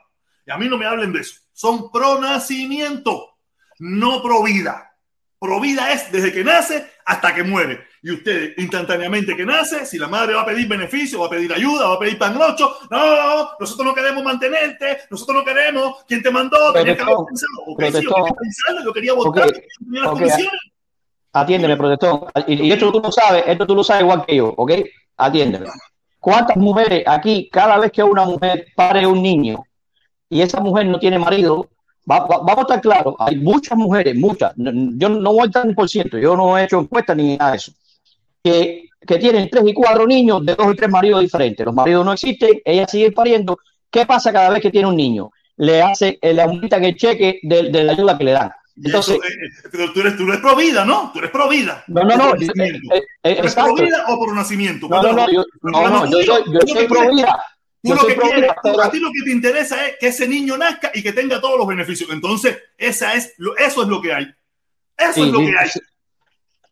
Y a mí no me hablen de eso. Son pro nacimiento, no pro vida. Pro vida es desde que nace hasta que muere. Y usted instantáneamente que nace, si la madre va a pedir beneficio, va a pedir ayuda, va a pedir panlocho, no, nosotros no queremos mantenerte, nosotros no queremos, ¿quién te mandó? Tenía que haber pensado. Sí, yo quería pensarlo, yo quería votar, Ok, tenía las ok. condiciones. Atiéndeme, protestón. Y, y esto tú lo sabes, esto tú lo sabes igual que yo, ¿ok? Atiéndeme. ¿Cuántas mujeres aquí, cada vez que una mujer pare un niño y esa mujer no tiene marido, va- va- vamos a estar claros, hay muchas mujeres, muchas, yo no voy a estar en por ciento, yo no he hecho encuestas ni nada de eso, que, que tienen tres y cuatro niños de dos y tres maridos diferentes. Los maridos no existen, ellas siguen pariendo. ¿Qué pasa cada vez que tiene un niño? Le hace, eh, le aumentan el cheque de, de la ayuda que le dan. Entonces, eso, eh, eh, pero tú eres, tú eres pro vida, ¿no? Tú eres pro vida. no, no, no, ¿Tú eres exacto. pro vida o pro nacimiento? No, no, no, yo, no, no, yo soy, yo soy pro vida. Tú lo que quieres, pero- a ti lo que te interesa es que ese niño nazca y que tenga todos los beneficios. Entonces, esa es lo, eso es lo que hay. Eso Sí, es lo que hay.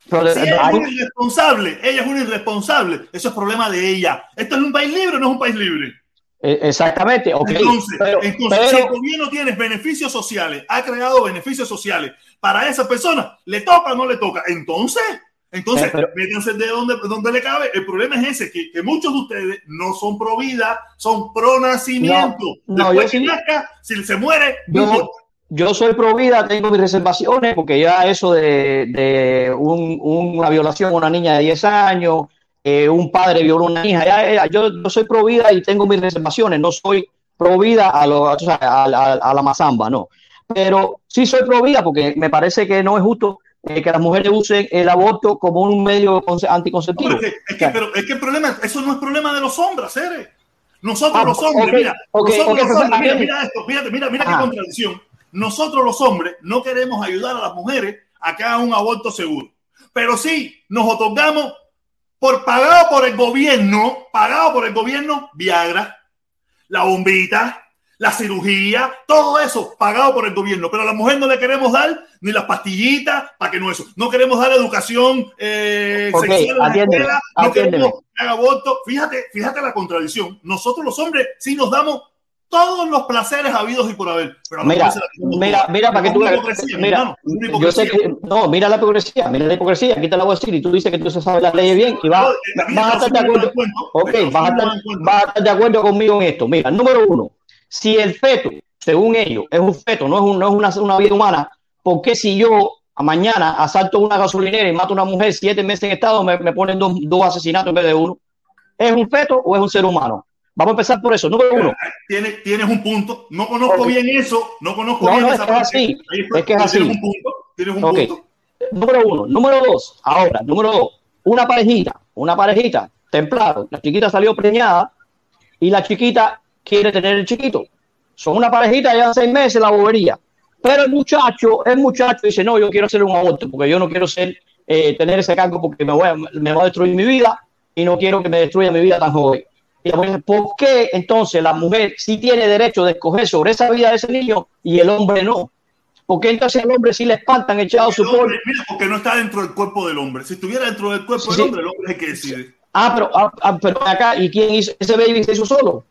Pero, ella es una irresponsable, ella es una irresponsable, eso es problema de ella. ¿Esto es un país libre o no es un país libre? eh, exactamente, ok. Entonces, pero, entonces si el gobierno tiene beneficios sociales, ha creado beneficios sociales para esa persona, ¿le toca o no le toca? Entonces, entonces, Eh, pero- métanse de donde, donde le cabe. El problema es ese, que, que muchos de ustedes no son pro vida, son pro nacimiento. No, no, Después yo que sí- nazca, si se muere, no yo, importa. Yo soy pro vida, tengo mis reservaciones, porque ya eso de, de un- una violación a una niña de 10 años, eh, un padre violó a una hija, ya, ya, yo, yo soy pro vida y tengo mis reservaciones, no soy pro vida a, lo- o sea, a, la- a la mazamba, no. Pero sí soy pro vida porque me parece que no es justo eh, que las mujeres usen el aborto como un medio conce- anticonceptivo. No, es, que, es que- pero es que el problema, eso no es problema de los hombres, Ere. Nosotros Ah, los hombres, mira, nosotros ok, los hombres, mira, mira esto, fíjate, mira, mira qué Ah. contradicción. Nosotros los hombres no queremos ayudar a las mujeres a que hagan un aborto seguro. Pero sí nos otorgamos por pagado por el gobierno, pagado por el gobierno, Viagra, la bombita, la cirugía, todo eso pagado por el gobierno. Pero a la mujer no le queremos dar ni las pastillitas para que no eso. No queremos dar educación eh, sexual en la escuela, no queremos que haga aborto. Fíjate, fíjate la contradicción. Nosotros los hombres sí nos damos todos los placeres habidos y por haber. Pero Mira, se mira, mira, para que tú Mira, yo sé que. No, mira la hipocresía, mira la hipocresía. Aquí te la voy a decir y tú dices que tú sabes las leyes bien y vas, eh, vas a estar de acuerdo. dan cuenta. Ok, Estados vas a, estar, vas a estar de acuerdo conmigo en esto. Mira, número uno, si el feto, según ellos, es un feto, no es, un- no es una, una vida humana, ¿por qué si yo a mañana asalto una gasolinera y mato a una mujer siete meses en estado, me, me ponen dos, dos asesinatos en vez de uno? ¿Es un feto o es un ser humano? Vamos a empezar por eso. Número uno. Tienes, tienes un punto. No conozco bien eso. No conozco No, bien no, esa es es parte. así. Ahí está. Es que es así. Tienes un punto. Tienes un punto. Número uno. Número dos. Ahora, número dos. Una parejita, una parejita, templado. La chiquita salió preñada y la chiquita quiere tener el chiquito. Son una parejita, llevan seis meses la bobería. Pero el muchacho, el muchacho dice, no, yo quiero hacer un aborto porque yo no quiero ser, eh, tener ese cargo porque me, voy a, me va a destruir mi vida y no quiero que me destruya mi vida tan joven. ¿Por qué entonces la mujer sí tiene derecho de escoger sobre esa vida de ese niño y el hombre no? Porque entonces al hombre sí le espantan echado su El polvo. hombre, mira, porque no está dentro del cuerpo del hombre. Si estuviera dentro del cuerpo Sí, del hombre, el hombre es el que decide. Ah, pero, ah, ah, pero acá, ¿y quién hizo? Ese baby se hizo solo.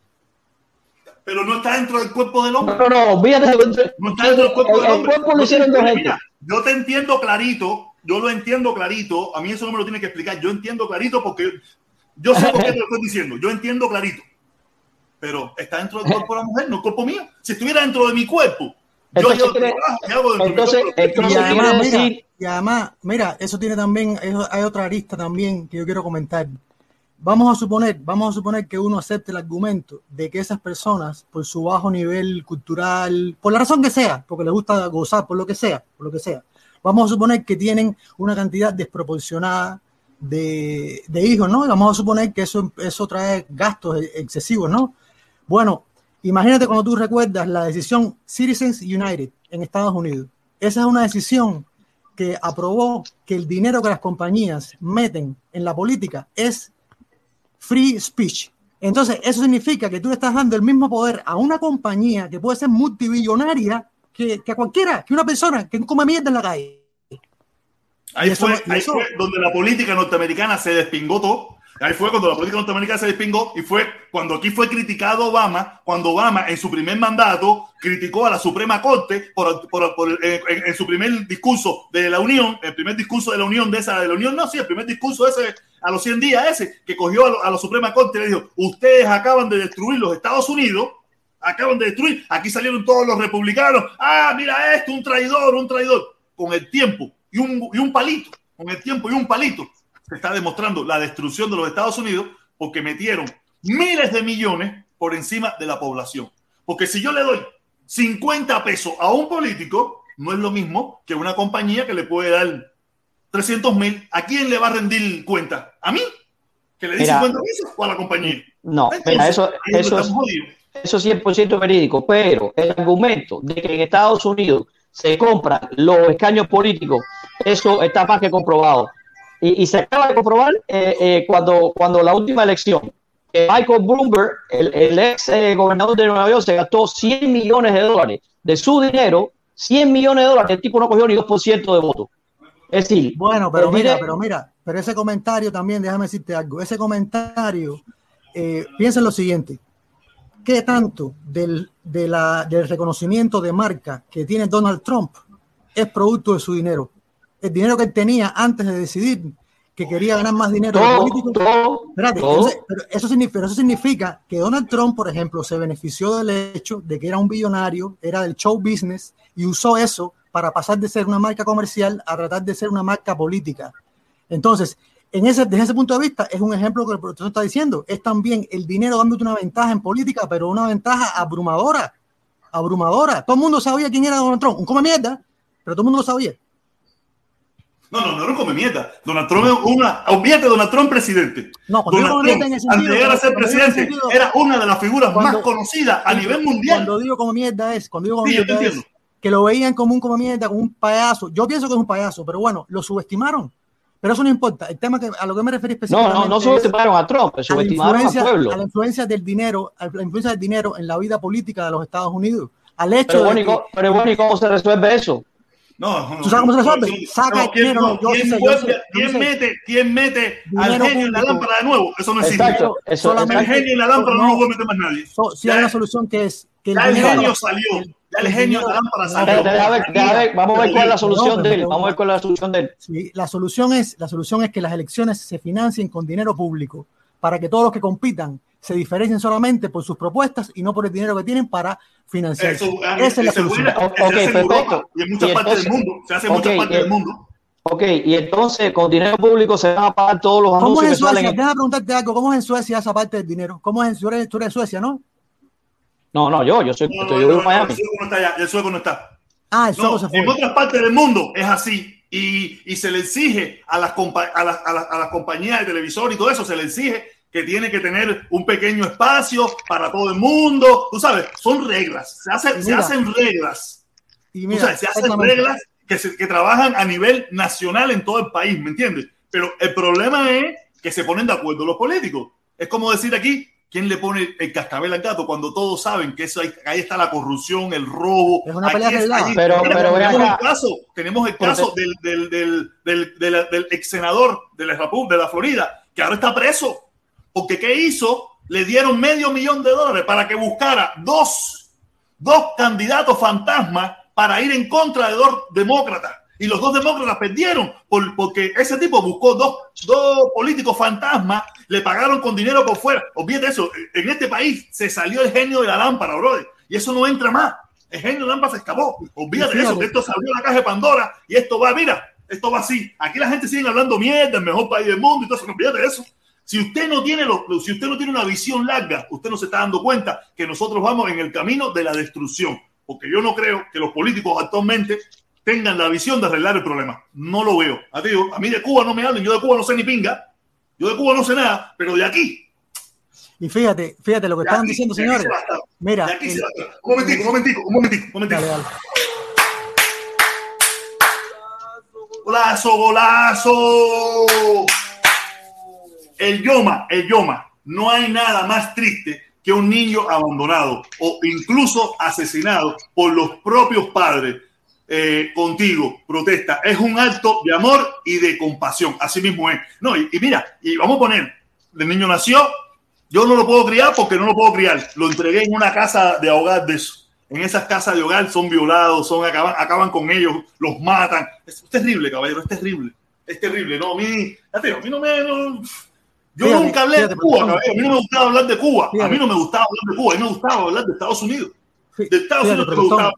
Pero no está dentro del cuerpo del hombre. No, no, de- No está dentro del cuerpo el, del el hombre. cuerpo lo hicieron mira, gente. Yo te entiendo clarito. Yo lo entiendo clarito. A mí eso no me lo tiene que explicar. Yo entiendo clarito porque yo sé por qué te lo estoy diciendo. Yo entiendo clarito. Pero está dentro del cuerpo de la mujer, no el cuerpo mío. Si estuviera dentro de mi cuerpo, yo Entonces, llevo quiere- trabajo y hago dentro entonces- de mi cuerpo. Y además, mira, decir- y además, mira, eso tiene también, eso- hay otra arista también que yo quiero comentar. Vamos a suponer, vamos a suponer que uno acepte el argumento de que esas personas, por su bajo nivel cultural, por la razón que sea, porque les gusta gozar, por lo que sea, por lo que sea, vamos a suponer que tienen una cantidad desproporcionada de, de hijos, ¿no? Vamos a suponer que eso, eso trae gastos excesivos, ¿no? Bueno, imagínate cuando tú recuerdas la decisión Citizens United en Estados Unidos. Esa es una decisión que aprobó que el dinero que las compañías meten en la política es free speech. Entonces, eso significa que tú le estás dando el mismo poder a una compañía que puede ser multibillonaria que, que a cualquiera, que una persona que come mierda en la calle. Ahí, eso fue, ahí fue donde la política norteamericana se despingó todo, Ahí fue cuando la política norteamericana se despingó y fue cuando aquí fue criticado Obama, cuando Obama en su primer mandato criticó a la Suprema Corte por, por, por eh, en, en, su primer discurso de la Unión, el primer discurso de la Unión de esa, de la Unión, no, sí, el primer discurso ese a los 100 días ese, que cogió a, lo, a la Suprema Corte y le dijo, ustedes acaban de destruir los Estados Unidos, acaban de destruir, aquí salieron todos los republicanos, ah, mira esto, un traidor, un traidor, con el tiempo y un, y un palito, con el tiempo y un palito se está demostrando la destrucción de los Estados Unidos porque metieron miles de millones por encima de la población. Porque si yo le doy 50 pesos a un político, no es lo mismo que una compañía que le puede dar 300 mil. ¿A quién le va a rendir cuenta? ¿A mí? ¿Que le di Mira, 50 pesos o a la compañía? No, Entonces, mira, eso, eso, es, eso es 100% verídico, pero el argumento de que en Estados Unidos se compran los escaños políticos, eso está más que comprobado. Y, y se acaba de comprobar eh, eh, cuando, cuando la última elección, Michael Bloomberg, el, el ex eh, gobernador de Nueva York, se gastó 100 millones de dólares de su dinero, 100 millones de dólares, el tipo no cogió ni 2% de votos. Es decir, Bueno, pero mira, pero mira, pero ese comentario también, déjame decirte algo, ese comentario, piensa en lo siguiente, ¿qué tanto del, de la, del reconocimiento de marca que tiene Donald Trump es producto de su dinero? El dinero que él tenía antes de decidir que quería ganar más dinero todo, todo, Espérate, todo. entonces, pero eso, significa, eso significa que Donald Trump, por ejemplo, se benefició del hecho de que era un billonario, era del show business y usó eso para pasar de ser una marca comercial a tratar de ser una marca política. Entonces, en ese, desde ese punto de vista, es un ejemplo que el profesor está diciendo. Es también el dinero dándote una ventaja en política, pero una ventaja abrumadora. Abrumadora. Todo el mundo sabía quién era Donald Trump. Un come mierda, pero todo el mundo lo sabía. No, no, no un come mierda. Donald Trump es una. Olvídate, Donald Trump presidente. No, Donald Trump, en el sentido- antes de llegar a ser presidente, sentido- era una de las figuras Cuando- más conocidas a nivel mundial. Cuando digo como mierda es, cuando digo como Sí, yo te mierda es que lo veían como un como mierda, como un payaso. Yo pienso que es un payaso, pero bueno, lo subestimaron. Pero eso no importa. El tema que a lo que me referí No, específicamente no, no es subestimaron a Trump, a la subestimaron al influencia, pueblo. a la influencia del dinero, a la influencia del dinero en la vida política de los Estados Unidos. Al hecho Pero de bueno, ¿y que- cómo- pero bueno, ¿y cómo se resuelve eso? No, no, ¿Tú sabes cómo se resuelve? no, Saca el ¿quién, dinero, no, yo ¿quién sé, yo vuelve- sé, yo quién sé. mete, quién mete al genio en la público. lámpara de nuevo? Eso no existe. Exacto, eso, solamente- El genio en la lámpara no, No. lo puede meter más nadie. so- sí Ya hay una solución que es que Ya el dinero- genio salió. Ya el el genio de la lámpara salió. Deja ver, deja ver, vamos a ver cuál es la solución de él. Vamos a ver cuál es la solución de él. Sí, la solución es la solución es que las elecciones se financien con dinero público para que todos los que compitan se diferencien solamente por sus propuestas y no por el dinero que tienen para financiarse. Eso, ah, Esa es la solución. buena, O- se ok, hace en perfecto. Europa y en muchas Y partes del entonces- mundo. Se hace en muchas ok, partes eh, del mundo. Ok, y entonces con dinero público se van a pagar todos los ¿Cómo anuncios es en que salen. Suecia? en- Déjame preguntarte algo. ¿Cómo es en Suecia esa parte del dinero? ¿Cómo es en eres, tú eres de Suecia, no? No, no, yo, yo soy, No, no, yo no, vivo en Miami. el sueco no está allá, el sueco no está. Ah, el No, sueco se en fue. otras partes del mundo es así. Y, y se le exige a las, compa- a, las, a, las, a las compañías de televisor y todo eso, se le exige que tiene que tener un pequeño espacio para todo el mundo. Tú sabes, son reglas. Se, hacen, Y se mira, hacen reglas. Y Tú mira, sabes, se hacen reglas que, se- que trabajan a nivel nacional en todo el país, ¿me entiendes? Pero el problema es que se ponen de acuerdo los políticos. Es como decir aquí, ¿quién le pone el cascabel al gato cuando todos saben que eso ahí, ahí está la corrupción, el robo? Es una pelea arreglada. allí. Pero- Mira, pero tenemos acá. el caso, tenemos el caso del, del, del, del, del- del ex senador de la, de la Florida, que ahora está preso. Porque ¿qué hizo? Le dieron medio millón de dólares para que buscara dos, dos candidatos fantasmas para ir en contra de dos demócratas. Y los dos demócratas perdieron por- porque ese tipo buscó dos, dos políticos fantasmas, le pagaron con dinero por fuera. Olvídate eso, en este país se salió el genio de la lámpara, brother, y eso no entra más. El genio de la lámpara se escapó. Olvídate de eso, que esto salió la caja de Pandora y esto va, mira, esto va así. Aquí la gente sigue hablando mierda, el mejor país del mundo y todo eso, no olvídate de eso. Si usted no tiene lo- si usted no tiene una visión larga, usted no se está dando cuenta que nosotros vamos en el camino de la destrucción, porque yo no creo que los políticos actualmente tengan la visión de arreglar el problema. No lo veo. A, ti, a mí de Cuba no me hablen, yo de Cuba no sé ni pinga, yo de Cuba no sé nada, pero de aquí, Y fíjate, fíjate lo que de aquí, diciendo, señores. se. Mira, De aquí el- un momentico, un momentico, un momentico, un momentico. dale, dale. Golazo, golazo. El Yoma, el Yoma. No hay nada más triste que un niño abandonado o incluso asesinado por los propios padres. Eh, contigo, protesta. Es un acto de amor y de compasión. Así mismo es. No, y, y mira, y vamos a poner, el niño nació, yo no lo puedo criar porque no lo puedo criar. Lo entregué en una casa de hogar de eso. En esas casas de hogar son violados, son acaban, acaban con ellos, los matan. Es, terrible, caballero, es terrible. Es terrible. No, a mí, a mí no me. yo nunca hablé de Cuba, caballero. A mí no me gustaba hablar de Cuba. A mí no me gustaba hablar de Cuba. A mí me gustaba hablar de Estados Unidos. De Estados Unidos me gustaba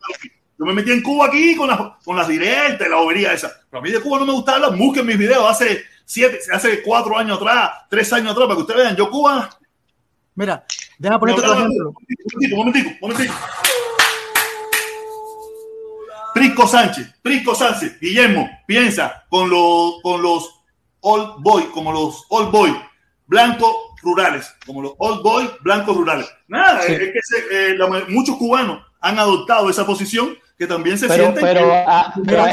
Yo me metí en Cuba aquí con, las, con las directas, la bobería esa. Pero a mí de Cuba no me gustaba hablar. Busquen mis videos hace siete, hace cuatro años atrás, tres años atrás, para que ustedes vean. Yo Cuba Mira, déjame poner otro ejemplo. Un momentico, un momentico, Prisco Sánchez, Prisco Sánchez, Guillermo, piensa con los, con los old boy, como los old boy, blancos rurales, como los old boy, blancos rurales. Nada, es que eh, muchos cubanos han adoptado esa posición que también se sienten. Pero, ah,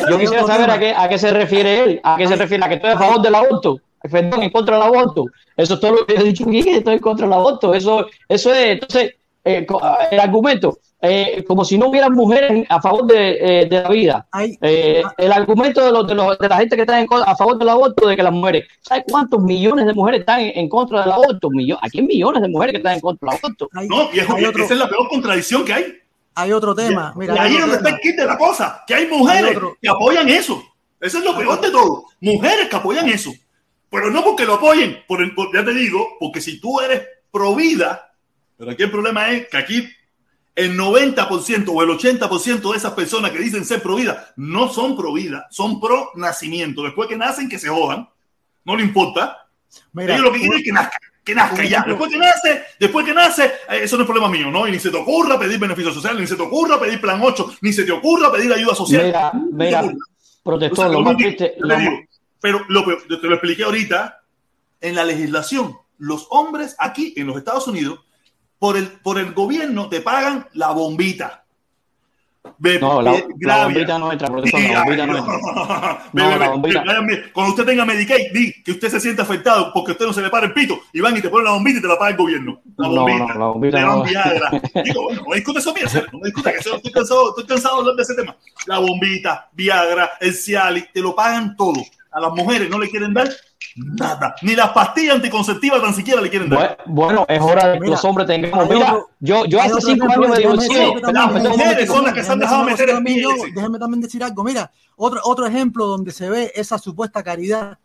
yo quisiera saber a qué, a qué se refiere él, a qué se refiere, a que estoy a favor del aborto perdón, en contra del aborto. Eso es todo lo que he dicho aquí, estoy en contra del aborto. Eso, eso es, entonces, eh, el argumento, eh, como si no hubieran mujeres a favor de, eh, de la vida. el argumento de, los, de, los, de, la gente que está en, a favor del aborto, de que las mujeres, ¿sabes cuántos millones de mujeres están en, contra del aborto? aquí hay millones de mujeres que están en contra del aborto. no, y esa es la peor contradicción que hay. Hay otro tema. Mira, y ahí es donde está el kit de la cosa, que hay mujeres que apoyan eso. Eso es lo peor de todo. Mujeres que apoyan eso. Pero no porque lo apoyen, por el, ya te digo, porque si tú eres pro vida, pero aquí el problema es que aquí el 90% o el 80% de esas personas que dicen ser pro vida no son pro vida, son pro nacimiento. Después que nacen, que se jodan, no le importa. Ellos lo que quieren es que nazca, que nazca ya. Después que nace, después que nace, eh, eso no es problema mío, ¿no? Y ni se te ocurra pedir beneficios sociales, ni se te ocurra pedir plan 8, ni se te ocurra pedir ayuda social. Mira, mira, protector, lo más triste. Pero lo, te lo expliqué ahorita, en la legislación, los hombres aquí en los Estados Unidos, por el, por el gobierno, te pagan la bombita. No, la, bombita no entra, profesor, la bombita no entra. Cuando usted tenga Medicaid, di que usted se siente afectado porque usted no se le para el pito y van y te ponen la bombita y te la paga el gobierno. La bombita. No, no, la bombita no. Digo, bueno, no discute eso, mía, no me discute, que estoy cansado, estoy cansado de hablar de ese tema. La bombita, Viagra, el Cialis, te lo pagan todo a las mujeres no le quieren dar nada, ni las pastillas anticonceptivas tan siquiera le quieren dar. Bueno, es hora de que los hombres tengamos. Mira, yo, yo hace cinco años me divorcié. Las mujeres son las que se han dejado meter en Déjeme también decir algo. Mira, otro, otro ejemplo donde se ve esa supuesta caridad.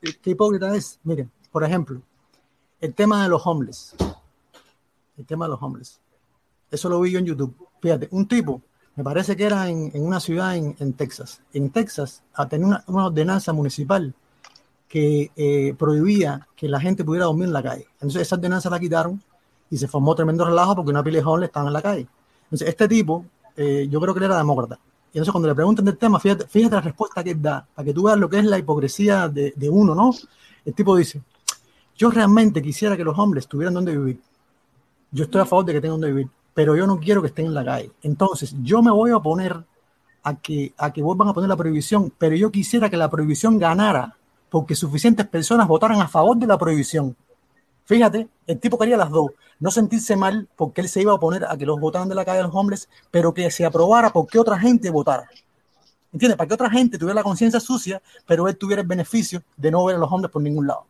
Qué hipócrita es. Miren, por ejemplo, el tema de los homeless. El tema de los homeless. Eso lo vi yo en YouTube. Fíjate, un tipo me parece que era en, una ciudad en, Texas. En Texas a tener una, ordenanza municipal que eh, prohibía que la gente pudiera dormir en la calle. Entonces esa ordenanza la quitaron y se formó tremendo relajo porque una pila de jóvenes estaban en la calle. Entonces este tipo, eh, yo creo que él era demócrata. Y entonces cuando le preguntan del tema, fíjate, la respuesta que él da, para que tú veas lo que es la hipocresía de, de uno, ¿no? El tipo dice, yo realmente quisiera que los hombres tuvieran donde vivir. Yo estoy a favor de que tengan donde vivir pero yo no quiero que estén en la calle. Entonces, yo me voy a oponer a que, a que vuelvan a poner la prohibición, pero yo quisiera que la prohibición ganara porque suficientes personas votaran a favor de la prohibición. Fíjate, el tipo quería las dos, no sentirse mal porque él se iba a oponer a que los votaran de la calle a los hombres, pero que se aprobara porque otra gente votara. ¿Entiendes? Para que otra gente tuviera la conciencia sucia, pero él tuviera el beneficio de no ver a los hombres por ningún lado.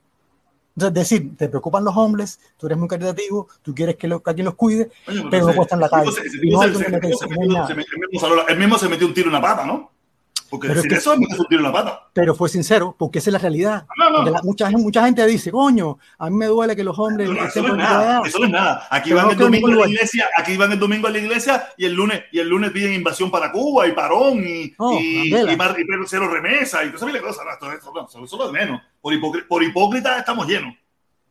Es decir, te preocupan los hombres, tú eres muy caritativo, tú quieres que, lo, que alguien los cuide, pero no cuesta en la calle. Él mismo se metió un tiro en la pata, ¿no? Porque pero decir eso es un tiro en la pata. Pero fue sincero, porque esa es la realidad. mucha, mucha gente dice, coño, a mí me duele que los hombres. No, eso, no es nada, eso no es nada. Aquí van el domingo a la iglesia, aquí van el domingo a la iglesia y el lunes, y el lunes piden invasión para Cuba y parón y, y, y, y, cero remesa y cosas, cosas. Eso, eso, es menos. Por, por hipócrita estamos llenos.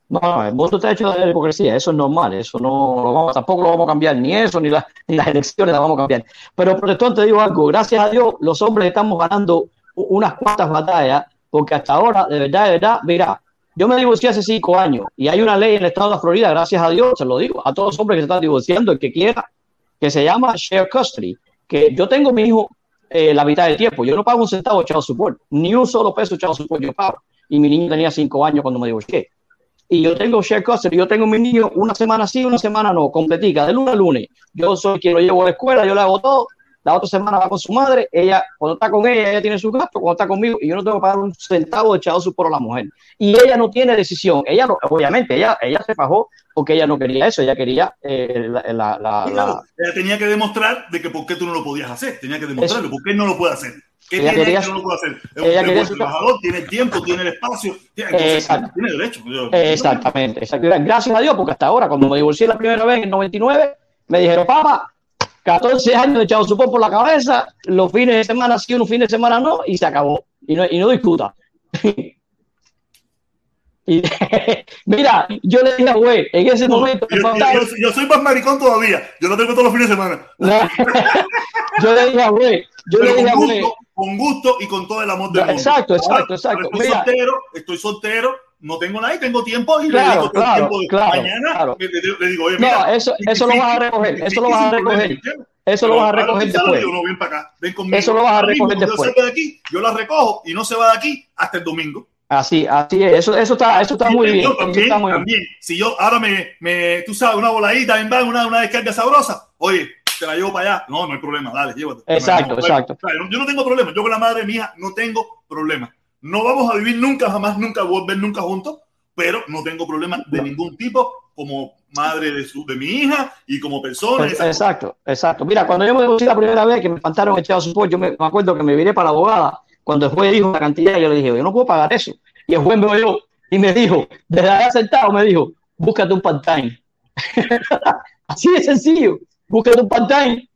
No, el mundo está hecho de hipocresía, eso es normal, eso no tampoco lo vamos a cambiar, ni eso, ni, las elecciones las vamos a cambiar. Pero protestón, te digo algo, gracias a Dios los hombres estamos ganando unas cuantas batallas, porque hasta ahora, de verdad, de verdad, mira, yo me divorcié hace cinco años y hay una ley en el estado de Florida, gracias a Dios, se lo digo, a todos los hombres que se están divorciando, el que quiera, que se llama share custody, que yo tengo mi hijo eh, la mitad del tiempo, yo no pago un centavo de child support, ni un solo peso de child support yo pago, y mi niño tenía cinco años cuando me divorcié y yo tengo share custody, yo tengo mi niño una semana sí, una semana no, completica, de lunes a lunes. Yo soy quien lo llevo a la escuela, yo le hago todo la otra semana va con su madre, ella, cuando está con ella, ella tiene su gasto, cuando está conmigo, y yo no tengo que pagar un centavo de echado su por a la mujer. Y ella no tiene decisión, ella no, obviamente, ella, ella se fajó porque ella no quería eso, ella quería eh, la, la, la, claro, ella tenía que demostrar de que por qué tú no lo podías hacer, tenía que demostrarlo, por qué no lo puede hacer. ¿Qué ella tiene quería, que no lo puede hacer? Ella quería trabajador, tiene el tiempo, tiene el espacio, tiene, Exacto. tiene derecho. Yo- Exactamente, exacto. Gracias a Dios, porque hasta ahora, cuando me divorcié la primera vez en el 99, me dijeron, papá, 14 años de echado supón por la cabeza, los fines de semana sí, unos fines de semana no, y se acabó. Y no, y no discuta. Y, mira, yo le dije a güey, en ese momento, Yo, yo- yo- yo soy más maricón todavía. Yo lo tengo todos los fines de semana. yo le dije a güey, yo le Pero dije a güey, con gusto y con todo el amor del No, mundo. exacto, exacto, exacto. Estoy Mira. soltero, estoy soltero, no tengo nada y tengo tiempo y le Claro, dedico todo claro, tiempo de claro, mañana. claro. Le, le- le digo, oye, No, mira, eso- y- eso y- lo vas a recoger, eso lo vas a recoger. Eso lo vas a recoger le después. digo, no, ven para acá, ven conmigo. Eso lo vas a mismo, recoger yo después. de aquí, yo la recojo y no se va de aquí hasta el domingo. Así, así es, eso, eso está, eso está muy bien. Eso también, está muy bien. también. Si yo ahora me, me, tú sabes, una voladita, ven, van, una, una descarga sabrosa, oye, te la llevo para allá. No, no hay problema, dale, llévate. Exacto, No, exacto. o sea, yo, yo no tengo problema. Yo con la madre hija no tengo problema. No vamos a vivir nunca, jamás, nunca, volver nunca juntos, pero no tengo problema de ningún tipo como madre de, su, de mi hija y como persona. Pues. Exacto, exacto. Mira, cuando yo me divorcié la primera vez que me espantaron echado su yo me, me acuerdo que me viré para la abogada. Cuando el juez dijo la cantidad, yo le dije, yo no puedo pagar eso. Y el juez me oyó y me dijo, desde allá sentado, me dijo, búscate un part-time. Así de sencillo, búscate un part-time.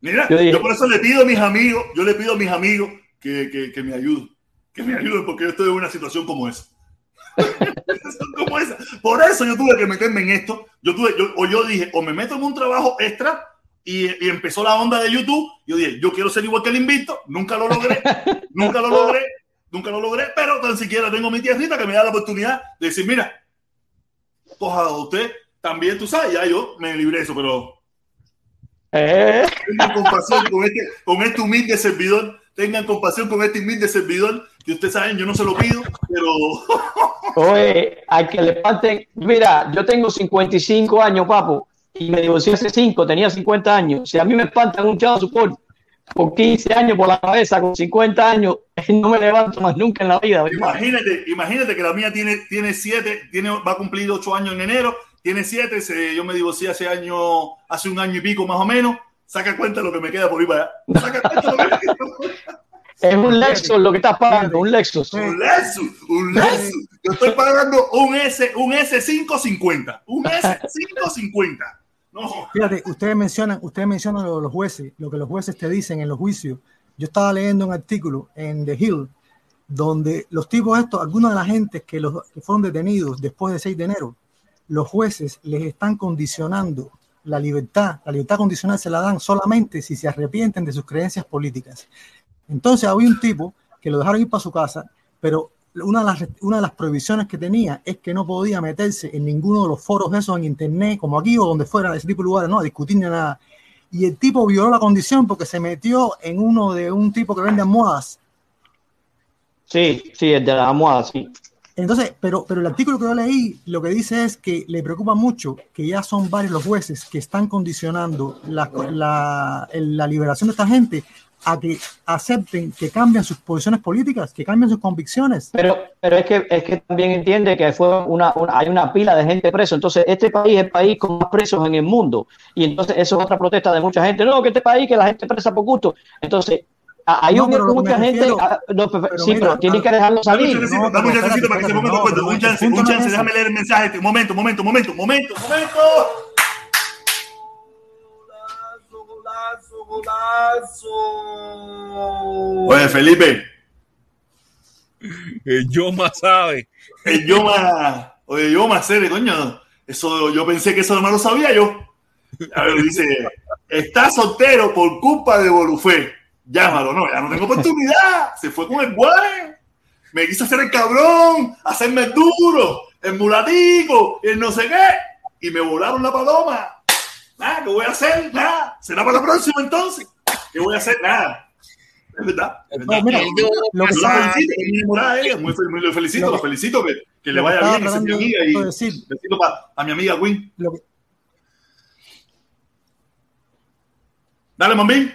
Mira, Yo por eso le pido a mis amigos, yo le pido a mis amigos que, que, que me ayuden, que me ayuden porque yo estoy en una situación como esa. como esa. Por eso yo tuve que meterme en esto. Yo tuve, yo, o yo dije, o me meto en un trabajo extra y, y empezó la onda de YouTube. Yo dije, yo quiero ser igual que el invicto. Nunca lo logré, nunca lo logré, nunca lo logré, pero tan siquiera tengo mi tierrita que me da la oportunidad de decir, mira, coja usted también, tú sabes, ya yo me libré de eso, pero Eh, tengan compasión con este, con este humilde servidor. Tengan compasión con este humilde servidor. Que ustedes saben, yo no se lo pido, pero Oye, al que le falten, mira, yo tengo 55 años, papo, y me divorcié hace 5, tenía 50 años. Si a mí me espantan un chavo support por 15 años por la cabeza, con 50 años, no me levanto más nunca en la vida. imagínate, imagínate que la mía tiene, tiene siete, tiene, va a cumplir ocho años en enero, tiene siete, se- yo me divorcié hace año, hace un año y pico más o menos. Saca cuenta lo que me queda por ir para allá. Saca cuenta lo que me queda por ir. Es un Lexus lo que estás pagando, un Lexus. Un Lexus, un Lexus. Yo estoy pagando un S, un S550. Un S550. No. Fíjate, ustedes mencionan, ustedes mencionan lo de los jueces, lo que los jueces te dicen en los juicios. Yo estaba leyendo un artículo en The Hill donde los tipos estos, algunos de la gente que, los, que fueron detenidos después del 6 de enero, los jueces les están condicionando la libertad, la libertad condicional se la dan solamente si se arrepienten de sus creencias políticas. Entonces había un tipo que lo dejaron ir para su casa, pero una de, las, una las prohibiciones que tenía es que no podía meterse en ninguno de los foros esos en internet, como aquí o donde fuera, ese tipo de lugares, no, a discutir ni nada. Y el tipo violó la condición porque se metió en uno de un tipo que vende almohadas. Sí, sí, el de la almohada, sí. Entonces, pero, pero el artículo que yo leí lo que dice es que le preocupa mucho que ya son varios los jueces que están condicionando la, la, liberación de esta gente a que acepten que cambien sus posiciones políticas, que cambien sus convicciones. Pero, pero es que es que también entiende que fue una, una- hay una pila de gente preso. Entonces, este país es el país con más presos en el mundo. Y entonces eso es otra protesta de mucha gente. No, que este país que la gente presa por gusto. Entonces, a- hay No, un pero lo que mucha me gente. refiero- ah, no, pero- pero sí, mira, pero tienen a- que dejarlo Dame un salir. chancecito, No, dame un chancecito para que se espérate, ponga de acuerdo. Un el chance, un chance, déjame leer el mensaje. Un momento, momento, momento, momento, momento. Oye, Felipe, Eh, yo más sabe. el yo más, oye, yo más serio, coño. Eso, yo pensé que eso no me lo sabía yo. A ver, dice, está soltero por culpa de Bolufé. Llámalo, no, ya no tengo oportunidad. Se fue con el guay. Me quiso hacer el cabrón, hacerme el duro, el mulatico, el no sé qué. Y me volaron la paloma. Nada, ¿qué voy a hacer? Nada. Será para la próxima entonces. ¿Qué voy a hacer? Nada. Es verdad. Es verdad. No, mira, yo, lo que la felicito, muy muy, muy- lo felicito, Lo que- felicito, que, que le que vaya bien, esa es mi amiga. Y decir. besito para a mi amiga Win. Que- Dale, Mambín.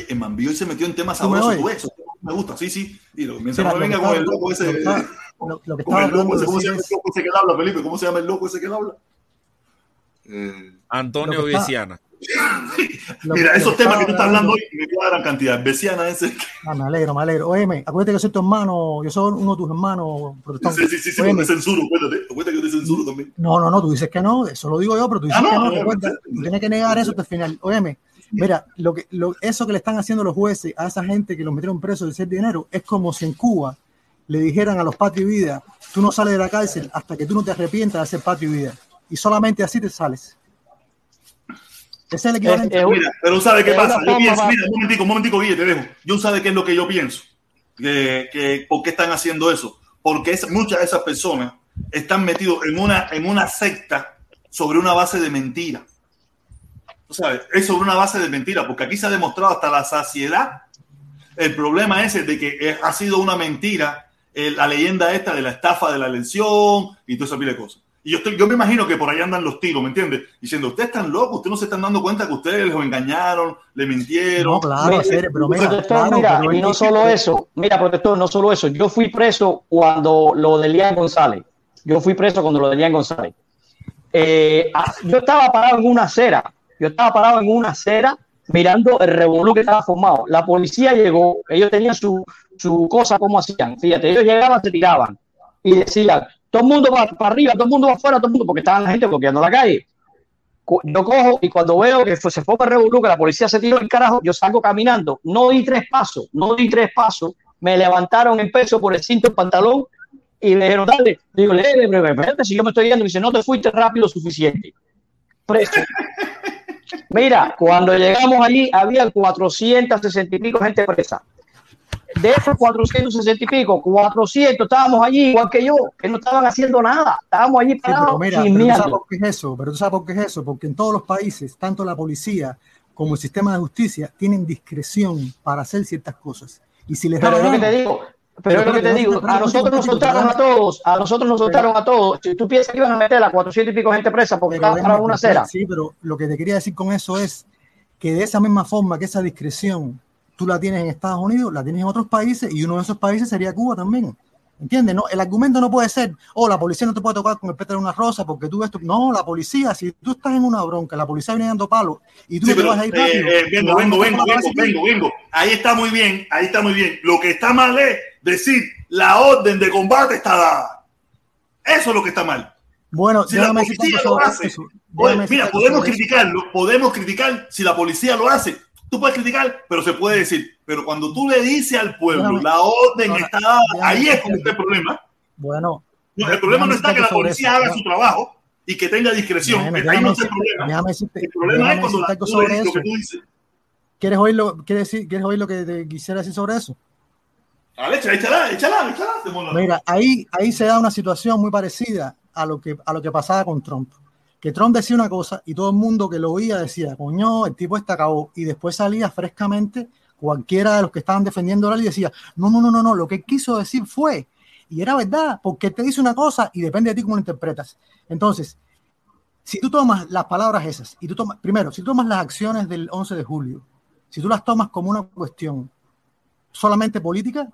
Él se metió en temas ¿Tú me sabrosos. Tú, eso me gusta, sí, sí. Y lo, mientras Mira, no lo venga con el loco ese. lo lo- lo que con el loco ese, ¿cómo se llama el loco ese que habla, Felipe? ¿Cómo se llama el loco ese que habla? Eh, Antonio lo Mira, que- esos que temas que tú estás hablando hoy me queda gran cantidad. Besiana ese. Ah, me alegro, me alegro. Óyeme, acuérdate que soy tu hermano, yo soy uno de tus hermanos protestantes. Sí, sí, sí, sí, te censuro, acuérdate. Acuérdate que te censuro también. No, no, no, tú dices que no, eso lo digo yo, pero tú dices Ah, no, que no, no, recuerda, no, tú tienes que negar eso hasta el final. Óyeme, mira, lo que, lo, eso que le están haciendo los jueces a esa gente que los metieron presos de ser dinero es como si en Cuba le dijeran a los patio y vida, tú no sales de la cárcel hasta que tú no te arrepientas de hacer patio y vida. Y solamente así te sales. Ese es el equivalente. Es un- Mira, pero ¿sabe qué pasa? Yo pienso, mira, un momentico, un momentico, Guille, te dejo. Yo sabe qué es lo que yo pienso. Que, que- ¿Por qué están haciendo eso? Porque es- muchas de esas personas están metidos en una, en una secta sobre una base de mentira. ¿Tú sabes? Es sobre una base de mentira, porque aquí se ha demostrado hasta la saciedad el problema ese de que eh, ha sido una mentira eh, la leyenda esta de la estafa de la elección y toda esa pila de cosas. Y yo, estoy, yo me imagino que por ahí andan los tiros, ¿me entiendes? Diciendo, ustedes están locos, ustedes no se están dando cuenta que ustedes los engañaron, le mintieron. No, claro, hacer, pero mira, protector, claro, mira, pero y no que- solo eso, mira, protector, no solo eso. Yo fui preso cuando lo de Lian González. Yo fui preso cuando lo de Lian González. Eh, ah, yo estaba parado en una acera. Yo estaba parado en una acera mirando el revolú que estaba formado. La policía llegó, ellos tenían su, su cosa, como hacían. Fíjate, ellos llegaban, se tiraban y decían, todo el mundo va para arriba, todo el mundo va afuera, todo el mundo, porque estaban la gente bloqueando la calle. Yo cojo y cuando veo que se fue para el revolú, que la policía se tiró el carajo, yo salgo caminando. No di tres pasos, no di tres pasos. Me levantaron el peso por el cinto del pantalón y me dijeron, dale. Digo, espérate, si yo me estoy yendo, me dice, no te fuiste rápido suficiente. Preso. Mira, cuando llegamos allí, había 460 y pico gente presa. De esos 460 y pico, 400 estábamos allí igual que yo, que no estaban haciendo nada. Estábamos allí Sí, pero parados mira, sin pero tú sabes por qué es eso, pero tú sabes por qué es eso, porque en todos los países, tanto la policía como el sistema de justicia tienen discreción para hacer ciertas cosas. Y si les da Pero es lo que gana- te digo, pero es lo que te digo, a nosotros nos soltaron a todos, a nosotros nos soltaron a todos. Si tú piensas que iban a meter a 400 y pico gente presa porque parados en una acera. Sí, pero lo que te quería decir con eso es que de esa misma forma que esa discreción tú la tienes en Estados Unidos, la tienes en otros países y uno de esos países sería Cuba también. ¿Entiendes? No, el argumento no puede ser, oh, la policía no te puede tocar con el pétalo de una rosa porque tú ves tu... No, la policía, si tú estás en una bronca, la policía viene dando palos y tú Sí, te pero, vas a ir eh, rápido. eh, te vengo, vengo, vengo, vengo, vengo, vengo. Ahí está muy bien, ahí está muy bien. Lo que está mal es decir la orden de combate está dada. Eso es lo que está mal. Bueno, Si la policía lo hace, eso. mira, podemos eso. criticarlo, podemos criticar si la policía lo hace. Tú puedes criticar, pero se puede decir. Pero cuando tú le dices al pueblo, Déjame- la orden ahora, está dada, ahí es donde está el problema. Bueno, No, el problema no está que la policía eso. haga su trabajo y que tenga discreción. Déjame- ahí no está el problema. el problema es cuando la, tú sobre dices lo que eso. tú dices. ¿Quieres oír lo, quieres decir, ¿Quieres oír lo que te quisiera decir sobre eso? Échala, échala, échala. Mira, ahí, ahí se da una situación muy parecida a lo, que, a lo que pasaba con Trump. Que Trump decía una cosa y todo el mundo que lo oía decía, coño, el tipo está acabó. Y después salía frescamente cualquiera de los que estaban defendiendo a él y decía, no, no, no, no, no, lo que quiso decir fue. Y era verdad, porque te dice una cosa y depende de ti cómo lo interpretas. Entonces, si tú tomas las palabras esas y tú tomas, primero, si tú tomas las acciones del 11 de julio, si tú las tomas como una cuestión solamente política,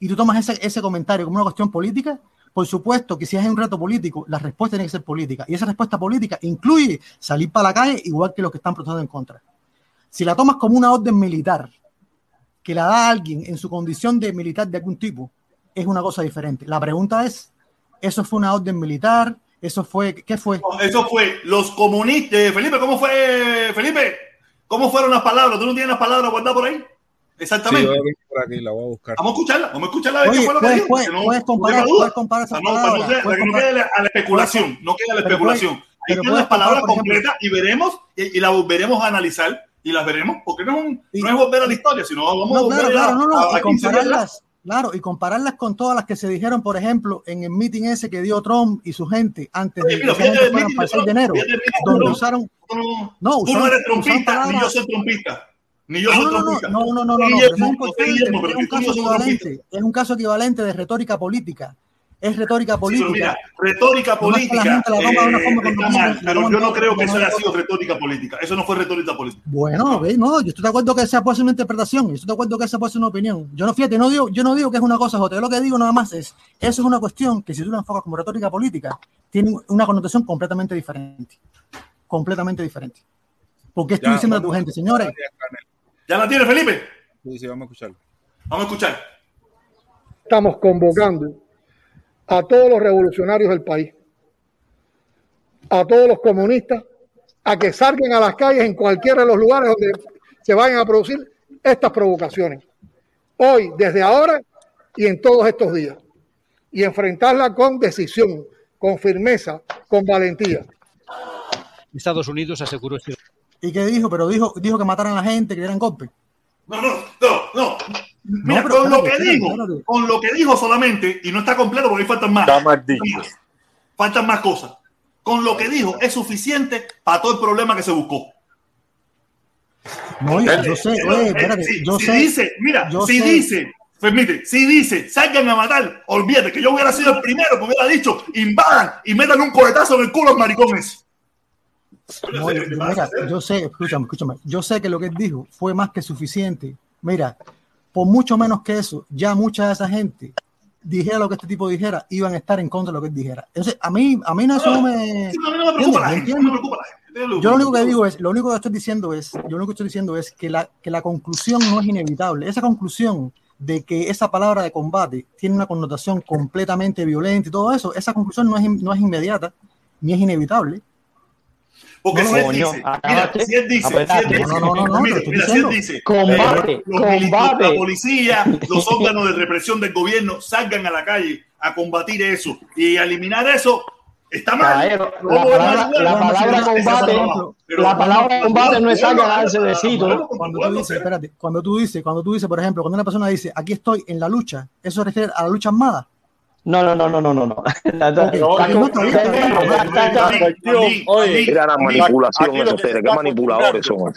y tú tomas ese, ese comentario como una cuestión política, por supuesto que si es un reto político, la respuesta tiene que ser política. Y esa respuesta política incluye salir para la calle igual que los que están protestando en contra. Si la tomas como una orden militar, que la da alguien en su condición de militar de algún tipo, es una cosa diferente. La pregunta es, ¿eso fue una orden militar? ¿Eso fue, qué fue? Eso fue los comunistas. Felipe, ¿cómo fue, Felipe? ¿Cómo fueron las palabras? ¿Tú no tienes las palabras guardadas por ahí? Sí, Exactamente. tengo por aquí, la voy a buscar. Vamos a escucharla, vamos a escucharla. a ver Oye, qué fue lo que puedes, dijo, puedes, no- puedes no comparar, duda. puedes comparar esas Para no, no palabras, ser- puedes para que no comparar- quede a la especulación, no quede a la Pero especulación. puedes- Ahí pero tienen puedes las palabras comparar, completas y veremos, y, y las volveremos a analizar y las veremos, porque no es, un- Y- no es volver a la historia, sino vamos a No, volver claro, claro, no, no, a, a y 15 días atrás. compararlas, claro, y compararlas con todas las que se dijeron, por ejemplo, en el meeting ese que dio Trump y su gente antes de que fueran para el 6 de enero, donde usaron, Tú no, no, tú no usaron, eres usaron trompista, ni yo soy trompista. Ni yo no, soy no, no, no, no, no, no, no, no, es no pero es un caso equivalente, es un caso equivalente de retórica política, es retórica política. mira, retórica política. está mal, pero yo no creo que eso haya sido retórica política. Eso no fue retórica política. Bueno, no, yo estoy de acuerdo que esa puede ser una interpretación, yo estoy de acuerdo que esa puede ser una opinión. Yo no, fíjate, no digo, yo no digo que es una cosa Jota, yo lo que digo nada más es, eso es una cuestión que si tú la enfocas como retórica política, tiene una connotación completamente diferente. Completamente diferente. Porque estoy diciendo a tu gente, señores. ¿Ya la tiene, Felipe? Sí, sí, vamos a escucharlo. Vamos a escuchar. Estamos convocando a todos los revolucionarios del país, a todos los comunistas, a que salgan a las calles en cualquiera de los lugares donde se vayan a producir estas provocaciones. Hoy, desde ahora y en todos estos días. Y enfrentarla con decisión, con firmeza, con valentía. Estados Unidos aseguró este... ¿Y qué dijo? Pero dijo, dijo que mataran a la gente, que dieran golpe. No, no, no, no. Mira, con lo que dijo, con lo que dijo solamente, y no está completo porque ahí faltan más. Faltan más cosas. Con lo que dijo es suficiente para todo el problema que se buscó. No, yo, sé, oye, espérate, si, yo si sé. dice, mira, si dice, permite, si dice, salgan a matar, olvídate que yo hubiera sido el primero que hubiera dicho, invadan y metan un cohetazo en el culo a los maricones. No, yo, mira, yo sé, escúchame, escúchame, yo sé que lo que él dijo fue más que suficiente. Mira, por mucho menos que eso, ya mucha de esa gente dijera lo que este tipo dijera, iban a estar en contra de lo que él dijera. Entonces, a mí, a mí no eso no me. Yo lo único que digo es, lo único que estoy diciendo es, yo lo único que estoy diciendo es que la, que la conclusión no es inevitable. Esa conclusión de que esa palabra de combate tiene una connotación completamente violenta y todo eso, esa conclusión no es, no es inmediata ni es inevitable. Porque No, si él dice, mira, si él dice, si él dice, no, no, no, no, mira, si él dice, Combate, eh, los milicos, combate. la policía, los órganos de represión del gobierno salgan a la calle a combatir eso y a eliminar eso, está mal. La palabra, la combate. Pero la palabra combate no es vamos- sacar a darse besito. Cuando tú dices, espérate, cuando tú dices, cuando tú dices, por ejemplo, cuando una persona dice, aquí estoy en la lucha, ¿eso refiere a la lucha armada? No, no, no, no, no, no. Oye, Mira la manipulación lo ustedes, qué manipuladores son.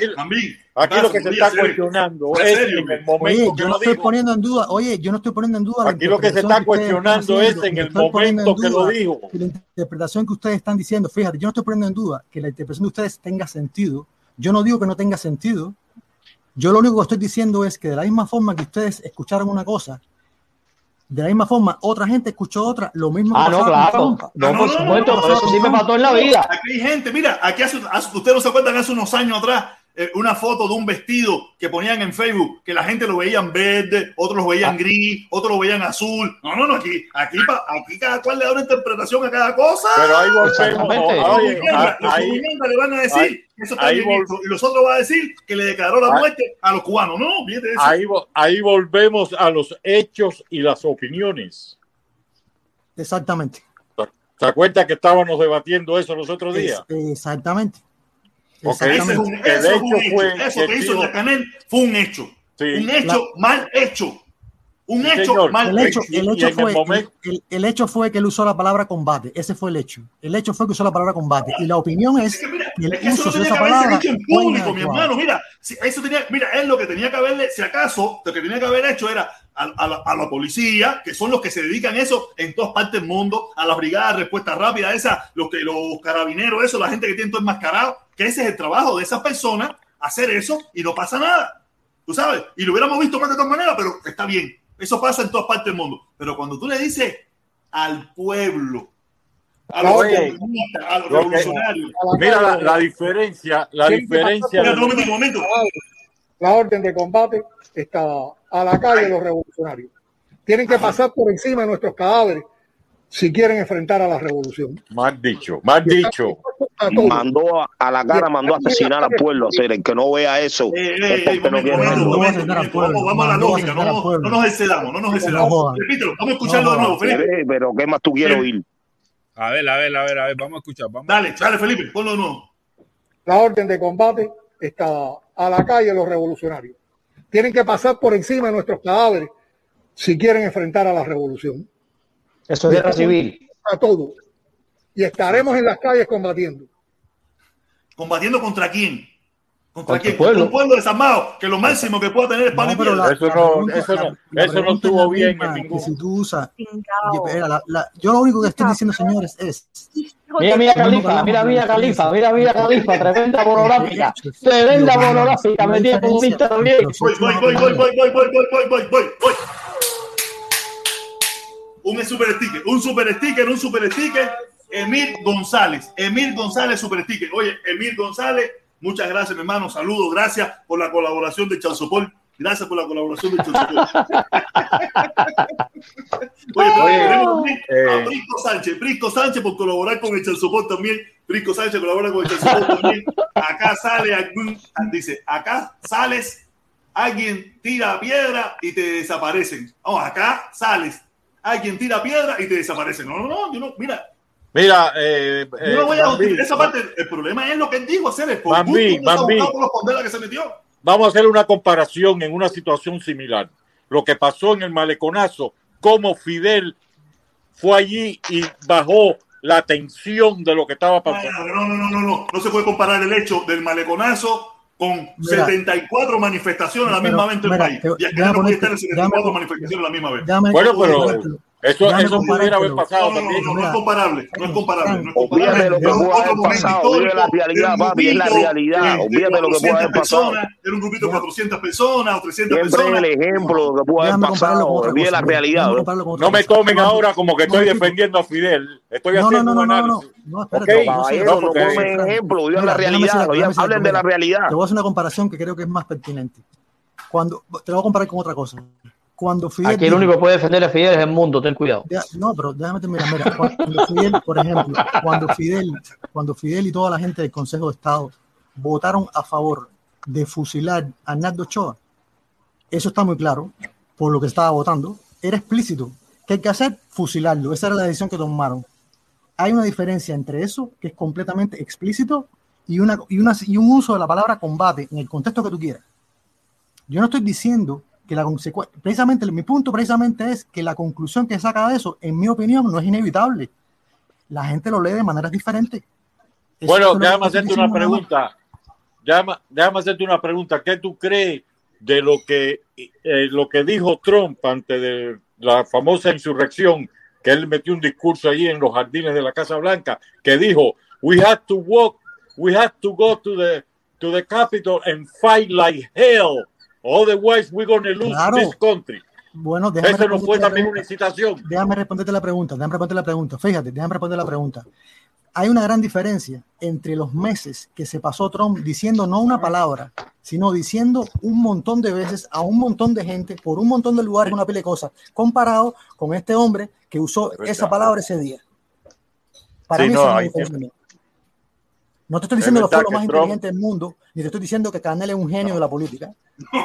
Aquí lo que se está cuestionando es en el momento que yo no estoy poniendo en duda, oye, yo no estoy poniendo en duda Aquí lo que se está cuestionando es en el momento que lo dijo. La interpretación que ustedes están diciendo, fíjate, yo no estoy poniendo en duda que la interpretación de ustedes tenga sentido. Yo no digo que no tenga sentido. Yo lo único que estoy diciendo es que de la misma forma que ustedes escucharon una cosa, de la misma forma otra gente escuchó otra, lo mismo que Ah, no, claro. No, Ah, por supuesto, pero eso sí me pasó en la vida. Aquí hay gente, mira, aquí hace, hace- ustedes no se acuerdan hace unos años atrás, eh, una foto de un vestido que ponían en Facebook, que la gente lo veían verde, otros lo Ah. veían gris, otros lo veían azul. No, no, no, aquí, aquí, pa- aquí cada cual le da una interpretación a cada cosa. Pero ahí volvemos. Exactamente. Los comunistas- comunistas le van a decir ahí- que eso está ahí bien y los otros van a decir que le declaró la Ah. muerte a los cubanos. No, fíjate eso. ahí, ahí volvemos a los hechos y las opiniones. Exactamente. ¿Se acuerda que estábamos debatiendo eso los otros días? Es- exactamente. Ok. Ese es un, eso El es un hecho hecho. fue Eso que que hizo Yacanel fue un hecho. Sí. Un hecho mal hecho. Un Sí, hecho señor. mal El hecho, Y- el, hecho el fue, momento- el, hecho fue que él usó la palabra combate. Ese fue el hecho. El hecho fue que usó la palabra combate. Y la opinión es Es que, mira, que el es que eso de tenía esa que palabra dicho en público, mi hermano. Mira, si eso tenía, mira, él lo que tenía que haberle, si acaso, lo que tenía que haber hecho era a, a la, a la policía, que son los que se dedican a eso en todas partes del mundo, a las brigadas de respuesta rápida, esa, los que los carabineros, eso, la gente que tiene todo enmascarado, que ese es el trabajo de esas personas, hacer eso y no pasa nada. Tú sabes, y lo hubiéramos visto más de todas maneras, pero está bien. Eso pasa en todas partes del mundo. Pero cuando tú le dices al pueblo, a los Oye, a los lo que- revolucionarios, Mira la, la diferencia, la diferencia. Espérate un momento, un momento. La orden de combate está a la calle los revolucionarios. Tienen que pasar por encima de nuestros cadáveres si quieren enfrentar a la revolución. Más dicho, más dicho. Mandó a, a la cara, mandó a asesinar al pueblo. O sea, el que no vea eso Eh, eh, eh, no quiere momento, momento, Vamos, vamos a la lógica, no, no nos excedamos, no nos No excedamos. Repítelo, vamos a escucharlo de nuevo. Felipe. Pero ¿qué más tú quieres Sí. oír? A ver, a ver, a ver, a ver, vamos a escuchar. Vamos. Dale, dale, Felipe, ponlo de nuevo. La orden de combate está a la calle los revolucionarios. Tienen que pasar por encima de nuestros cadáveres si quieren enfrentar a la revolución. Eso es guerra civil. A todos. Y estaremos en las calles combatiendo. ¿Combatiendo contra quién? ¿Contra quién? Contra un pueblo desarmado, que lo máximo que pueda tener es pan y pero la- Eso la no- pregunta- eso no- la- eso no estuvo bien misma, en que ningún- si tú usas, Mira, la- la- yo lo único que estoy diciendo, señores, es Mira, mira, Califa, mira, mira, Califa, mira, mira, Califa, tremenda monográfica, tremenda monográfica, metida comunista también. Voy, voy, voy, voy, voy, voy, voy, voy, voy, voy, voy, voy. Un super sticker, un super sticker, un super sticker. Emil González, Emil González, super sticker. Oye, Emil González, muchas gracias, mi hermano. Saludos, gracias por la colaboración de Chansopol. Gracias por la colaboración de Chansopol. Oye, Oye, tenemos aquí eh. a Brisco Sánchez, Brisco Sánchez por colaborar con el Chansopol también. Brisco Sánchez colabora con el también. Acá sale algún, dice, acá sales, alguien tira piedra y te desaparecen. Vamos, acá sales, alguien tira piedra y te desaparecen. No, no, no, yo no, mira, Mira, eh, yo eh, no voy a Bambi, esa parte. El problema es lo que él dijo, hacer el por Bambi, Bambi. por los condenas que se metió. vamos a hacer una comparación en una situación similar. Lo que pasó en el maleconazo, cómo Fidel fue allí y bajó la tensión de lo que estaba pasando. No, no, no, no, no. No se puede comparar el hecho del maleconazo con Mira. 74 manifestaciones a la misma vez en el país. Y aquí no puede estar en 74 déjame- manifestaciones a la misma vez. Déjame- Bueno, pero. Eso, Déjame eso pudiera haber pasado No, no, también. no, no, no es comparable, no es comparable, no es Olvídate comparable. de lo que pudo haber pasado, vive la realidad, papi, es la realidad. de lo que pudo 400 haber pasado. Era un grupito de 400 personas o 300 Siempre personas. el ejemplo de lo que pudo haber pasado. Olvide la realidad. ¿no? No me tomen ahora como que estoy defendiendo a Fidel. Estoy No, no, haciendo no, no, no, no, Ok, espérate, no, no tomen ejemplo, vive la realidad. Hablen de la realidad. Te voy a hacer una comparación que creo que es más pertinente. Cuando, te lo voy a comparar con otra cosa. Cuando Fidel Aquí el único que puede defender a Fidel es el mundo, ten cuidado. Ya, no, pero déjame terminar. Mira, cuando Fidel, por ejemplo, cuando Fidel, cuando Fidel y toda la gente del Consejo de Estado votaron a favor de fusilar a Arnaldo Ochoa, eso está muy claro, por lo que estaba votando, era explícito. ¿Qué hay que hacer? Fusilarlo. Esa era la decisión que tomaron. Hay una diferencia entre eso, que es completamente explícito, y, una, y, una, y un uso de la palabra combate en el contexto que tú quieras. Yo no estoy diciendo que la consecuencia, precisamente mi punto precisamente es que la conclusión que saca de eso, en mi opinión, no es inevitable. La gente lo lee de maneras diferentes. Eso Bueno, déjame hacerte una pregunta. Déjame, déjame hacerte una pregunta. ¿Qué tú crees de lo que, eh, lo que dijo Trump ante de la famosa insurrección que él metió un discurso allí en los jardines de la Casa Blanca que dijo we have to walk, we have to go to the to the Capitol and fight like hell, otherwise we're gonna lose Claro. this country. Bueno, déjame Eso no responderte fue la también pregunta. una incitación. Déjame responderte la pregunta, déjame responder la pregunta. Fíjate, déjame responder la pregunta. Hay una gran diferencia entre los meses que se pasó Trump diciendo no una palabra, sino diciendo un montón de veces a un montón de gente por un montón de lugares una de cosas, comparado con este hombre que usó esa palabra ese día. Para Sí, mí no, la hay. No te estoy diciendo fue lo más Trump- inteligente del mundo, ni te estoy diciendo que Canel es un genio de la política.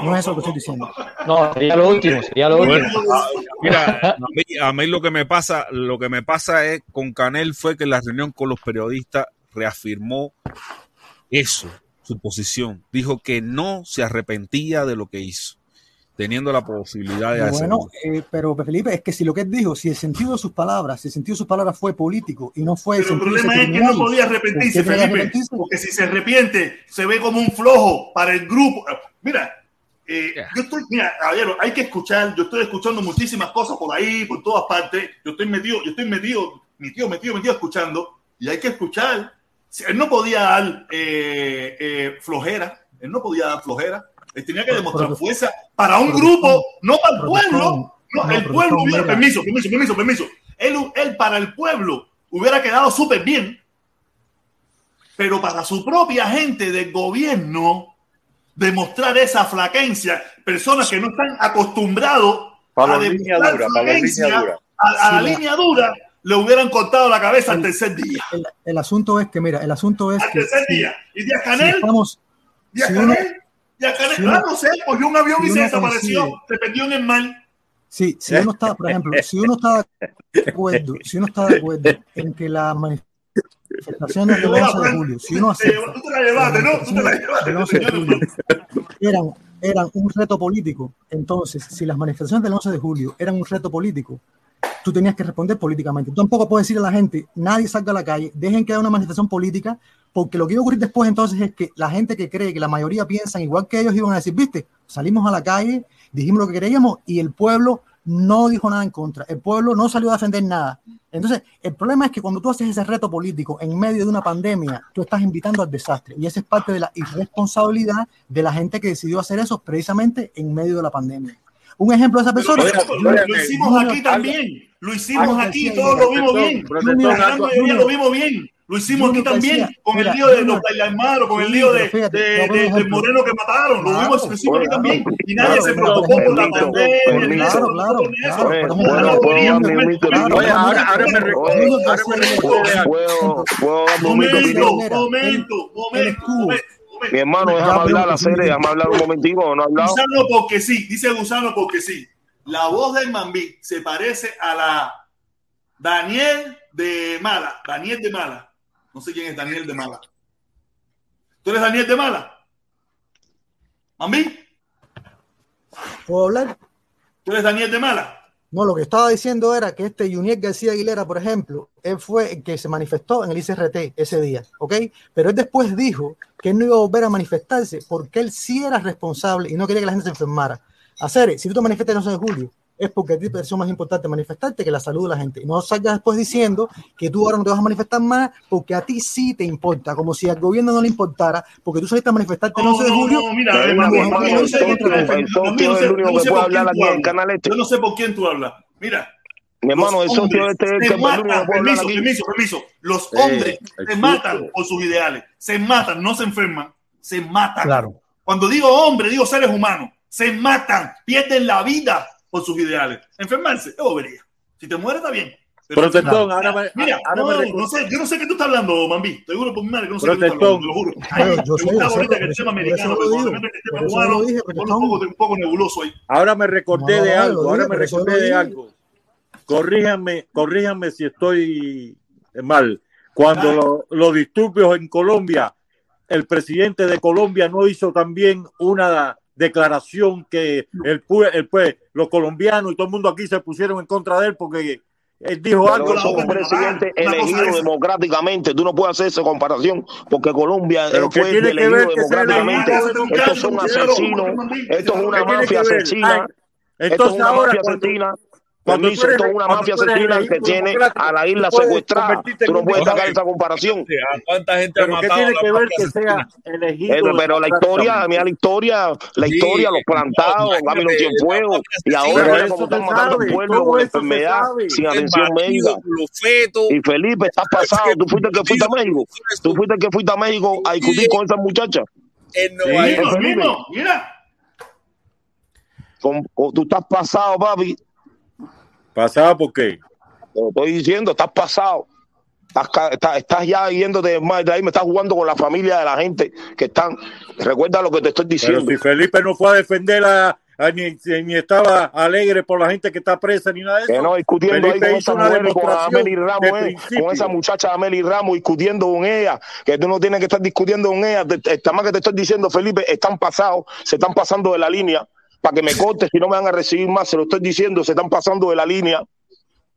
No es eso lo que estoy diciendo. No, sería lo último, sería lo Bueno, último. a- mira, a mí, a mí lo que me pasa, lo que me pasa es con Canel fue que en la reunión con los periodistas reafirmó eso, su posición. Dijo que no se arrepentía de lo que hizo, teniendo la posibilidad de Bueno, hacerlo. eh, pero Felipe, es que si lo que él dijo, si el sentido de sus palabras, si el sentido de sus palabras fue político y no fue el Pero el sentido de problema es que no podía ¿por qué arrepentirse, Felipe. arrepentirse? Porque si se arrepiente, se ve como un flojo para el grupo. Mira, eh, yo estoy, mira, caballero, hay que escuchar. Yo estoy escuchando muchísimas cosas por ahí, por todas partes. Yo estoy metido, yo estoy metido, metido, metido, metido escuchando. Y hay que escuchar. Si Él no podía dar eh, eh, flojera. Él no podía dar flojera. Él tenía que demostrar pero- fuerza para un pero- grupo, no para el pueblo. No, no, el pueblo hubiera, mira. permiso, permiso, permiso, permiso. Él, él para el pueblo hubiera quedado súper bien, pero para su propia gente del gobierno, demostrar esa flaquencia, personas que no están acostumbrados Para a la línea dura, flaquencia, línea dura. a, a la Sí, la- línea dura, le hubieran cortado la cabeza al tercer día. El, el asunto es que, mira, el asunto es Al que tercer si, día. Y Díaz si Canel, estamos, Díaz si uno- Canel, Díaz Canel, si uno- ah, no sé, cogió un avión si y se desapareció, consigue- se perdió en el mar. si, si uno está, por ejemplo, si uno está de acuerdo, si uno está de acuerdo en que las manifestaciones del 11 de julio, si uno lleva- Tú te la llevaste, ¿no? Tú te la llevaste. del 11 de julio eran, eran un reto político, entonces, si las manifestaciones del 11 de julio eran un reto político, tú tenías que responder políticamente. Tú tampoco puedes decir a la gente, nadie salga a la calle, dejen que haya una manifestación política, porque lo que iba a ocurrir después entonces es que la gente que cree que la mayoría piensan igual que ellos iban a decir, viste, salimos a la calle, dijimos lo que queríamos y el pueblo no dijo nada en contra, el pueblo no salió a defender nada. Entonces, el problema es que cuando tú haces ese reto político en medio de una pandemia, tú estás invitando al desastre y esa es parte de la irresponsabilidad de la gente que decidió hacer eso precisamente en medio de la pandemia. Un ejemplo de esa persona. Lo, lo hicimos aquí también. Lo hicimos aquí, todos lo vimos bien. La gran mayoría lo vimos bien. Lo hicimos aquí también con el lío de los Tailanmaros, con el lío de, de, Moreno que mataron. Lo vimos, lo hicimos aquí también. Y nadie se preocupó por la pandemia. Claro, claro. Oye, ahora, ahora me recuerdo. Momento, momento, momento. Mi hermano, déjame hablar la serie, déjame hablar un momentico, no hablado. Gusano porque sí, dice Gusano porque sí. La voz del Mambí se parece a la Daniel de Mala, Daniel de Mala. No sé quién es Daniel de Mala. ¿Tú eres Daniel de Mala? ¿Mambí? ¿Puedo hablar? ¿Tú eres Daniel de Mala? No, lo que estaba diciendo era que este Juniel García Aguilera, por ejemplo, él fue el que se manifestó en el ICRT ese día, ¿ok? Pero él después dijo que él no iba a volver a manifestarse porque él sí era responsable y no quería que la gente se enfermara. Hacer, si tú te manifestas el 11 de julio, es porque a ti te pareció más importante manifestarte que la salud de la gente. Y no salgas después diciendo que tú ahora no te vas a manifestar más porque a ti sí te importa, como si al gobierno no le importara, porque tú saliste a manifestarte el 11 de julio. No, mira, yo no sé por quién tú hablas. Mira, mi hermano, el socio este se matan, permiso, permiso, permiso. Los hombres se matan por sus ideales, se matan, no se enferman, se matan. Claro. Cuando digo hombre, digo seres humanos, se matan, pierden la vida por sus ideales. Enfermarse es bobería. Si te mueres, está bien. Pero Protestón, ahora me, mira, ahora no, me no sé, yo no sé qué tú estás hablando, Mambi. Te juro por mi madre que no sé qué tú estás hablando, te lo juro. Ay, yo sé, yo ahorita que el tema americano, pero el tema cubano Protestón. un poco, un poco nebuloso ahí. Ahora me recordé No, de algo, ahora me recordé de algo. Corríjanme, corríjanme si estoy mal. Cuando lo- los disturbios en Colombia, el presidente de Colombia no hizo también una declaración que el, pue- el pue- los colombianos y todo el mundo aquí se pusieron en contra de él porque él dijo Pero algo. eso es un presidente elegido democráticamente. Tú no puedes hacer esa comparación porque Colombia Pero eh, ¿qué fue tiene que ver que democráticamente. elegido Estos son asesinos. Esto es una ¿Qué tiene mafia asesina. Ay, Esto es entonces una ahora mafia cuando- asesina. Cuando esto es una mafia asesina que tiene a la isla secuestrada. Tú no puedes sacar esa comparación. ¿A cuánta gente ha Pero ¿qué matado tiene la que ver mafia que sea asesina? elegido Pero, la historia, mira la historia, la historia, los plantados, Gaby los Cienfuegos, y la ahora se están matando al pueblo con enfermedad, sin atención médica. Y Felipe, estás pasado. Tú fuiste el que fuiste a México. Tú fuiste el que fuiste a México a discutir con esa muchacha. Mira. Con- con- tú estás pasado, papi. ¿Pasaba por qué? Te lo estoy diciendo, estás pasado. Estás, estás, estás ya yéndote más de ahí, me estás jugando con la familia de la gente que están. Recuerda lo que te estoy Pero diciendo. si Felipe no fue a defender a, a- ni, ni estaba alegre por la gente que está presa ni nada de Que eso. no, discutiendo ahí Felipe con esa mujer, con demostración Ameli Ramos, de eh, con esa muchacha Ameli Ramos, discutiendo con ella, que tú no tienes que estar discutiendo con ella. Está más que te estoy diciendo, Felipe, están pasados, se están pasando de la línea, para que me cortes, si no me van a recibir más, se lo estoy diciendo, se están pasando de la línea.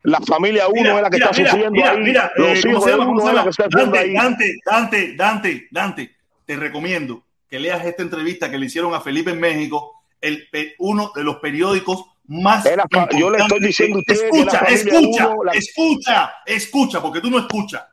La familia uno Mira, es la que mira, está mira, sufriendo mira, ahí. mira, Los eh, ¿cómo hijos de uno es la que está sufriendo Dante, ahí. Dante, Dante, Dante, Dante, te recomiendo que leas esta entrevista que le hicieron a Felipe en México, el, uno de los periódicos más fa- yo le estoy diciendo a usted que la escucha, familia escucha, uno, la- escucha, escucha, porque tú no escuchas.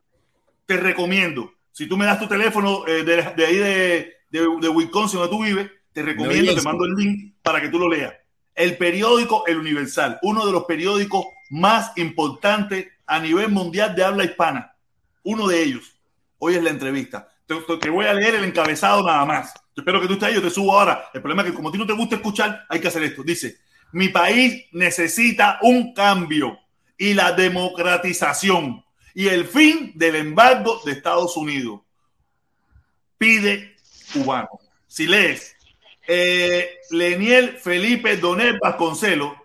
Te recomiendo, si tú me das tu teléfono eh, de, de ahí de, de, de Wisconsin donde tú vives, te recomiendo, te mando el link para que tú lo leas. El periódico El Universal, uno de los periódicos más importantes a nivel mundial de habla hispana. Uno de ellos. Hoy es la entrevista. Te, voy a leer el encabezado nada más. Yo espero que tú estés ahí, yo te subo ahora. El problema es que como a ti no te gusta escuchar, hay que hacer esto. Dice, mi país necesita un cambio y la democratización y el fin del embargo de Estados Unidos. Pide cubano. Si lees, eh, Leniel Felipe Donel Vasconcelo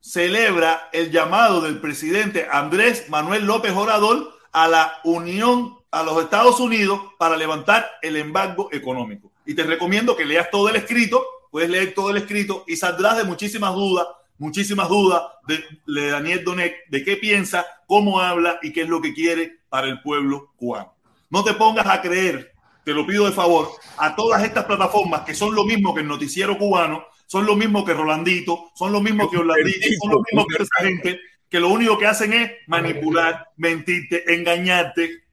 celebra el llamado del presidente Andrés Manuel López Obrador a la Unión, a los Estados Unidos para levantar el embargo económico. Y te recomiendo que leas todo el escrito, puedes leer todo el escrito y saldrás de muchísimas dudas muchísimas dudas de, de Daniel Donet de qué piensa, cómo habla y qué es lo que quiere para el pueblo cubano. No te pongas a creer, te lo pido de favor, a todas estas plataformas que son lo mismo que el noticiero cubano, son lo mismo que Rolandito, son lo mismo que Orlandito, son lo mismo que esa gente, que lo único que hacen es manipular, mentirte, engañarte,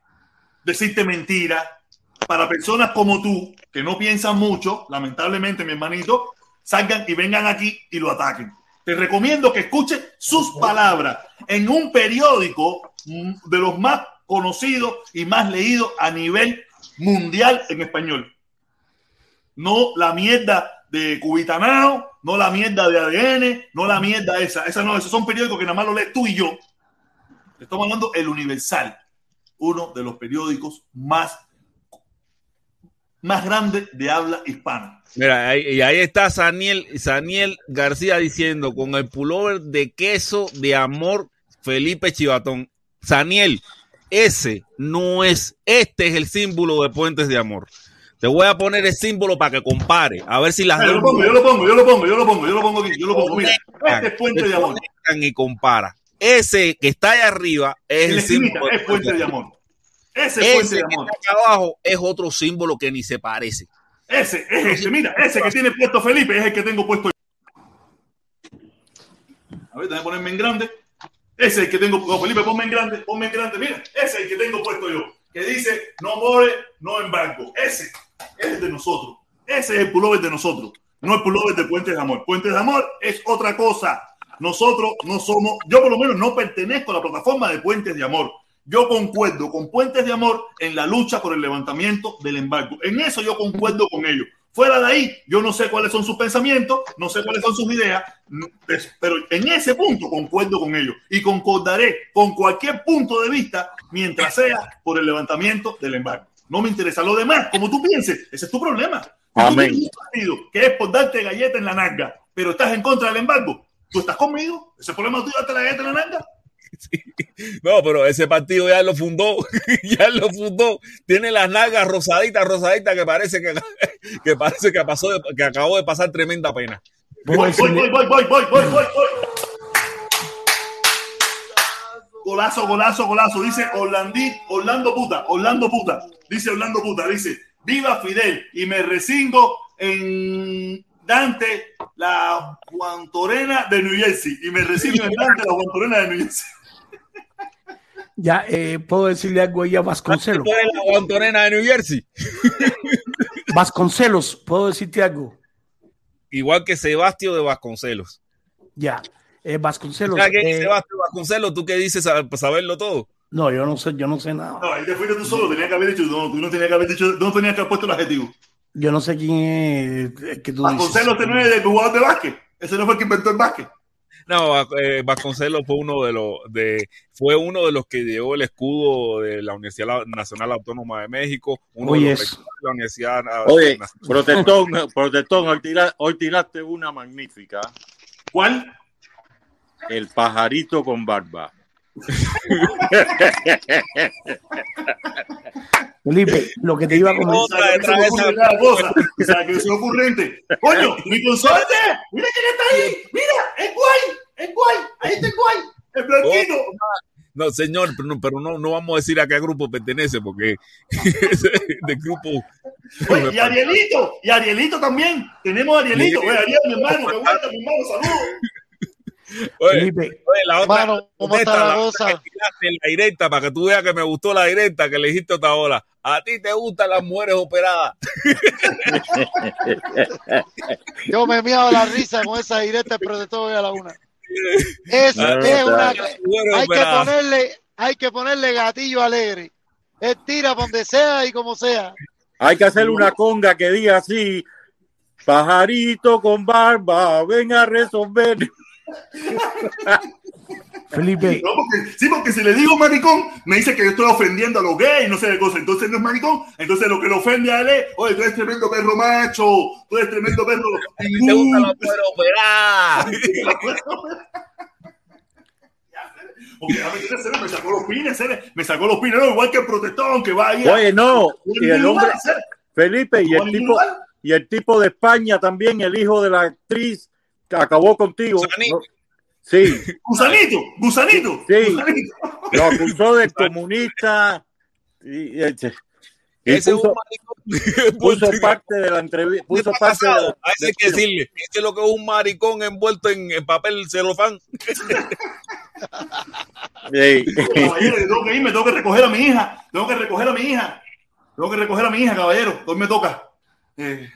decirte mentiras. Para personas como tú, que no piensan mucho, lamentablemente, mi hermanito, salgan y vengan aquí y lo ataquen. Te recomiendo que escuches sus palabras en un periódico mm, de los más conocidos y más leídos a nivel mundial en español. No la mierda de Cubitanao, no la mierda de ADN, no la mierda esa. Esa no, esos son periódicos que nada más lo lees tú y yo. Estamos hablando El Universal, uno de los periódicos más, más grandes de habla hispana. Mira, y ahí está Saniel, Saniel García diciendo con el pullover de queso de amor Felipe Chivatón. Saniel, ese no es, este es el símbolo de Puentes de Amor. Te voy a poner el símbolo para que compare, a ver si las yo, lo pongo, yo lo pongo, yo lo pongo, yo lo pongo, yo lo pongo aquí, yo lo pongo. Mira, este es Puente de Amor. Y compara. Ese que está ahí arriba es el, símbolo es Puente de Amor. Ese es Puente ese de Amor. Que está acá abajo es otro símbolo que ni se parece. Ese es ese, mira, ese que tiene puesto Felipe es el que tengo puesto. A ver, déjame ponerme en grande. Ese es el que tengo. No, Felipe, ponme en grande, ponme en grande. Mira, ese es el que tengo puesto yo. Que dice no more, no embargo. Ese es de nosotros. Ese es el pullover de nosotros. No el pullover de Puentes de Amor. Puentes de Amor es otra cosa. Nosotros no somos, yo por lo menos no pertenezco a la plataforma de Puentes de Amor. Yo concuerdo con Puentes de Amor en la lucha por el levantamiento del embargo. En eso yo concuerdo con ellos. Fuera de ahí, yo no sé cuáles son sus pensamientos, no sé cuáles son sus ideas, pero en ese punto concuerdo con ellos y concordaré con cualquier punto de vista mientras sea por el levantamiento del embargo. No me interesa lo demás, como tú pienses, ese es tu problema. Amén. Tú un partido que es por darte galleta en la nalga, pero estás en contra del embargo. ¿Tú estás conmigo? ¿Ese problema tuyo darte la galleta en la nalga? No, pero ese partido ya lo fundó, ya lo fundó. Tiene las nalgas rosaditas, rosaditas, que parece que, que parece que pasó, que acabó de pasar tremenda pena. Voy, voy, voy, voy, voy, voy, voy, voy. Golazo, golazo, golazo. Dice Orlandí, Orlando puta, Orlando puta. Dice Orlando puta, dice, viva Fidel y me resingo en Dante, la Guantorena de New Jersey. Y me recibo en Dante, la Guantorena de New Jersey. Ya, eh, puedo decirle algo ahí a Vasconcelos. la Guantorena de New Jersey? Vasconcelos, ¿puedo decirte algo? Igual que Sebastio de Vasconcelos. Ya, eh, Vasconcelos. ¿Sabes qué eh, Sebastio Vasconcelos? ¿Tú qué dices para saberlo todo? No, yo no sé, yo no sé nada. No, ahí te fuiste tú solo, tenía que haber dicho, no, tú no tenías que haber dicho, no tenías que haber puesto el adjetivo. Yo no sé quién es el que tú Vasconcelos dices. no es el jugador de básquet. Ese no fue el que inventó el básquet. No, eh, Vasconcelos fue uno de los de fue uno de los que llevó el escudo de la Universidad Nacional Autónoma de México, uno Oye, de los de la Universidad Oye, Nacional. protestón, protestón, hoy, tira- hoy tiraste una magnífica. ¿Cuál? El pajarito con barba. Felipe, lo que te iba a comentar. Otra esa- Cada cosa. O sea, que es ocurrente. Coño, mi consorte. Mira quién está ahí. Mira, es guay. Es guay. Ahí está el guay. El blanquito. No, señor, pero no, pero no, no vamos a decir a qué grupo pertenece, porque de grupo. Oye, y Arielito. Y Arielito también. Tenemos a Arielito. Oye, Ariel, mi hermano. Que guarda, mi hermano. Saludos. Oye, Felipe, oye, la otra, Hermano, ¿cómo está esta, la la cosa? en la directa para que tú veas que me gustó la directa que le dijiste otra hora. A ti te gustan las mujeres operadas. Yo me miado la risa con esa directa, pero de todo voy a la una. Es, No, es no, una, no. hay que ponerle, hay que ponerle gatillo alegre. Él tira donde sea y como sea. Hay que hacerle una conga que diga así: pajarito con barba, ven a resolver. Felipe, No, porque, sí, porque si le digo maricón, me dice que yo estoy ofendiendo a los gays, no sé de cosas. Entonces no es maricón. Entonces lo que le ofende a él es, oye, tú eres tremendo perro macho, tú eres tremendo perro. te mujeres operadas. Porque a me sacó los pines, Cere, me sacó los pines, no, igual que el protestón que va ahí. Oye, no, y el hombre, Cere. Felipe, y el tipo, y el tipo de España también, el hijo de la actriz acabó contigo. Sani, No, Sí. Gusanito, gusanito. Sí. gusanito. Lo acusó de comunista y, y- y Ese es un puso, maricón. puso parte de la entrevista, puso parte de la- A ese hay que decirle, ese es lo que es un maricón envuelto en, en papel celofán. Sí. Caballero, yo tengo que ir, me tengo que recoger a mi hija. Tengo que recoger a mi hija. Tengo que recoger a mi hija, caballero. Hoy me toca. Eh,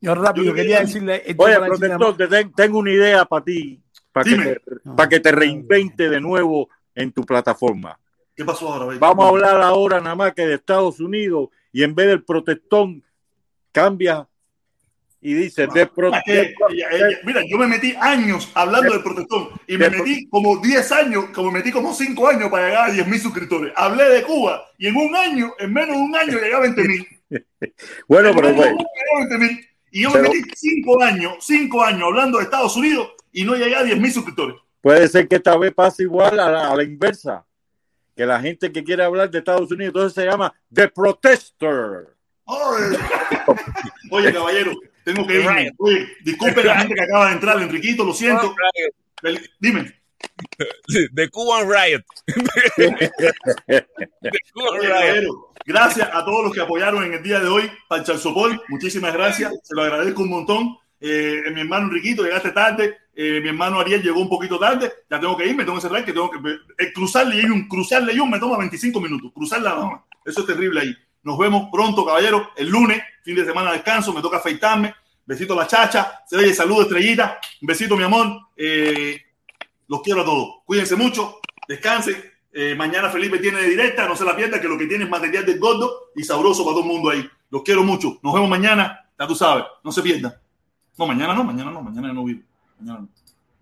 Yo rápido Yo quería quería- decirle. esto Oye, protector, te ten- tengo una idea para ti, para que, te, para que te reinvente de nuevo en tu plataforma. ¿Qué pasó ahora? baby? Vamos a hablar ahora nada más que de Estados Unidos y en vez del protestón cambia y dice de pro- Es que, ella- ella- mira, yo me metí años hablando del protestón y me metí como 10 años, como me metí como 5 años para llegar a 10 mil suscriptores. Hablé de Cuba y en un año, en menos de un año, llegué a 20 mil. Bueno, pero bueno, Y yo me Pero- metí 5 años, 5 años hablando de Estados Unidos y no llegué a 10 mil suscriptores. puede ser que esta vez pase igual a la, a la inversa. Que la gente que quiere hablar de Estados Unidos, entonces se llama The Protester. Oye, Oye, caballero, tengo que irme. Oye, disculpe la gente que acaba de entrar, Enriquito, lo siento. Dime. De Cuban Riot. De Cuban Riot. gracias a todos los que apoyaron en el día de hoy Charzopol. Muchísimas gracias, se lo agradezco un montón. Eh, mi hermano Enriquito, llegaste tarde. Eh, mi hermano Ariel llegó un poquito tarde. Ya tengo que ir, me tengo que cerrar, que tengo que eh, cruzarle y un cruzarle y un me toma 25 minutos. Cruzarla nada más. Eso es terrible ahí. Nos vemos pronto, caballero. El lunes, fin de semana descanso, me toca afeitarme. Besito a la chacha. Se oye, saludo, estrellita. Un besito, mi amor. Eh, los quiero a todos. Cuídense mucho. Descansen. Eh, mañana Felipe tiene de directa. No se la pierda, que lo que tiene es material del gordo y sabroso para todo el mundo ahí. Los quiero mucho. Nos vemos mañana. Ya tú sabes. No se pierdan. No, mañana no. Mañana no. Mañana no vivo. Mañana no.